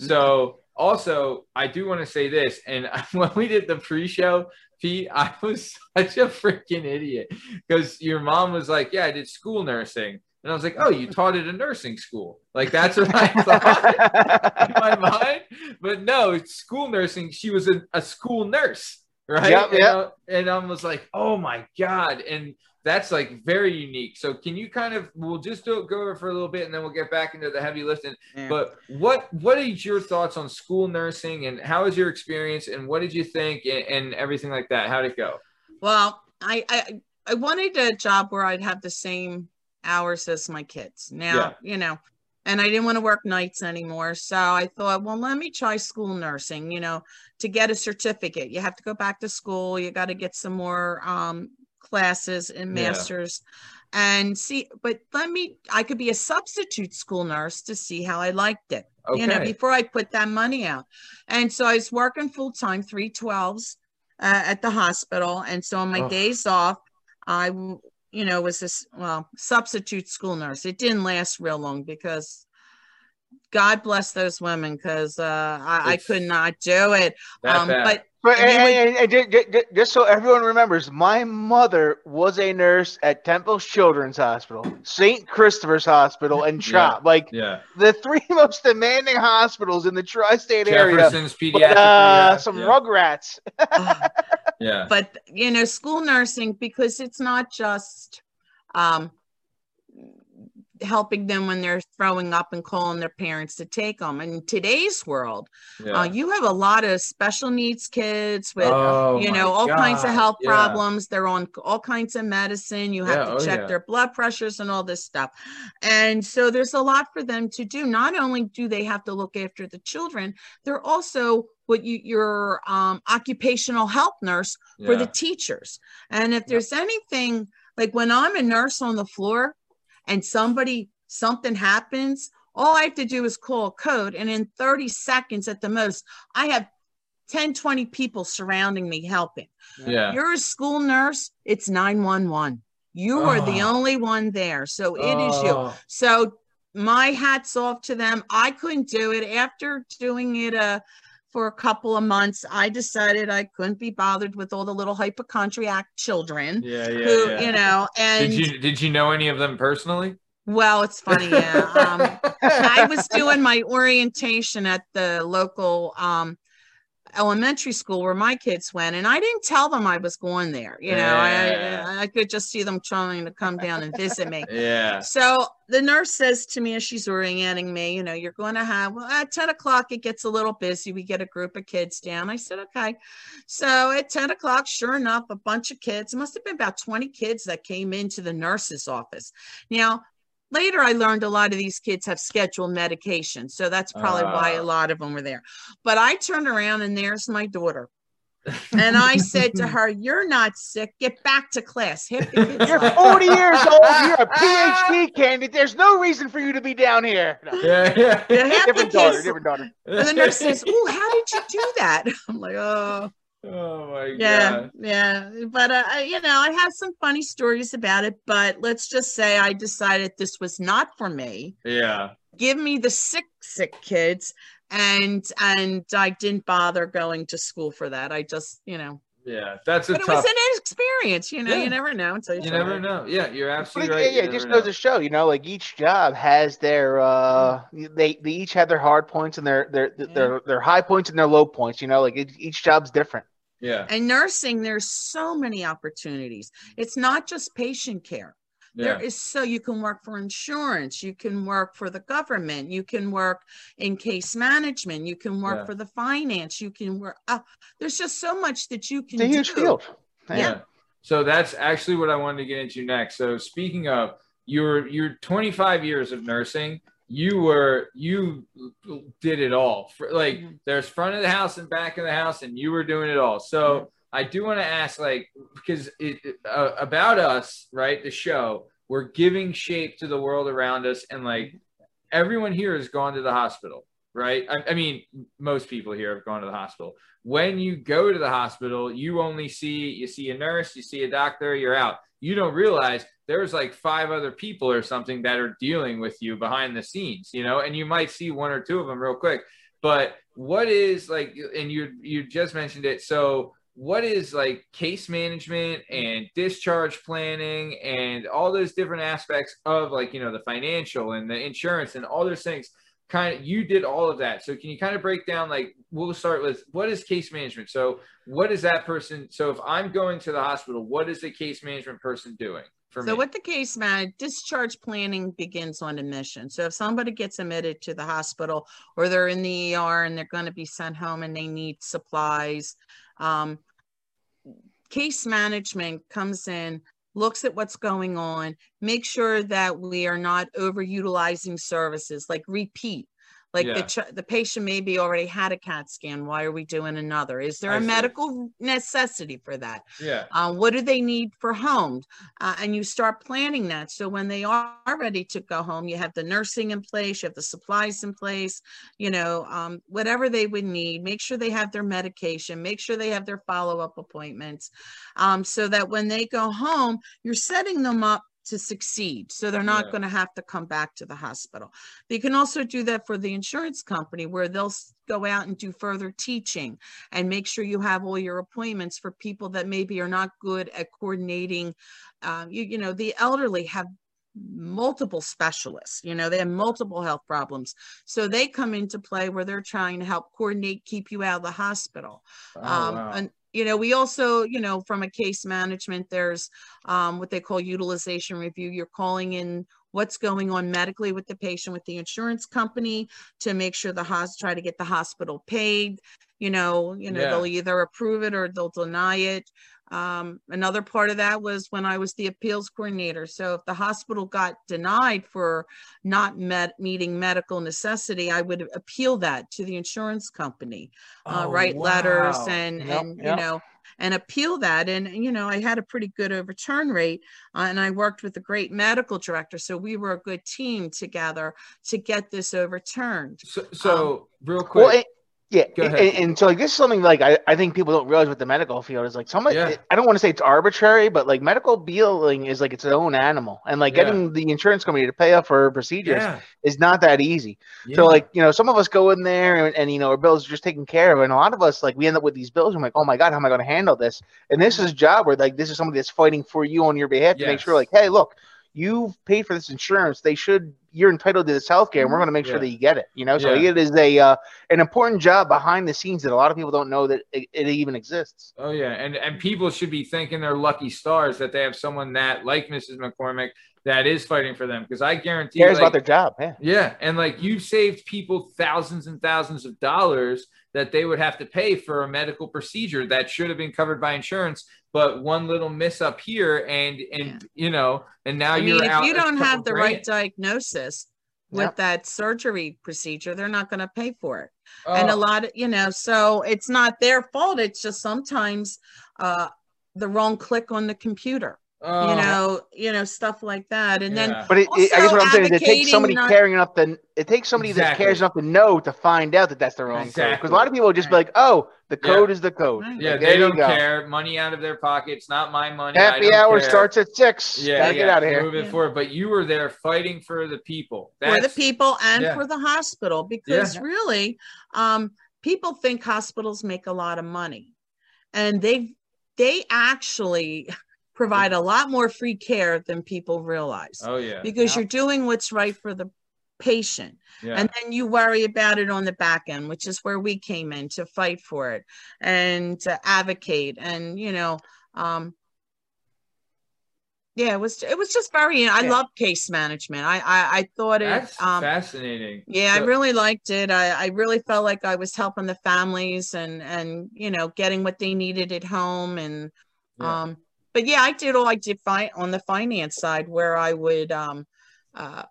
So also, I do want to say this. And when we did the pre-show, Pete, I was such a freaking idiot because your mom was like, "Yeah, I did school nursing." And I was like, "Oh, you taught at a nursing school?" Like that's what I thought in my mind. But no, it's school nursing. She was a, a school nurse, right? Yep, and. I, and I was like, "Oh my god!" And that's like very unique. So can you kind of we'll just do, go over for a little bit and then we'll get back into the heavy lifting. Yeah. But what what is your thoughts on school nursing and how was your experience and what did you think and, and everything like that? How'd it go? Well, I, I I wanted a job where I'd have the same hours as my kids. Now, Yeah. you know, and I didn't want to work nights anymore. So I thought, well, let me try school nursing, you know, to get a certificate. You have to go back to school. You got to get some more um classes and Yeah. masters and see but let me I could be a substitute school nurse to see how I liked it okay. you know, before I put that money out. And so I was working full time, three twelves uh, at the hospital. And so on my Ugh. days off, I, you know, was this, well, substitute school nurse. It didn't last real long because God bless those women because uh, I, I could not do it. Um, but But And and, you and, and ju- ju- ju- just so everyone remembers, my mother was a nurse at Temple Children's Hospital, St. Christopher's Hospital, and Yeah. CHOP. Like yeah. the three most demanding hospitals in the tri-state area. Jefferson's But, uh, rehab. some yeah. rugrats. uh, yeah. but you know school nursing because it's not just um helping them when they're throwing up and calling their parents to take them in today's world yeah. uh, you have a lot of special needs kids with Oh you know all kinds of health yeah. problems. They're on all kinds of medicine. You have Yeah, to oh, check their blood pressures and all this stuff. And so there's a lot for them to do. Not only do they have to look after the children they're also what you your um, occupational health nurse for the teachers. And if there's anything like when i'm a nurse on the floor and somebody something happens all i have to do is call code and in 30 seconds at the most i have 10 20 people surrounding me helping. Yeah. you're a school nurse it's 911 you are the Oh. only one there so it is you. Oh, so my hats off to them. I couldn't do it. After doing it uh, for a couple of months i decided i couldn't be bothered with all the little hypochondriac children Yeah, yeah, who yeah. you know and did you did you know any of them personally? well it's funny yeah um, I was doing my orientation at the local um, elementary school where my kids went, and I didn't tell them I was going there. You know, Yeah. I, I could just see them trying to come down and visit me. Yeah. So the nurse says to me as she's orienting me, you know, you're going to have, well, at 10 o'clock, it gets a little busy. We get a group of kids down. I said, okay. So at 10 o'clock, sure enough, a bunch of kids, it must have been about 20 kids that came into the nurse's office. Now, later I learned a lot of these kids have scheduled medication. So that's probably why Ah. a lot of them were there. But I turned around and there's my daughter. And I said to her, You're not sick. Get back to class. Hit the kids You're up." 40 years old. You're a PhD candidate. There's no reason for you to be down here. No. Yeah, yeah. Yeah, half the Different daughter. Different daughter. And the nurse says, Oh, how did you do that? I'm like, Oh, Oh my Yeah, god. yeah. But uh, you know, I have some funny stories about it. But let's just say I decided this was not for me. Yeah. Give me the sick, sick kids, and and I didn't bother going to school for that. I just, you know, Yeah. That's a but it was an experience. You know, Yeah. you never know until you, you never it. know. Yeah, you're absolutely it- right. yeah, you it just goes to show, you know, like each job has their uh they they each have their hard points and their their their their high points and their low points, you know, like it, each job's different. Yeah. And nursing, there's so many opportunities. It's not just patient care. Yeah. There is so you can work for insurance, you can work for the government, you can work in case management, you can work Yeah. for the finance, you can work. Uh, there's just so much that you can It's a huge do. field. Yeah. So that's actually what I wanted to get into next. So speaking of your your 25 years of nursing, you were you did it all. For, like Mhm. there's front of the house and back of the house, and you were doing it all. So I do want to ask, like, because it, uh, about us, right? The show, we're giving shape to the world around us, and like everyone here has gone to the hospital, right? I, I mean, most people here have gone to the hospital. When you go to the hospital, you only see you see a nurse, you see a doctor, you're out. You don't realize there's like five other people or something that are dealing with you behind the scenes, you know, and you might see one or two of them real quick. But what is like, and you you just mentioned it, so what is like case management and discharge planning and all those different aspects of like you know the financial and the insurance and all those things kind of you did all of that so can you kind of break down like we'll start with what is case management so what is that person so if i'm going to the hospital what is the case management person doing for me? So me with the case man, discharge planning begins on admission. So if somebody gets admitted to the hospital or they're in the ER and they're going to be sent home and they need supplies, um, case management comes in, looks at what's going on, make sure that we are not overutilizing services like repeat. Like the Yeah. ch- the patient maybe already had a CAT scan. Why are we doing another? Is there I a see. medical necessity for that? yeah uh, what do they need for home uh, and you start planning that so when they are ready to go home you have the nursing in place you have the supplies in place you know um, whatever they would need make sure they have their medication make sure they have their follow-up appointments um, so that when they go home you're setting them up to succeed so they're not Yeah. going to have to come back to the hospital you can also do that for the insurance company where they'll go out and do further teaching and make sure you have all your appointments for people that maybe are not good at coordinating. Um, you, you know, the elderly have multiple specialists, you know, they have multiple health problems. So they come into play where they're trying to help coordinate, keep you out of the hospital. Oh, um, wow. and you know we also you know from a case management there's um, what they call utilization review. You're calling in what's going on medically with the patient with the insurance company to make sure the hospital try to get the hospital paid. You know you know Yeah. they'll either approve it or they'll deny it um, another part of that was when i was the appeals coordinator. So if the hospital got denied for not met meeting medical necessity i would appeal that to the insurance company uh, Oh, write letters and Yep, and you know and appeal that. And you know i had a pretty good overturn rate uh, and i worked with a great medical director. So we were a good team together to get this overturned. So, so real quick Well, it, yeah, and, and so like this is something like I, I think people don't realize with the medical field is like somebody Yeah. I don't want to say it's arbitrary, but like medical billing is like its own animal, and like Yeah. getting the insurance company to pay up for procedures yeah, is not that easy. So like you know, some of us go in there and, and you know our bills are just taken care of, and a lot of us like we end up with these bills. I'm like, oh my god, how am I going to handle this? And this is a job where like this is somebody that's fighting for you on your behalf to make sure like, hey, look, you've paid for this insurance. They should you're entitled to this health care, and we're going to make sure that you get it. You know, so Yeah. it is a uh, an important job behind the scenes that a lot of people don't know that it, it even exists. Oh yeah, and and people should be thanking their lucky stars that they have someone that like Mrs. McCormick that is fighting for them because I guarantee Cares like, about their job, yeah. yeah, and like you've saved people thousands and thousands of dollars that they would have to pay for a medical procedure that should have been covered by insurance, but one little miss up here and and you know, and now i you're mean if you don't have the right diagnosis with Yep. that surgery procedure they're not going to pay for it. And a Oh, lot of you know so it's not their fault it's just sometimes uh the wrong click on the computer Oh, you know, you know, stuff like that. And then. But it, it, I guess what I'm saying is it takes somebody not- caring enough to it takes somebody that cares enough to know to find out that that's the wrong code. Because a lot of people will just be like, "Oh, the Yeah. code is the code." Right. yeah, Like, they there you don't go. care. Money out of their pockets, not my money. Happy hour care. starts at six. Yeah, Gotta yeah. get out of here. Moving Yeah. forward, but you were there fighting for the people. for the people and yeah. for the hospital because really um, people think hospitals make a lot of money and they they actually provide a lot more free care than people realize Oh yeah, because Yeah. you're doing what's right for the patient yeah. and then you worry about it on the back end which is where we came in to fight for it and to advocate and you know um yeah it was it was just very i Yeah. love case management i i, I thought it That's um fascinating. yeah, I really liked it. I, I really felt like I was helping the families and and you know getting what they needed at home and um but yeah, I did all I did fi- on the finance side where I would um uh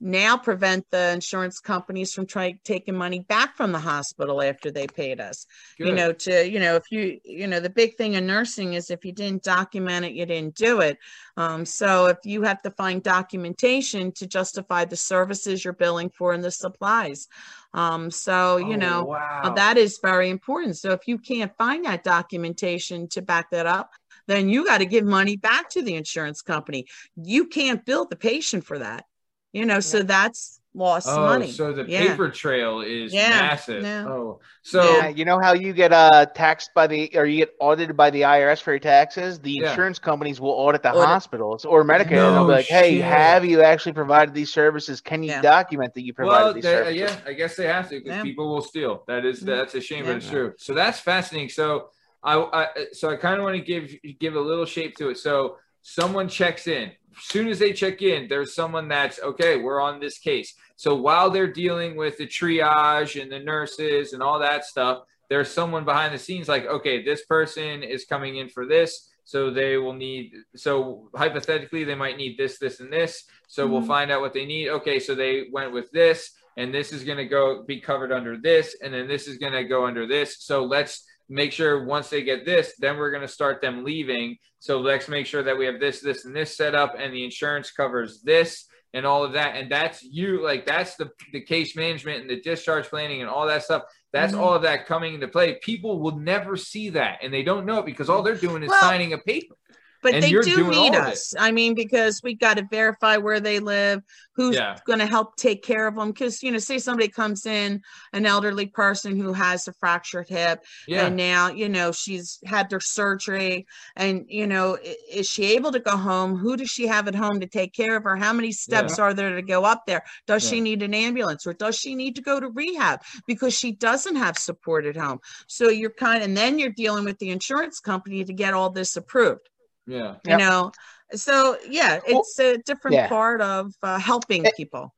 now prevent the insurance companies from trying taking money back from the hospital after they paid us. You know, to you know, if you you know, the big thing in nursing is if you didn't document it, you didn't do it. Um, so if you have to find documentation to justify the services you're billing for and the supplies. Um, so you Oh, know, wow. that is very important. So if you can't find that documentation to back that up, then you got to give money back to the insurance company. You can't bill the patient for that. You know, so that's lost oh, money. so the Yeah. paper trail is Yeah, massive. yeah. Oh, so yeah, you know how you get uh taxed by the or you get audited by the IRS for your taxes? The Yeah. insurance companies will audit the Audit. hospitals or Medicare and they'll be like, "Hey, shit. have you actually provided these services? Can you Yeah. document that you provided well, these they- uh, services?" yeah, I guess they have to because Yeah. people will steal. That is Mhm. that's a shame, Yeah. but it's true. So that's fascinating. So I, I so I kind of want to give give a little shape to it. So someone checks in. As soon as they check in, there's someone that's okay. We're on this case. So while they're dealing with the triage and the nurses and all that stuff, there's someone behind the scenes like, okay, this person is coming in for this. So they will need, so hypothetically, they might need this, this, and this. So we'll Mhm. find out what they need. Okay, so they went with this, and this is going to go be covered under this, and then this is going to go under this. So let's make sure once they get this, then we're going to start them leaving. So let's make sure that we have this, this, and this set up, and the insurance covers this and all of that. And that's you, like that's the the case management and the discharge planning and all that stuff. That's Mhm. all of that coming into play. People will never see that, and they don't know it because all they're doing is Well, signing a paper. But and they do need of us. I mean, because we got to verify where they live, who's Yeah. going to help take care of them. Because you know, say somebody comes in, an elderly person who has a fractured hip, Yeah, and now you know she's had their surgery, and you know, is she able to go home? Who does she have at home to take care of her? How many steps are there to go up there? Does she need an ambulance, or does she need to go to rehab because she doesn't have support at home? So you're kind, and then you're dealing with the insurance company to get all this approved yeah. you Yep. know so yeah Well, it's a different yeah. part of uh, helping Eh, people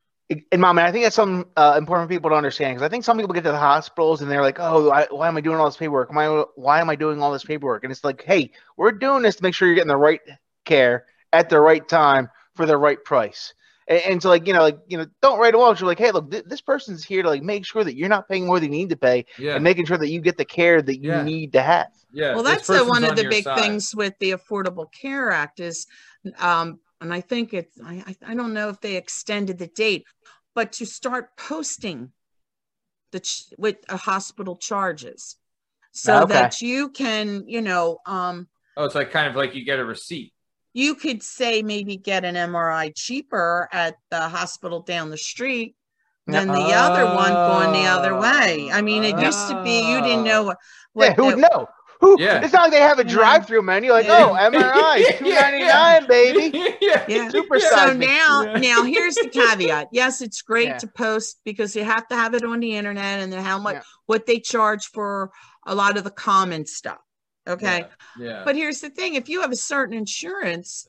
And mom, and I think that's some uh, important for people to understand because I think some people get to the hospitals and they're like, "Oh, why, why am I doing all this paperwork? Why, why am I doing all this paperwork?" And it's like, "Hey, we're doing this to make sure you're getting the right care at the right time for the right price." And, and so, like, you know, like, you know, don't write them off. You're like, "Hey, look, th- this person's here to like make sure that you're not paying more than you need to pay, Yeah. and making sure that you get the care that you Yeah. need to have." yeah. well that's uh, person's one of on the big side. things with the affordable care act is um and i think it's I, I I don't know if they extended the date but to start posting the ch- with a hospital charges so Okay. that you can you know um Oh, it's like kind of like you get a receipt. You could say maybe get an mri cheaper at the hospital down the street than the other one going the other way. I mean, it used to be you didn't know what. what yeah, who would the- know? Who? Yeah. It's not like they have a drive-through menu. Like, oh, Yeah. oh, MRI, two ninety nine, baby. yeah. Yeah. Super So now, Yeah. now here's the caveat. Yes, it's great Yeah. to post because you have to have it on the internet and then how much Yeah. what they charge for a lot of the common stuff. Okay. Yeah. But here's the thing: if you have a certain insurance,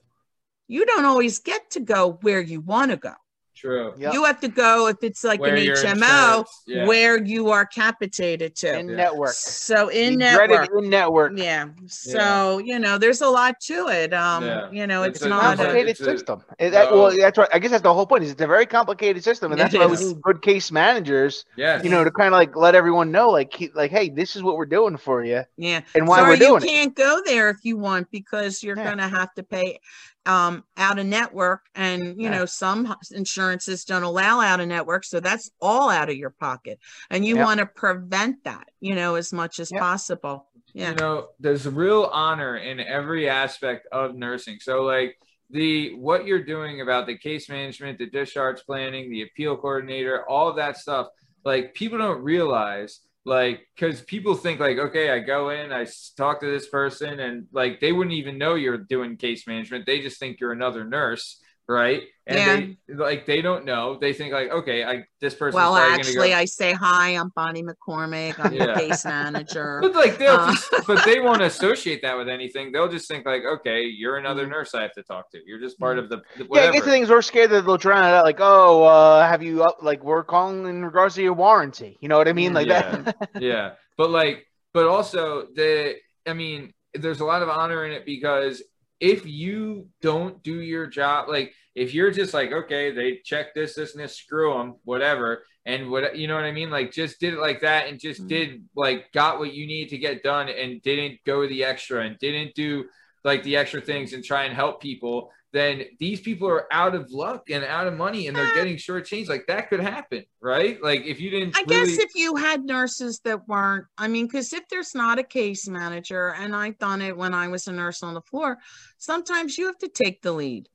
you don't always get to go where you want to go. True. Yep. You have to go if it's like Where an HMO yeah. where you are capitated to. in Yeah. network. So in The dreaded network. in network. Yeah. So, you know, there's a lot to it. Um, Yeah. you know, It's it's, a not a, complicated It's a- system. It- that- well, that's right. I guess that's the whole point. Is it's a very complicated system, and that's why we need good case managers. Yes. You know, to kind of like let everyone know, like, keep, like, hey, this is what we're doing for you, yeah. and why Sorry, we're doing it. you can't go there if you want because you're Yeah. going to have to pay um out of network and you Yeah. know some insurances don't allow out of network so that's all out of your pocket and you Yep. want to prevent that you know as much as Yep. possible yeah you know there's real honor in every aspect of nursing so like the what you're doing about the case management the discharge planning the appeal coordinator all of that stuff like people don't realize like because people think like okay i go in i talk to this person and like they wouldn't even know you're doing case management. They just think you're another nurse right and they like they don't know they think like okay i this person. well actually go, i say hi i'm bonnie mccormick i'm Yeah. the case manager But like they'll Uh, just, but they won't associate that with anything. They'll just think like, okay, you're another Mm. nurse I have to talk to. You're just part of the, the Yeah, I whatever. guess things we're scared that they'll drown it out. Like, oh, uh, have you up? Like, we're calling in regards to your warranty. You know what I mean? Like Yeah. that. yeah, but like, but also the, I mean, there's a lot of honor in it because if you don't do your job, like if you're just like, okay, they check this, this, and this, screw them, whatever, and what you know what I mean, like just did it like that and just Mhm. did like got what you need to get done and didn't go the extra and didn't do like the extra things and try and help people. Then these people are out of luck and out of money and they're getting shortchanged. Like that could happen, right? Like if you didn't, I really- guess if you had nurses that weren't, I mean, because if there's not a case manager, and I've done it when I was a nurse on the floor, sometimes you have to take the lead.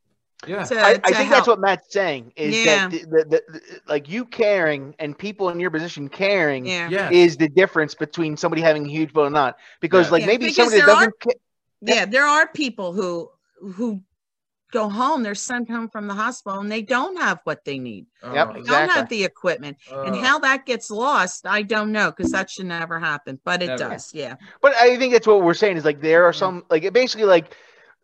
Yeah, To, I, I to think help. that's what Matt's saying is Yeah. that the, the, the, the- like you caring and people in your position caring Yeah. yeah, is the difference between somebody having a huge vote or not. Because Yeah. like Yeah, maybe because somebody that there are- doesn't. ca- Yeah, there are people who who go home, they're sent home from the hospital and they don't have what they need. Oh, yep, Oh, They don't have the equipment. and oh. how that gets lost, I don't know, because that should never happen. But it Never. does, yeah. But I think that's what we're saying is like there are some like basically like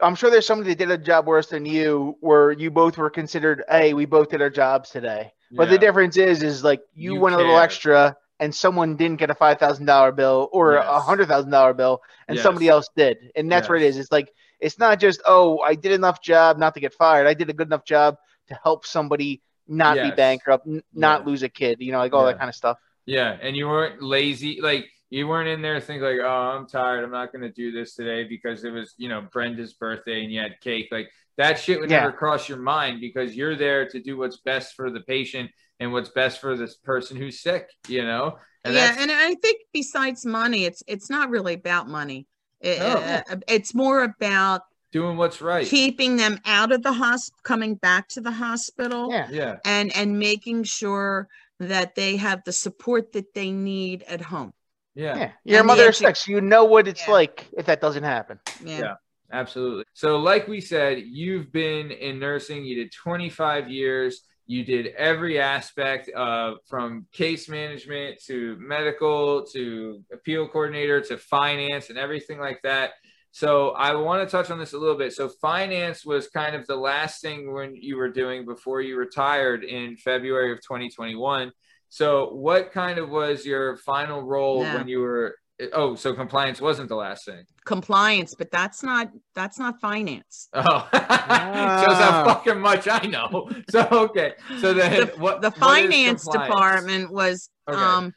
I'm sure there's somebody that did a job worse than you where you both were considered hey we both did our jobs today. But the difference is is like you, You went a little extra and someone didn't get a five thousand dollar bill or a Yes. hundred thousand dollar bill and Yes. somebody else did. And that's what it Yes. is. It's like it's not just oh I did enough job not to get fired. I did a good enough job to help somebody not be bankrupt, n- not Yeah. lose a kid, you know, like all Yeah. that kind of stuff. Yeah, and you weren't lazy. Like you weren't in there thinking like, "Oh, I'm tired. I'm not going to do this today because it was, you know, Brenda's birthday and you had cake." Like that shit would Yeah. never cross your mind because you're there to do what's best for the patient and what's best for this person who's sick. You know, and yeah, and I think besides money, it's it's not really about money. It- No. uh, it's more about doing what's right. keeping them out of the hospital, coming back to the hospital, Yeah. yeah, and and making sure that they have the support that they need at home. Yeah, Yeah. You're a And the mother of edu- six. You know what it's Yeah. like if that doesn't happen. Yeah. Yeah. Absolutely. So, like we said, you've been in nursing. You did 25 years. You did every aspect of from case management to medical to appeal coordinator to finance and everything like that. So, I want to touch on this a little bit. So, finance was kind of the last thing when you were doing before you retired in February of 2021. So, what kind of was your final role Yeah. when you were? Oh, so compliance wasn't the last thing. Compliance, but that's not that's not finance. Oh, shows how fucking much I know. So okay, so then the, what? the finance compliance? department was Okay. um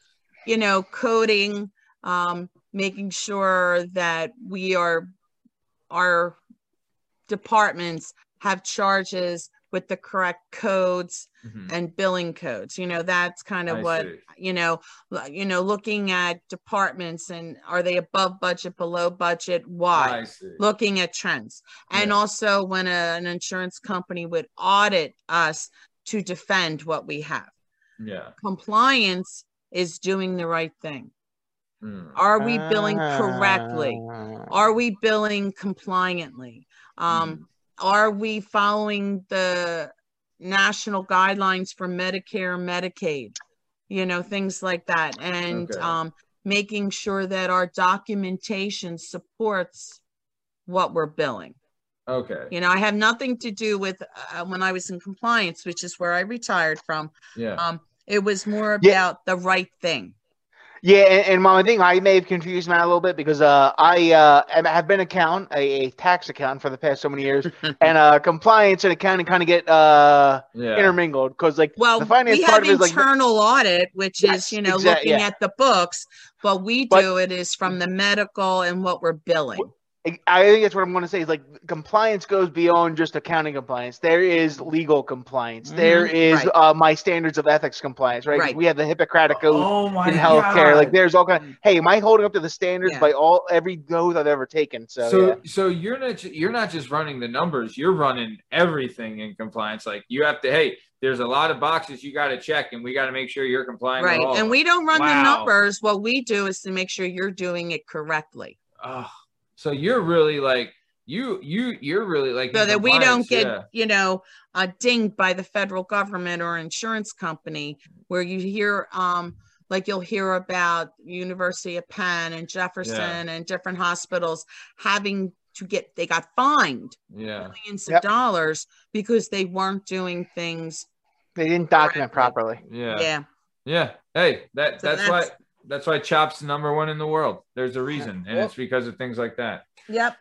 you know coding um making sure that we are our departments have charges with the correct codes Mhm. and billing codes you know that's kind of I what see. you know you know looking at departments and are they above budget below budget why looking at trends and also when a, an insurance company would audit us to defend what we have Yeah. compliance is doing the right thing Mm. are we billing correctly Ah. are we billing compliantly um, are we following the national guidelines for medicare medicaid you know things like that and Okay. um, making sure that our documentation supports what we're billing Okay. You know, I have nothing to do with uh, when I was in compliance, which is where I retired from. Yeah. Um, it was more Yeah. about the right thing. Yeah, and, and mom, I think I may have confused Matt a little bit because uh, I uh, have been account a, a tax accountant for the past so many years, and uh, compliance and accounting kind of get uh, yeah. intermingled because like Well, the finance we part have of it is like internal audit, which Yes, is you know exact- looking yeah. at the books, but we But- do it is from the medical and what we're billing. I- I think that's what I'm going to say is like compliance goes beyond just accounting compliance. There is legal compliance. There Mhm, is right. uh, my standards of ethics compliance, right? 'Cause Right. We have the Hippocratic Oath Oh my in healthcare. Like there's all kind. hey, am I holding up to the standards Yeah. by all every oath I've ever taken? So, So, yeah. so you're not ju- you're not just running the numbers. You're running everything in compliance. Like you have to. Hey, there's a lot of boxes you got to check, and we got to make sure you're complying. with Right. all And we don't run the numbers. What we do is to make sure you're doing it correctly. Oh, so you're really like you you you're really like So that we don't get, yeah. you know, uh, dinged by the federal government or insurance company where you hear, um, like you'll hear about University of Penn and Jefferson and different hospitals having to get, they got fined yeah. millions Yep. of dollars because they weren't doing things. they didn't document properly. Yeah. Yeah. Yeah. Hey, that So that's, that's- why that's why CHOP's number one in the world. There's a reason, and Well- it's because of things like that. Yep.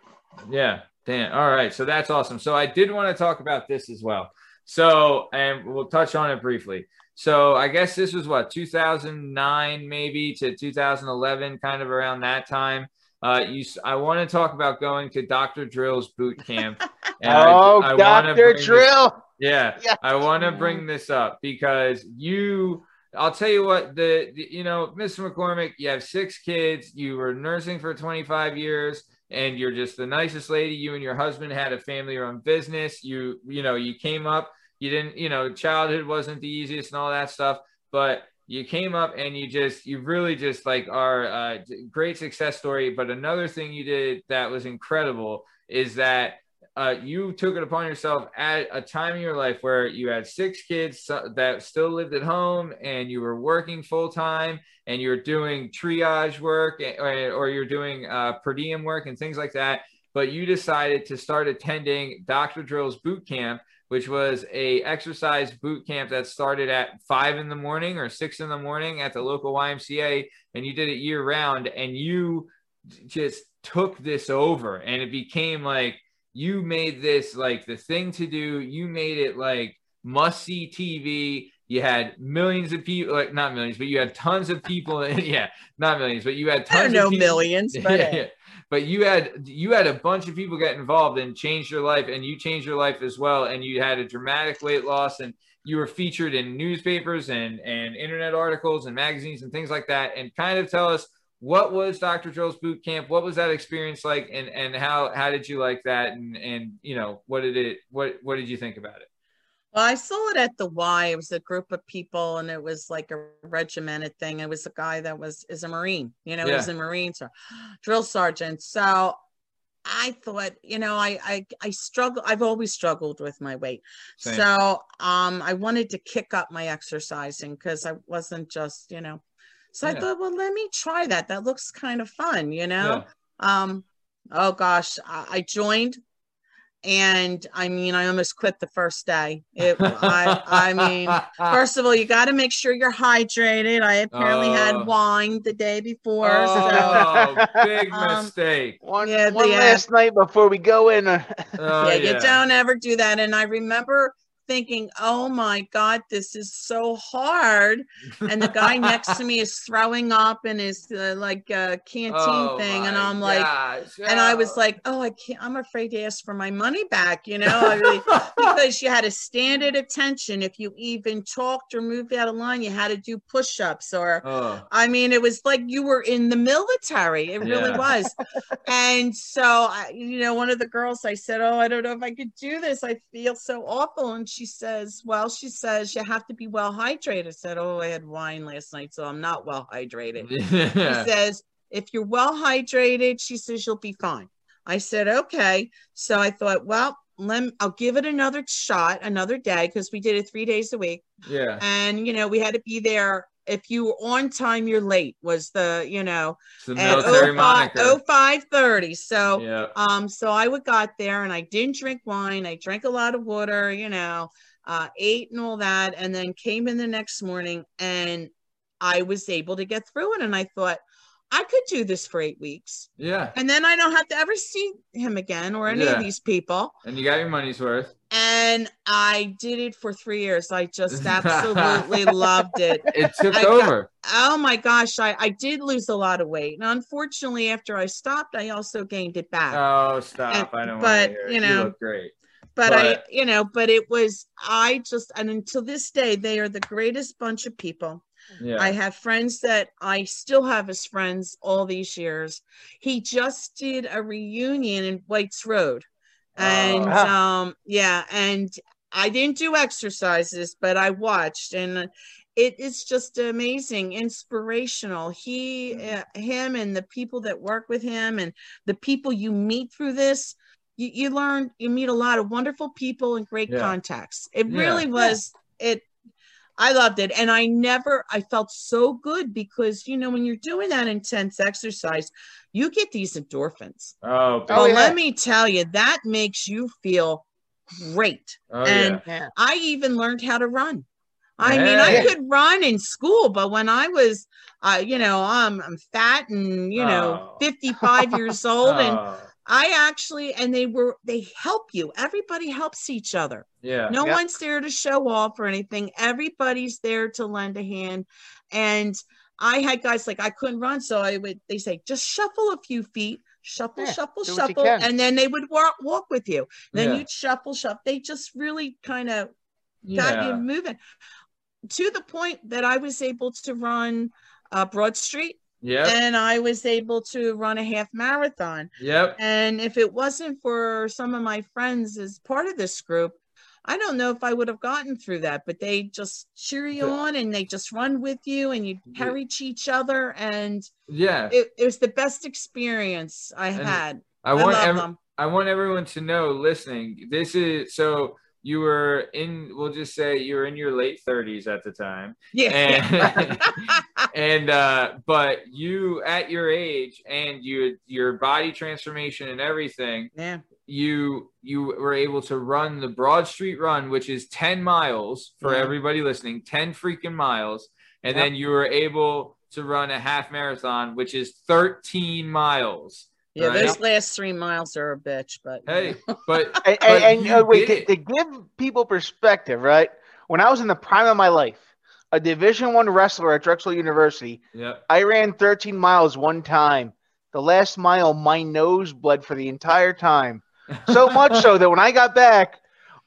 Yeah. Damn. All right. So that's awesome. So I did want to talk about this as well. So, and we'll touch on it briefly. So I guess this was what 2009 maybe to 2011, kind of around that time. Uh, you, I want to talk about going to Dr. Drill's boot camp. And I- oh, I wanna Doctor bring this- Drill. yeah, Yeah. I want to bring this up because you. I'll tell you what the, the- you know, Mr. McCormick, you have six kids. You were nursing for 25 years, and you're just the nicest lady. You and your husband had a family-run business. You, you know, you came up. You didn't, you know, childhood wasn't the easiest and all that stuff, but you came up and you just, you really just like are a great success story. But another thing you did that was incredible is that uh, you took it upon yourself at a time in your life where you had six kids that still lived at home and you were working full time and you're doing triage work eh, or, you're doing uh, per diem work and things like that. But you decided to start attending Dr. Drill's boot camp, which was a exercise boot camp that started at five in the morning or six in the morning at the local YMCA, and you did it year round. And you just took this over, and it became like you made this like the thing to do. You made it like must see TV. You had millions of people, like not millions, but you had tons of people. yeah, not millions, but you had I tons don't know people. millions, but yeah, yeah. But you had you had a bunch of people get involved and change your life, and you changed your life as well. And you had a dramatic weight loss, and you were featured in newspapers and and internet articles and magazines and things like that. And kind of tell us what was Dr. Drill's boot camp? What was that experience like, and and how how did you like that? And and you know what did it what what did you think about it? Well, I saw it at the Y. It was a group of people, and it was like a regimented thing. It was a guy that was is a Marine, you know, he was a Marine, so drill sergeant. So I thought, you know, I I I struggle. I've always struggled with my weight, Same. so um, I wanted to kick up my exercising because I wasn't just, you know. So I thought, well, let me try that. That looks kind of fun, you know. Yeah. Um, oh gosh, I, I joined, and I mean, I almost quit the first day. It, I, I mean, first of all, you got to make sure you're hydrated. I apparently Oh. had wine the day before, so oh, big Um, mistake. One, Yeah, one the, uh, last night before we go in. uh, Oh, yeah, you don't ever do that. And I remember thinking, oh my God, this is so hard. And the guy next to me is throwing up in his uh, like uh, canteen Oh, thing, and I'm like. gosh. And I was like, oh, I can't, I'm afraid to ask for my money back, you know, I really, because you had to stand at attention. If you even talked or moved out of line, you had to do push ups or, oh. I mean, it was like you were in the military. It really Yeah. was. and so, I, you know, one of the girls, I said, oh, I don't know if I could do this. I feel so awful. And she says, well, she says, you have to be well hydrated. I said, oh, I had wine last night, so I'm not well hydrated. She says, if you're well hydrated, she says you'll be fine. I said, okay. So I thought, well, let I'll give it another shot, another day, because we did it three days a week. yeah. And you know, we had to be there if you were on time, you're late was the, you know, It's the at military 05 moniker. 0530. So yeah. um, so I would got there and I didn't drink wine. I drank a lot of water, you know, uh, ate and all that, and then came in the next morning and I was able to get through it. And I thought I could do this for eight weeks, Yeah. and then I don't have to ever see him again or any Yeah. of these people. And you got your money's worth. And I did it for three years. I just absolutely loved it. It took I got- over. Oh my gosh, I, I did lose a lot of weight. And unfortunately, after I stopped, I also gained it back. Oh, stop. I don't but, want to hear you know, look great. but, I, you know, but it was, I just, and until this day, they are the greatest bunch of people. Yeah. I have friends that I still have as friends all these years. He just did a reunion in White's Road. And Oh. um yeah, and I didn't do exercises, but I watched and it is just amazing, inspirational. He uh, him and the people that work with him and the people you meet through this you, you learn you meet a lot of wonderful people and great Yeah. contacts. It Yeah. really was it I loved it. And I never, I felt so good because, you know, when you're doing that intense exercise, you get these endorphins. oh, Oh, well, yeah. let me tell you, that makes you feel great. oh, and yeah. Yeah. I even learned how to run. I mean, I could run in school, but when I was, uh, you know, I'm, I'm fat and, you know, Oh. 55 years old, and Oh, I actually, and they were, they help you. Everybody helps each other. yeah. No Yep. one's there to show off or anything. Everybody's there to lend a hand. And I had guys like I couldn't run, so I would they say just shuffle a few feet, shuffle, Yeah, shuffle, do what you shuffle, and then they would walk walk with you. Then Yeah. you'd shuffle, shuffle. They just really kind of got you moving to the point that I was able to run uh, Broad Street Yep. and I was able to run a half marathon. Yep. And if it wasn't for some of my friends as part of this group, I don't know if I would have gotten through that, but they just cheer you Yeah. on and they just run with you and you Yeah. encourage each other. And Yeah. it, it was the best experience I And had. I want love ev- them. I want everyone to know listening. This is so you were in we'll just say you were in your late 30s at the time. Yeah. And and uh but you at your age and you your body transformation and everything, yeah. you you were able to run the Broad Street Run, which is 10 miles for Yeah. everybody listening, 10 freaking miles. And Yep. then you were able to run a half marathon, which is 13 miles. Yeah. right? Those last three miles are a bitch, but Hey, but And, But and, and you uh, wait, to, to give people perspective, right? When I was in the prime of my life, a Division One wrestler at Drexel University, Yep. I ran 13 miles one time. The last mile, my nose bled for the entire time. So much so that when I got back,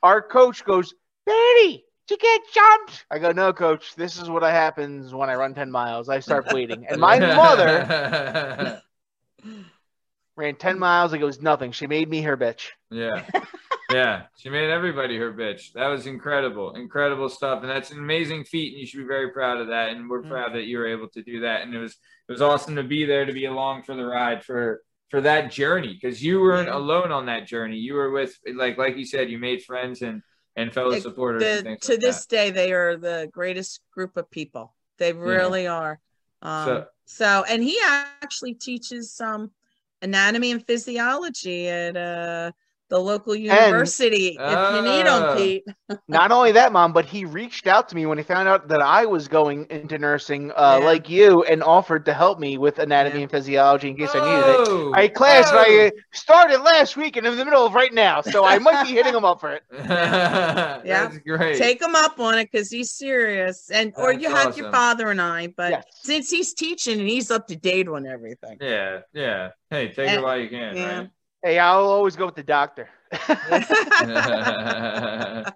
our coach goes, Betty, did you get jumped? I go, no, coach. This is what happens when I run 10 miles. I start bleeding. And my mother ran 10 miles like it was nothing. She made me her bitch. yeah. Yeah. She made everybody her bitch. That was incredible. Incredible stuff. And that's an amazing feat. And you should be very proud of that. And we're Mm. proud that you were able to do that. And it was it was awesome to be there to be along for the ride for for that journey because you weren't Yeah. alone on that journey. You were with like like you said, you made friends and and fellow It- supporters. and the, things to like this that. day, they are the greatest group of people. They really are. Um, So- so, and he actually teaches um, anatomy and physiology at uh, the local university. if you need Oh. them, Pete. Not only that, mom, but he reached out to me when he found out that I was going into nursing, uh, Yeah. like you, and offered to help me with anatomy Yeah. and physiology in case I needed it. Oh, I class and I oh. uh, started last week and in the middle of right now, so I might be hitting him up for it. That's great. Take him up on it because he's serious. And or That's you have your father and I, but Yes. since he's teaching and he's up to date on everything. yeah, yeah. Hey, take it while you can, yeah. right? Hey, I'll always go with the doctor.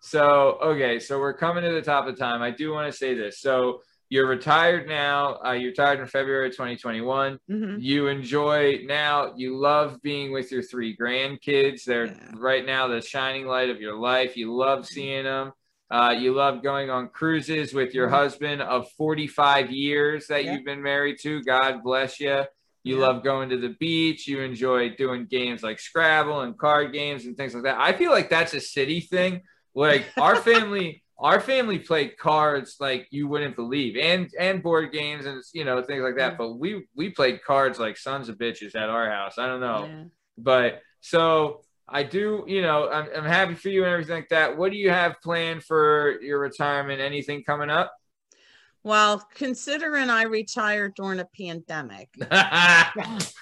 so okay, so we're coming to the top of time. I do want to say this. So you're retired now. Uh, you retired in February 2021. Mhm. You enjoy now. You love being with your three grandkids. They're Yeah. right now the shining light of your life. You love seeing them. Uh, you love going on cruises with your Mhm. husband of 45 years that Yeah. you've been married to. God bless you. You Yeah. love going to the beach. You enjoy doing games like Scrabble and card games and things like that. I feel like that's a city thing. Like our family, our family played cards like you wouldn't believe, and and board games and you know things like that. But we we played cards like sons of bitches at our house. I don't know, Yeah. but so I do. You know, I'm I'm happy for you and everything like that. What do you have planned for your retirement? Anything coming up? Well, considering I retired during a pandemic and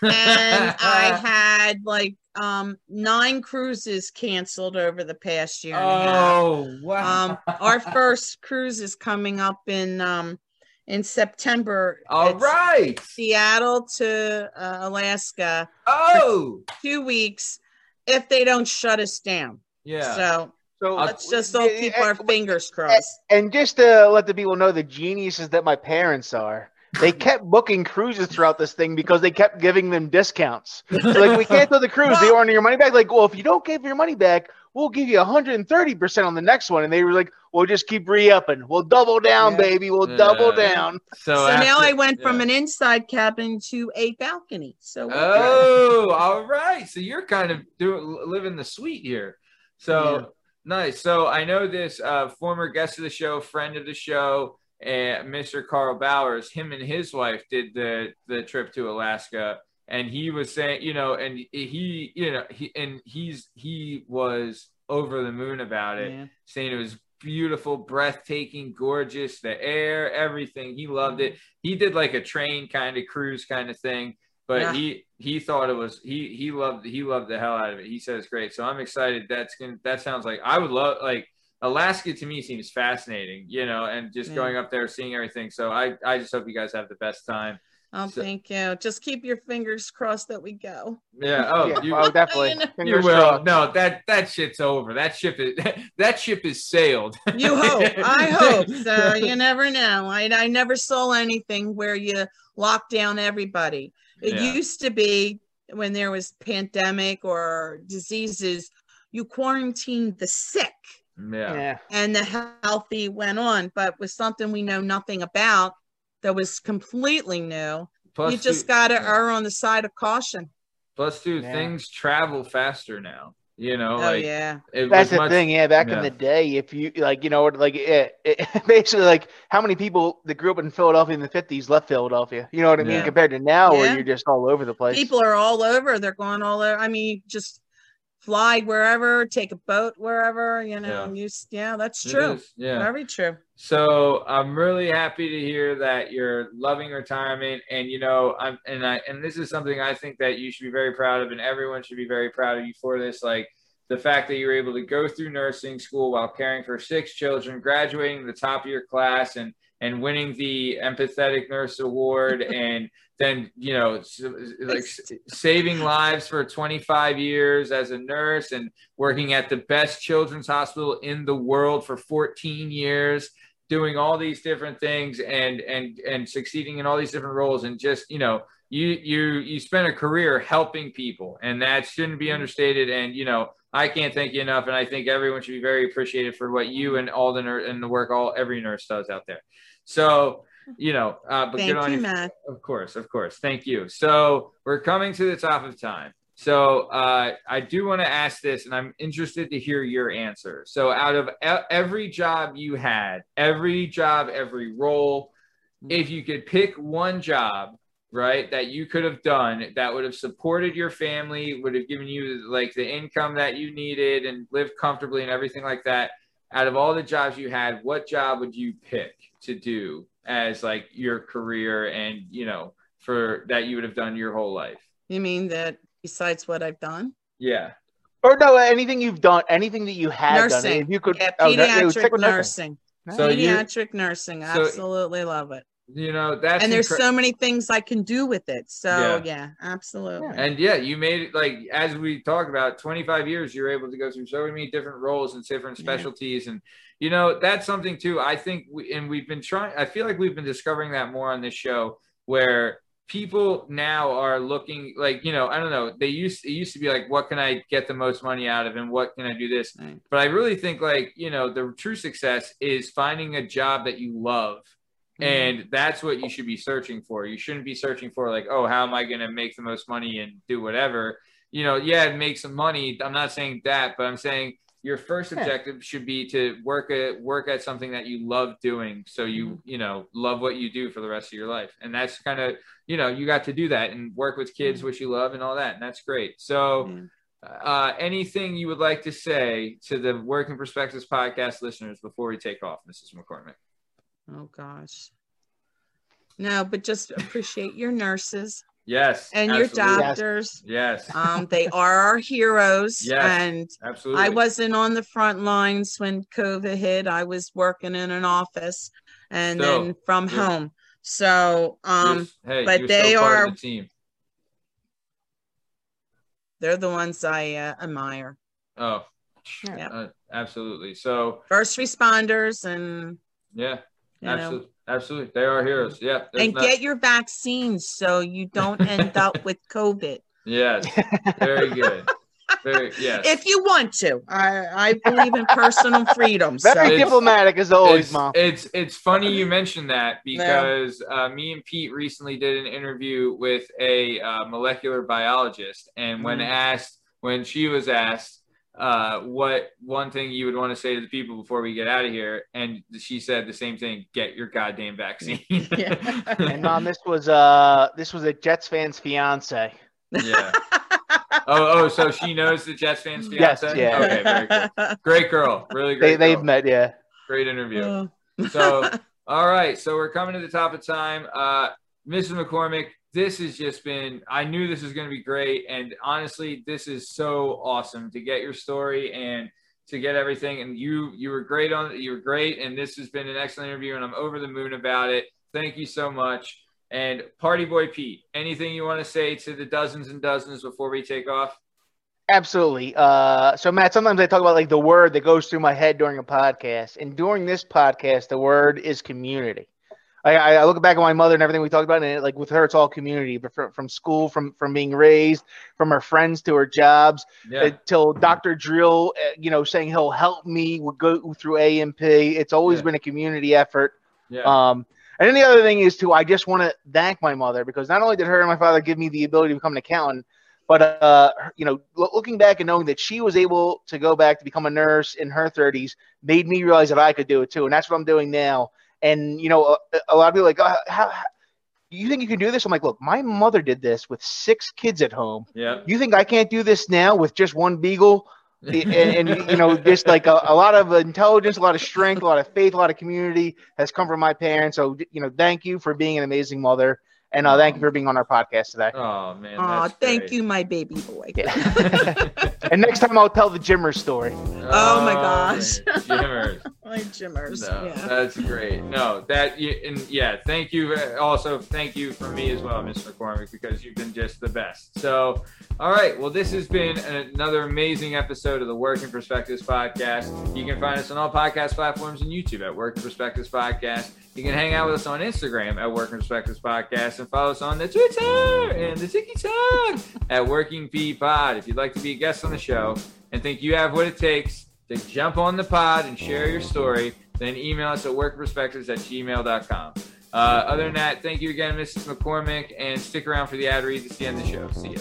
I had like um nine cruises canceled over the past year. and a half. Oh wow! Um, our first cruise is coming up in um in September. All right. Seattle to uh, Alaska, Oh two weeks, if they don't shut us down. yeah. So So uh, let's just all keep our fingers eh, eh, crossed. And just to let the people know the geniuses that my parents are, they kept booking cruises throughout this thing because they kept giving them discounts. So like we canceled the cruise, they want your money back. Like, well, if you don't give your money back, we'll give you 130 percent on the next one. And they were like, we'll just keep re-upping. We'll double down, Yeah. baby. We'll double down. So, So now I went from an inside cabin to a balcony. So. Oh, all right. So you're kind of doing living the suite here. So Yeah. Nice. So I know this uh, former guest of the show, friend of the show, uh, Mr. Carl Bowers. Him and his wife did the the trip to Alaska, and he was saying, you know, and he, you know, he and he's he was over the moon about it, Yeah. saying it was beautiful, breathtaking, gorgeous, the air, everything. He loved it. He did like a train kind of cruise kind of thing, but Yeah. he he thought it was he he loved he loved the hell out of it. He says great. So I'm excited. That's gonna that sounds like I would love like Alaska to me seems fascinating, you know, and just Yeah. going up there, seeing everything. So I I just hope you guys have the best time. Oh, So- thank you. Just keep your fingers crossed that we go. Yeah. Oh, Yeah, you, oh, definitely. You you will. crossed. No, that that shit's over. That ship is that ship is sailed. You hope. I hope. So you never know. I, I never saw anything where you lock down everybody. It Yeah. used to be when there was pandemic or diseases, you quarantined the sick Yeah. Yeah. and the healthy went on. But with something we know nothing about that was completely new, Plus, you just got to yeah. err on the side of caution. Plus, dude, Yeah. things travel faster now. You know, Oh, like yeah. it That's was the much- thing, yeah. Back yeah. in the day, if you like, you know, like it, it, basically, like how many people that grew up in Philadelphia in the fifties left Philadelphia? You know what I mean? Yeah. Compared to now, Yeah. where you're just all over the place. People are all over. They're going all over. I mean, just fly wherever, take a boat wherever, you know. Yeah. You, yeah, that's true. Yeah. Very true. So I'm really happy to hear that you're loving retirement, and you know, I'm and I and this is something I think that you should be very proud of, and everyone should be very proud of you for this. Like the fact that you're able to go through nursing school while caring for six children, graduating the top of your class, and and winning the empathetic nurse award, and then you know, like saving lives for 25 years as a nurse, and working at the best children's hospital in the world for 14 years doing all these different things and and and succeeding in all these different roles and just you know you you you spend a career helping people and that shouldn't be mm-hmm. understated and you know I can't thank you enough and I think everyone should be very appreciative for what you and all the nurse and the work all every nurse does out there. So you know uh, but Thank good on you, Matt. of course, of course. Thank you. So we're coming to the top of time. So uh, I do want to ask this, and I'm interested to hear your answer. So out of e- every job you had, every job, every role, if you could pick one job, right, that you could have done that would have supported your family, would have given you like the income that you needed and lived comfortably and everything like that. Out of all the jobs you had, what job would you pick to do as like your career and you know for that you would have done your whole life? You mean that besides what I've done? Yeah. or no, anything you've done, anything that you had done. Nursing. If you could, Yeah, oh, no, it pediatric stick with nursing. So you pediatric nursing. so- Absolutely love it. you know that's and there's incre- so many things I can do with it. So Yeah. yeah, absolutely. And yeah, you made it like as we talked about 25 years, you're able to go through so many different roles and different Yeah. specialties. And you know, that's something too. I think we and we've been trying, I feel like we've been discovering that more on this show where people now are looking like, you know, I don't know, they used it used to be like, what can I get the most money out of and what can I do this? Right. But I really think like, you know, the true success is finding a job that you love Mm-hmm. and that's what you should be searching for. You shouldn't be searching for like, oh, how am I going to make the most money and do whatever. You know, yeah, make some money. I'm not saying that, but I'm saying your first Yeah. objective should be to work at work at something that you love doing so you Mm-hmm. you know love what you do for the rest of your life and that's kind of you know you got to do that and work with kids which you love and all that and that's great so Yeah. uh, anything you would like to say to the working perspectives podcast listeners before we take off mrs mccormick Oh gosh. No, but just appreciate your nurses yes and your doctors. yes Um, they are our heroes. Yes. And absolutely I wasn't on the front lines when COVID hit. I was working in an office and Still, then from you're- home. So um hey, but they are the team. They're the ones I uh, admire. oh Yeah. uh, absolutely so First responders and yeah you know absolutely absolutely they are heroes yeah and not- get your vaccines so you don't end up with COVID. Yes, very good. Very yes. If you want to. I, I believe in personal freedom. So Very It's- diplomatic as always, it's, mom. it's it's funny you mentioned that because uh, me and Pete recently did an interview with a uh, molecular biologist, and when Mhm. asked when she was asked uh, what one thing you would want to say to the people before we get out of here, and she said the same thing: get your goddamn vaccine. Yeah. And mom, this was uh this was a Jets fan's fiance. yeah. Oh, oh, so she knows the Jets fans fiance. Yes, fiance. yeah. Okay, very cool. Great girl, really great. they've girl. met, yeah. Great interview. Uh, So, all right. So we're coming to the top of time. Uh, Mrs. McCormick, this has just been, I knew this was going to be great. And honestly, this is so awesome to get your story and to get everything. And you, you were great on, you were great. And this has been an excellent interview and I'm over the moon about it. Thank you so much. And Party Boy Pete, anything you want to say to the dozens and dozens before we take off? Absolutely. Uh, so Matt, sometimes I talk about like the word that goes through my head during a podcast, and during this podcast, the word is community. I, I look back at my mother and everything we talked about, and it, like with her, it's all community. But from, from school, from from being raised, from her friends to her jobs, Yeah. until Dr. Drill, uh, you know, saying he'll help me we'll go through A&P. It's always Yeah. been a community effort. Yeah. Um, and then the other thing is too, I just want to thank my mother because not only did her and my father give me the ability to become an accountant, but uh, you know, lo- looking back and knowing that she was able to go back to become a nurse in her 30s made me realize that I could do it too, and that's what I'm doing now. And you know, a, a lot of people are like, oh, how, how, you think you can do this? I'm like, look, my mother did this with six kids at home. yeah. You think I can't do this now with just one beagle? and, and you know, just like a, a lot of intelligence, a lot of strength, a lot of faith, a lot of community has come from my parents. So, you know, thank you for being an amazing mother, and uh, thank you for being on our podcast today. Oh, man. Aw, that's thank great. you, my baby boy. And next time I'll tell the Jimmer story. Oh, my gosh. Jimmers. my Jimmers. No, yeah. that's great. No, that and yeah, thank you. uh, Also, thank you for me as well, Mr. McCormick, because you've been just the best. So, all right. Well, this has been another amazing episode of the Working Perspectives podcast. You can find us on all podcast platforms and YouTube at Working Perspectives Podcast. You can hang out with us on Instagram at Working Perspectives Podcast and follow us on the Twitter and the TikTok at Working P Pod. If you'd like to be a guest on the show and think you have what it takes to jump on the pod and share your story, then email us at workperspectives at gmail.com. Uh, other than that, thank you again, Mrs. McCormick, and stick around for the ad reads at the end of the show. See ya.